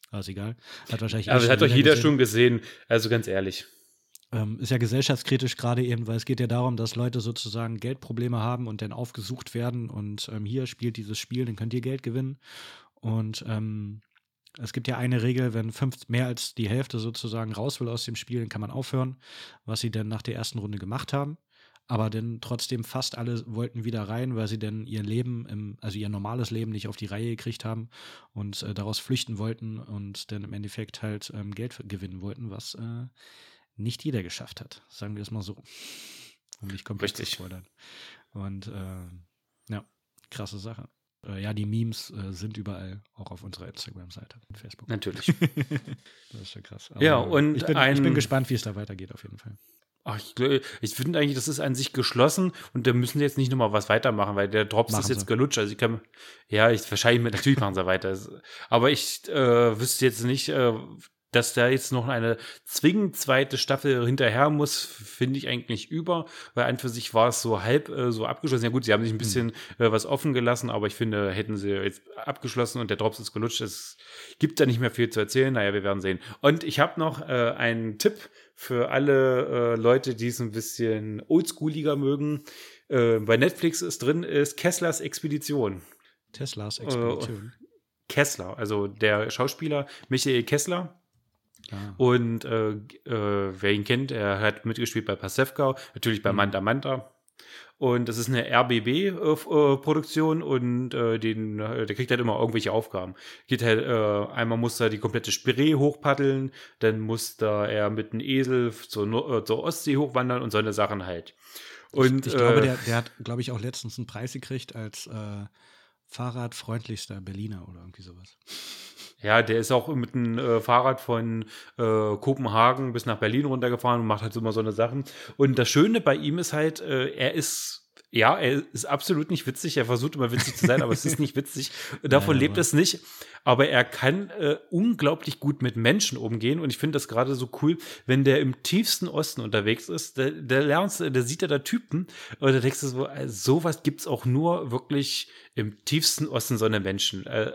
aber ist egal. Hat wahrscheinlich eh Aber schon hat doch jeder jeder gesehen. schon gesehen. Also ganz ehrlich. Ähm, ist ja gesellschaftskritisch gerade eben, weil es geht ja darum, dass Leute sozusagen Geldprobleme haben und dann aufgesucht werden und ähm, hier spielt dieses Spiel, dann könnt ihr Geld gewinnen. Und ähm, es gibt ja eine Regel, wenn fünf, mehr als die Hälfte sozusagen raus will aus dem Spiel, dann kann man aufhören, was sie dann nach der ersten Runde gemacht haben. Aber dann trotzdem fast alle wollten wieder rein, weil sie dann ihr Leben, im, also ihr normales Leben nicht auf die Reihe gekriegt haben und äh, daraus flüchten wollten und dann im Endeffekt halt ähm, Geld gewinnen wollten, was äh, nicht jeder geschafft hat. Sagen wir es mal so. Um nicht komplett Richtig. zu spoilern. Und äh, ja, krasse Sache. Äh, ja, die Memes äh, sind überall, auch auf unserer Instagram-Seite und Facebook. Natürlich. Das ist schon krass. Ja, Aber und ich bin, ich ein- bin gespannt, wie es da weitergeht, auf jeden Fall. Ach, ich, ich finde eigentlich, das ist an sich geschlossen und da müssen sie jetzt nicht nochmal was weitermachen, weil der Drops Machen ist jetzt sie. gelutscht. Also ich kann, ja, ich wahrscheinlich mit, natürlich machen sie weiter. Aber ich äh, wüsste jetzt nicht, äh, dass da jetzt noch eine zwingend zweite Staffel hinterher muss, finde ich eigentlich über, weil an für sich war es so halb äh, so abgeschlossen. Ja gut, sie haben sich ein bisschen äh, was offen gelassen, aber ich finde, hätten sie jetzt abgeschlossen und der Drops ist gelutscht, es gibt da nicht mehr viel zu erzählen. Naja, wir werden sehen. Und ich habe noch äh, einen Tipp für alle äh, Leute, die es ein bisschen oldschooliger mögen. Äh, bei Netflix ist drin, ist Kesslers Expedition. Teslas Äh, Expedition. Kessler, also der Schauspieler Michael Kessler. Ah. Und äh, äh, wer ihn kennt, er hat mitgespielt bei Pasewka, natürlich bei Mhm. Manta Manta. Und das ist eine RBB-Produktion und äh, den, äh, der kriegt halt immer irgendwelche Aufgaben. Geht halt, äh, einmal muss er die komplette Spree hochpaddeln, dann muss da er mit einem Esel zur, äh, zur Ostsee hochwandern und so eine Sachen halt. Und ich glaube, äh, der, der hat, glaube ich, auch letztens einen Preis gekriegt als äh, fahrradfreundlichster Berliner oder irgendwie sowas. Ja, der ist auch mit dem äh, Fahrrad von äh, Kopenhagen bis nach Berlin runtergefahren und macht halt immer so eine Sachen. Und das Schöne bei ihm ist halt, äh, er ist ja, er ist absolut nicht witzig. Er versucht immer witzig zu sein, aber es ist nicht witzig. Davon ja, lebt es nicht. Aber er kann äh, unglaublich gut mit Menschen umgehen. Und ich finde das gerade so cool, wenn der im tiefsten Osten unterwegs ist. Der, der lernt, der sieht er da Typen. Und da denkst du so, also sowas gibt's auch nur wirklich im tiefsten Osten so eine Menschen. Äh,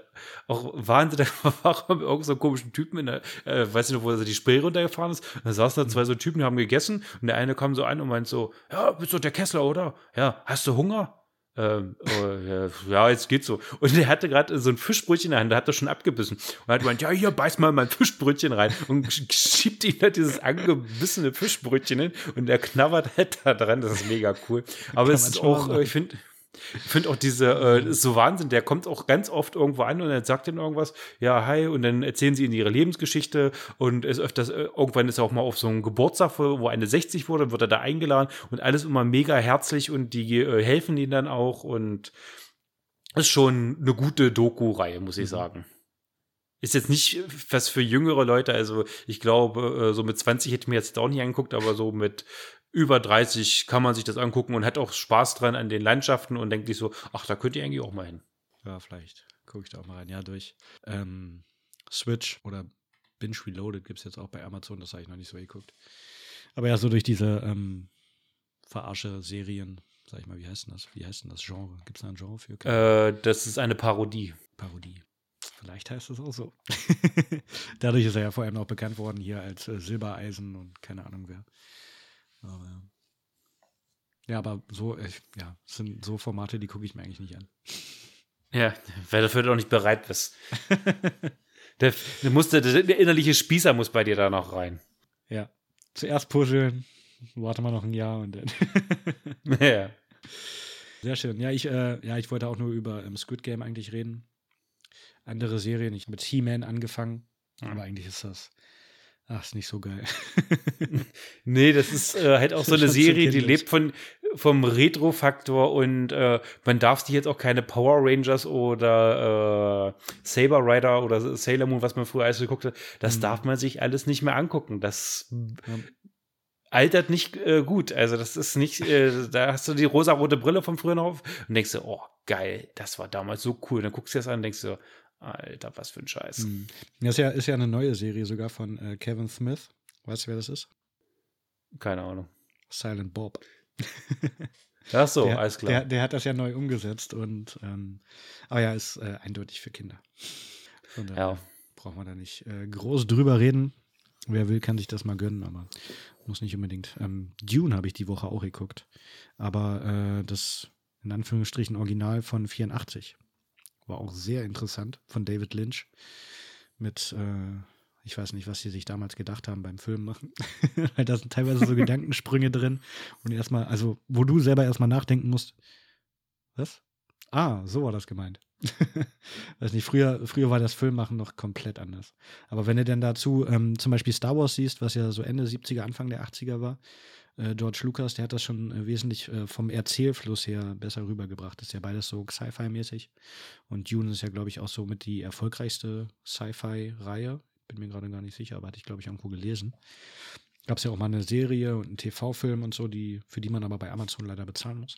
auch Wahnsinn, da war mit irgendeinem so komischen Typen in der, äh, weiß ich noch, wo er die Spree runtergefahren ist. Da saßen da zwei so Typen, die haben gegessen. Und der eine kam so an und meint so, ja, bist du der Kessler, oder? Ja, hast du Hunger? Ähm, oh, ja, jetzt geht's so. Und er hatte gerade so ein Fischbrötchen in der Hand, da hat er schon abgebissen. Und hat gemeint, ja, hier, beiß mal mein Fischbrötchen rein. Und schiebt ihm da dieses angebissene Fischbrötchen hin. Und er knabbert halt da dran. Das ist mega cool. Aber es ist auch, äh, ich finde, ich finde auch diese, äh, so Wahnsinn, der kommt auch ganz oft irgendwo an und dann sagt ihnen irgendwas, ja, hi, und dann erzählen sie ihnen ihre Lebensgeschichte. Und es öfters, äh, irgendwann ist er auch mal auf so einem Geburtstag, wo eine 60 wurde, wird er da eingeladen. Und alles immer mega herzlich und die äh, helfen ihnen dann auch. Und ist schon eine gute Doku-Reihe, muss ich mhm. sagen. Ist jetzt nicht was für jüngere Leute, also ich glaube, äh, so mit 20 hätte ich mir jetzt auch nicht angeguckt, aber so mit über 30 kann man sich das angucken und hat auch Spaß dran an den Landschaften und denkt sich so, ach, da könnt ihr eigentlich auch mal hin. Ja, vielleicht gucke ich da auch mal rein. Ja, durch ähm, Switch oder Binge Reloaded gibt es jetzt auch bei Amazon, das habe ich noch nicht so geguckt. Aber ja, so durch diese ähm, Verarsche-Serien, sag ich mal, wie heißt denn das? Wie heißt denn das Genre? Gibt es da ein Genre für? Äh, das ist eine Parodie. Parodie. Vielleicht heißt es auch so. Dadurch ist er ja vor allem auch bekannt worden hier als äh, Silbereisen und keine Ahnung wer. Aber ja. Ja, aber so, ich, ja, sind so Formate, die gucke ich mir eigentlich nicht an. Ja, weil dafür du auch nicht bereit bist. der, der, muss, der, der, innerliche Spießer muss bei dir da noch rein. Ja. Zuerst puzzeln, warte mal noch ein Jahr und dann. ja. Sehr schön. Ja, ich, äh, ja, ich wollte auch nur über ähm, Squid Game eigentlich reden. Andere Serien. Ich habe mit He-Man angefangen, mhm. aber eigentlich ist das Ach, ist nicht so geil. nee, das ist äh, halt auch so eine Serie, die lebt von, vom Retro-Faktor und äh, man darf sich jetzt auch keine Power Rangers oder äh, Saber Rider oder Sailor Moon, was man früher alles geguckt hat, das mhm. darf man sich alles nicht mehr angucken. Das ja. altert nicht äh, gut. Also das ist nicht, äh, da hast du die rosa-rote Brille von früher noch auf und denkst du, oh, geil, das war damals so cool. dann guckst du das an und denkst du, Alter, was für ein Scheiß. Mhm. Das ist ja, ist ja eine neue Serie sogar von äh, Kevin Smith. Weißt du, wer das ist? Keine Ahnung. Silent Bob. Ach so, der, alles klar. Der, der, hat das ja neu umgesetzt und ähm, aber ja, ist äh, eindeutig für Kinder. Von ja. braucht man da nicht äh, groß drüber reden. Wer will, kann sich das mal gönnen, aber muss nicht unbedingt. Ähm, Dune habe ich die Woche auch geguckt. Aber äh, das in Anführungsstrichen Original von 84. War auch sehr interessant von David Lynch. Mit, äh, ich weiß nicht, was sie sich damals gedacht haben beim Film machen. Weil da sind teilweise so Gedankensprünge drin. Und erstmal, also, wo du selber erstmal nachdenken musst. Was? Ah, so war das gemeint. weiß nicht, früher, früher war das Filmmachen noch komplett anders. Aber wenn du denn dazu ähm, zum Beispiel Star Wars siehst, was ja so Ende 70er, Anfang der 80er war, äh, George Lucas, der hat das schon äh, wesentlich äh, vom Erzählfluss her besser rübergebracht. Das ist ja beides so Sci-Fi-mäßig. Und Dune ist ja, glaube ich, auch so mit die erfolgreichste Sci-Fi-Reihe. Bin mir gerade gar nicht sicher, aber hatte ich, glaube ich, irgendwo gelesen. Gab es ja auch mal eine Serie und einen TV-Film und so, die, für die man aber bei Amazon leider bezahlen muss.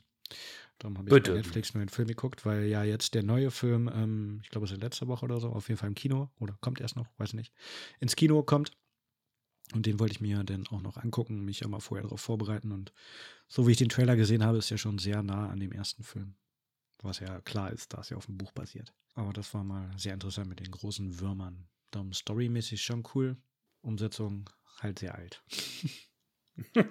Darum habe ich Bitte. bei Netflix nur den Film geguckt, weil ja jetzt der neue Film, ähm, ich glaube, es ist letzte Woche oder so, auf jeden Fall im Kino oder kommt erst noch, weiß nicht, ins Kino kommt. Und den wollte ich mir dann auch noch angucken, mich auch mal vorher darauf vorbereiten. Und so wie ich den Trailer gesehen habe, ist er schon sehr nah an dem ersten Film. Was ja klar ist, da es ja auf dem Buch basiert. Aber das war mal sehr interessant mit den großen Würmern. Darum storymäßig schon cool. Umsetzung halt sehr alt.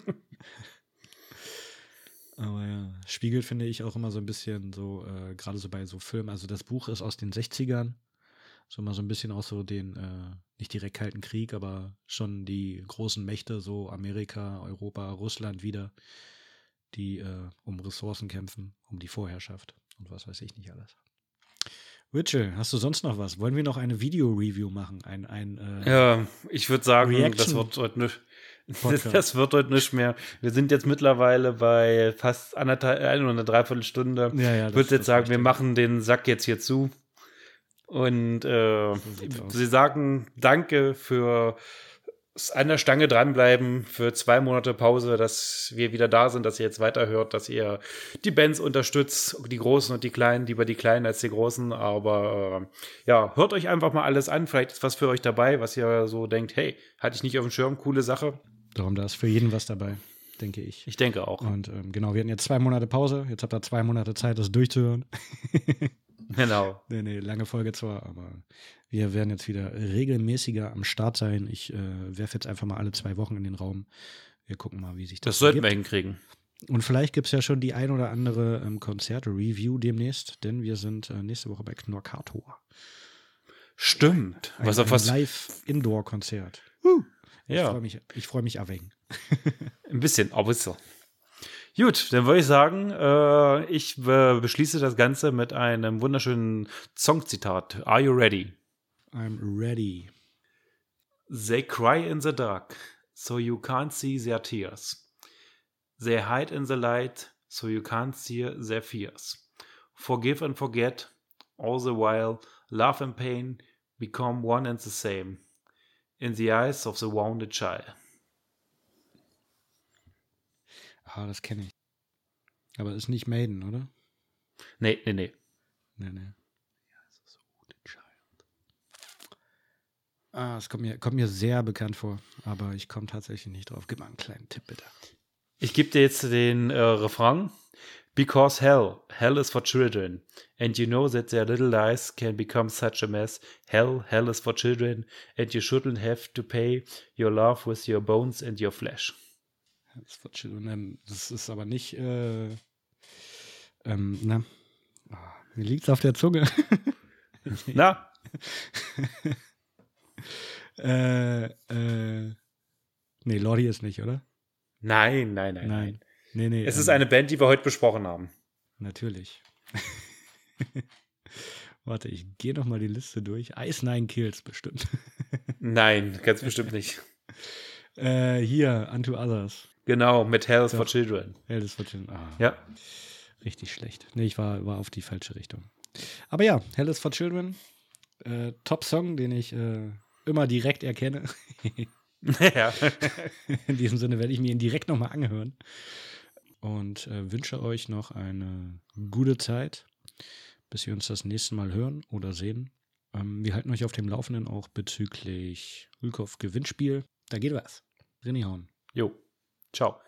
Aber ja, spiegelt finde ich auch immer so ein bisschen so, äh, gerade so bei so Filmen. Also das Buch ist aus den 60ern so mal so ein bisschen auch so den, äh, nicht direkt Kalten Krieg, aber schon die großen Mächte, so Amerika, Europa, Russland wieder, die äh, um Ressourcen kämpfen, um die Vorherrschaft und was weiß ich nicht alles. Richard, hast du sonst noch was? Wollen wir noch eine Video-Review machen? Ein, ein, äh, ja, ich würde sagen, das wird heute nicht. Das wird heute nicht mehr. Wir sind jetzt mittlerweile bei fast anderthalb, eine oder eine Dreiviertelstunde. Ja, ja, ich würde jetzt sagen, wir machen den Sack jetzt hier zu. Und äh, sie sagen Danke für an der Stange dranbleiben für zwei Monate Pause, dass wir wieder da sind, dass ihr jetzt weiterhört, dass ihr die Bands unterstützt, die Großen und die Kleinen, lieber die Kleinen als die Großen. Aber äh, ja, hört euch einfach mal alles an. Vielleicht ist was für euch dabei, was ihr so denkt, hey, hatte ich nicht auf dem Schirm, coole Sache. Darum, da ist für jeden was dabei, denke ich. Ich denke auch. Und ähm, genau, wir hatten jetzt zwei Monate Pause. Jetzt habt ihr zwei Monate Zeit, das durchzuhören. genau. Nee, nee, lange Folge zwar, aber wir werden jetzt wieder regelmäßiger am Start sein. Ich äh, werfe jetzt einfach mal alle zwei Wochen in den Raum. Wir gucken mal, wie sich das Das sollten wir hinkriegen. Und vielleicht gibt es ja schon die ein oder andere ähm, Konzerte-Review demnächst, denn wir sind äh, nächste Woche bei Knorkator. Stimmt. Ein, was ein was? Live-Indoor-Konzert. Ich Ja, freue mich, ich freu mich abwägen. ein bisschen, aber so. Gut, dann würde ich sagen, äh, ich äh, beschließe das Ganze mit einem wunderschönen Songzitat. Are you ready? I'm ready. They cry in the dark, so you can't see their tears. They hide in the light, so you can't see their fears. Forgive and forget, all the while, love and pain become one and the same. In the eyes of the wounded child. Ah, das kenne ich. Aber ist nicht Maiden, oder? Nee, nee, nee. Nee, nee. Ah, es kommt mir, kommt mir sehr bekannt vor, aber ich komme tatsächlich nicht drauf. Gib mal einen kleinen Tipp, bitte. Ich gebe dir jetzt den äh, Refrain. Because hell, hell is for children. And you know that their little lives can become such a mess. Hell, hell is for children. And you shouldn't have to pay your love with your bones and your flesh. Das, wird schon, ähm, das ist aber nicht, äh, ähm, na, Ah, mir liegt's auf der Zunge. Na, äh, äh, nee, Lordi ist nicht, oder? nein, nein, nein, nein. Nein. Nee, nee. Es ähm, ist eine Band, die wir heute besprochen haben. Natürlich. Warte, ich gehe noch mal die Liste durch. Ice Nine Kills bestimmt. Nein, ganz bestimmt nicht. äh, hier, Unto Others. Genau, mit Hell for Children. Ja, das wird schon. Ah, Ja. Richtig schlecht. Nee, ich war, war auf die falsche Richtung. Aber ja, Hell is for Children. Äh, Top-Song, den ich äh, immer direkt erkenne. ja. In diesem Sinne werde ich mir ihn direkt nochmal anhören. Und äh, wünsche euch noch eine gute Zeit, bis wir uns das nächste Mal hören oder sehen. Ähm, wir halten euch auf dem Laufenden auch bezüglich Rülkow Gewinnspiel. Da geht was. Rinnihauen. Jo. Ciao.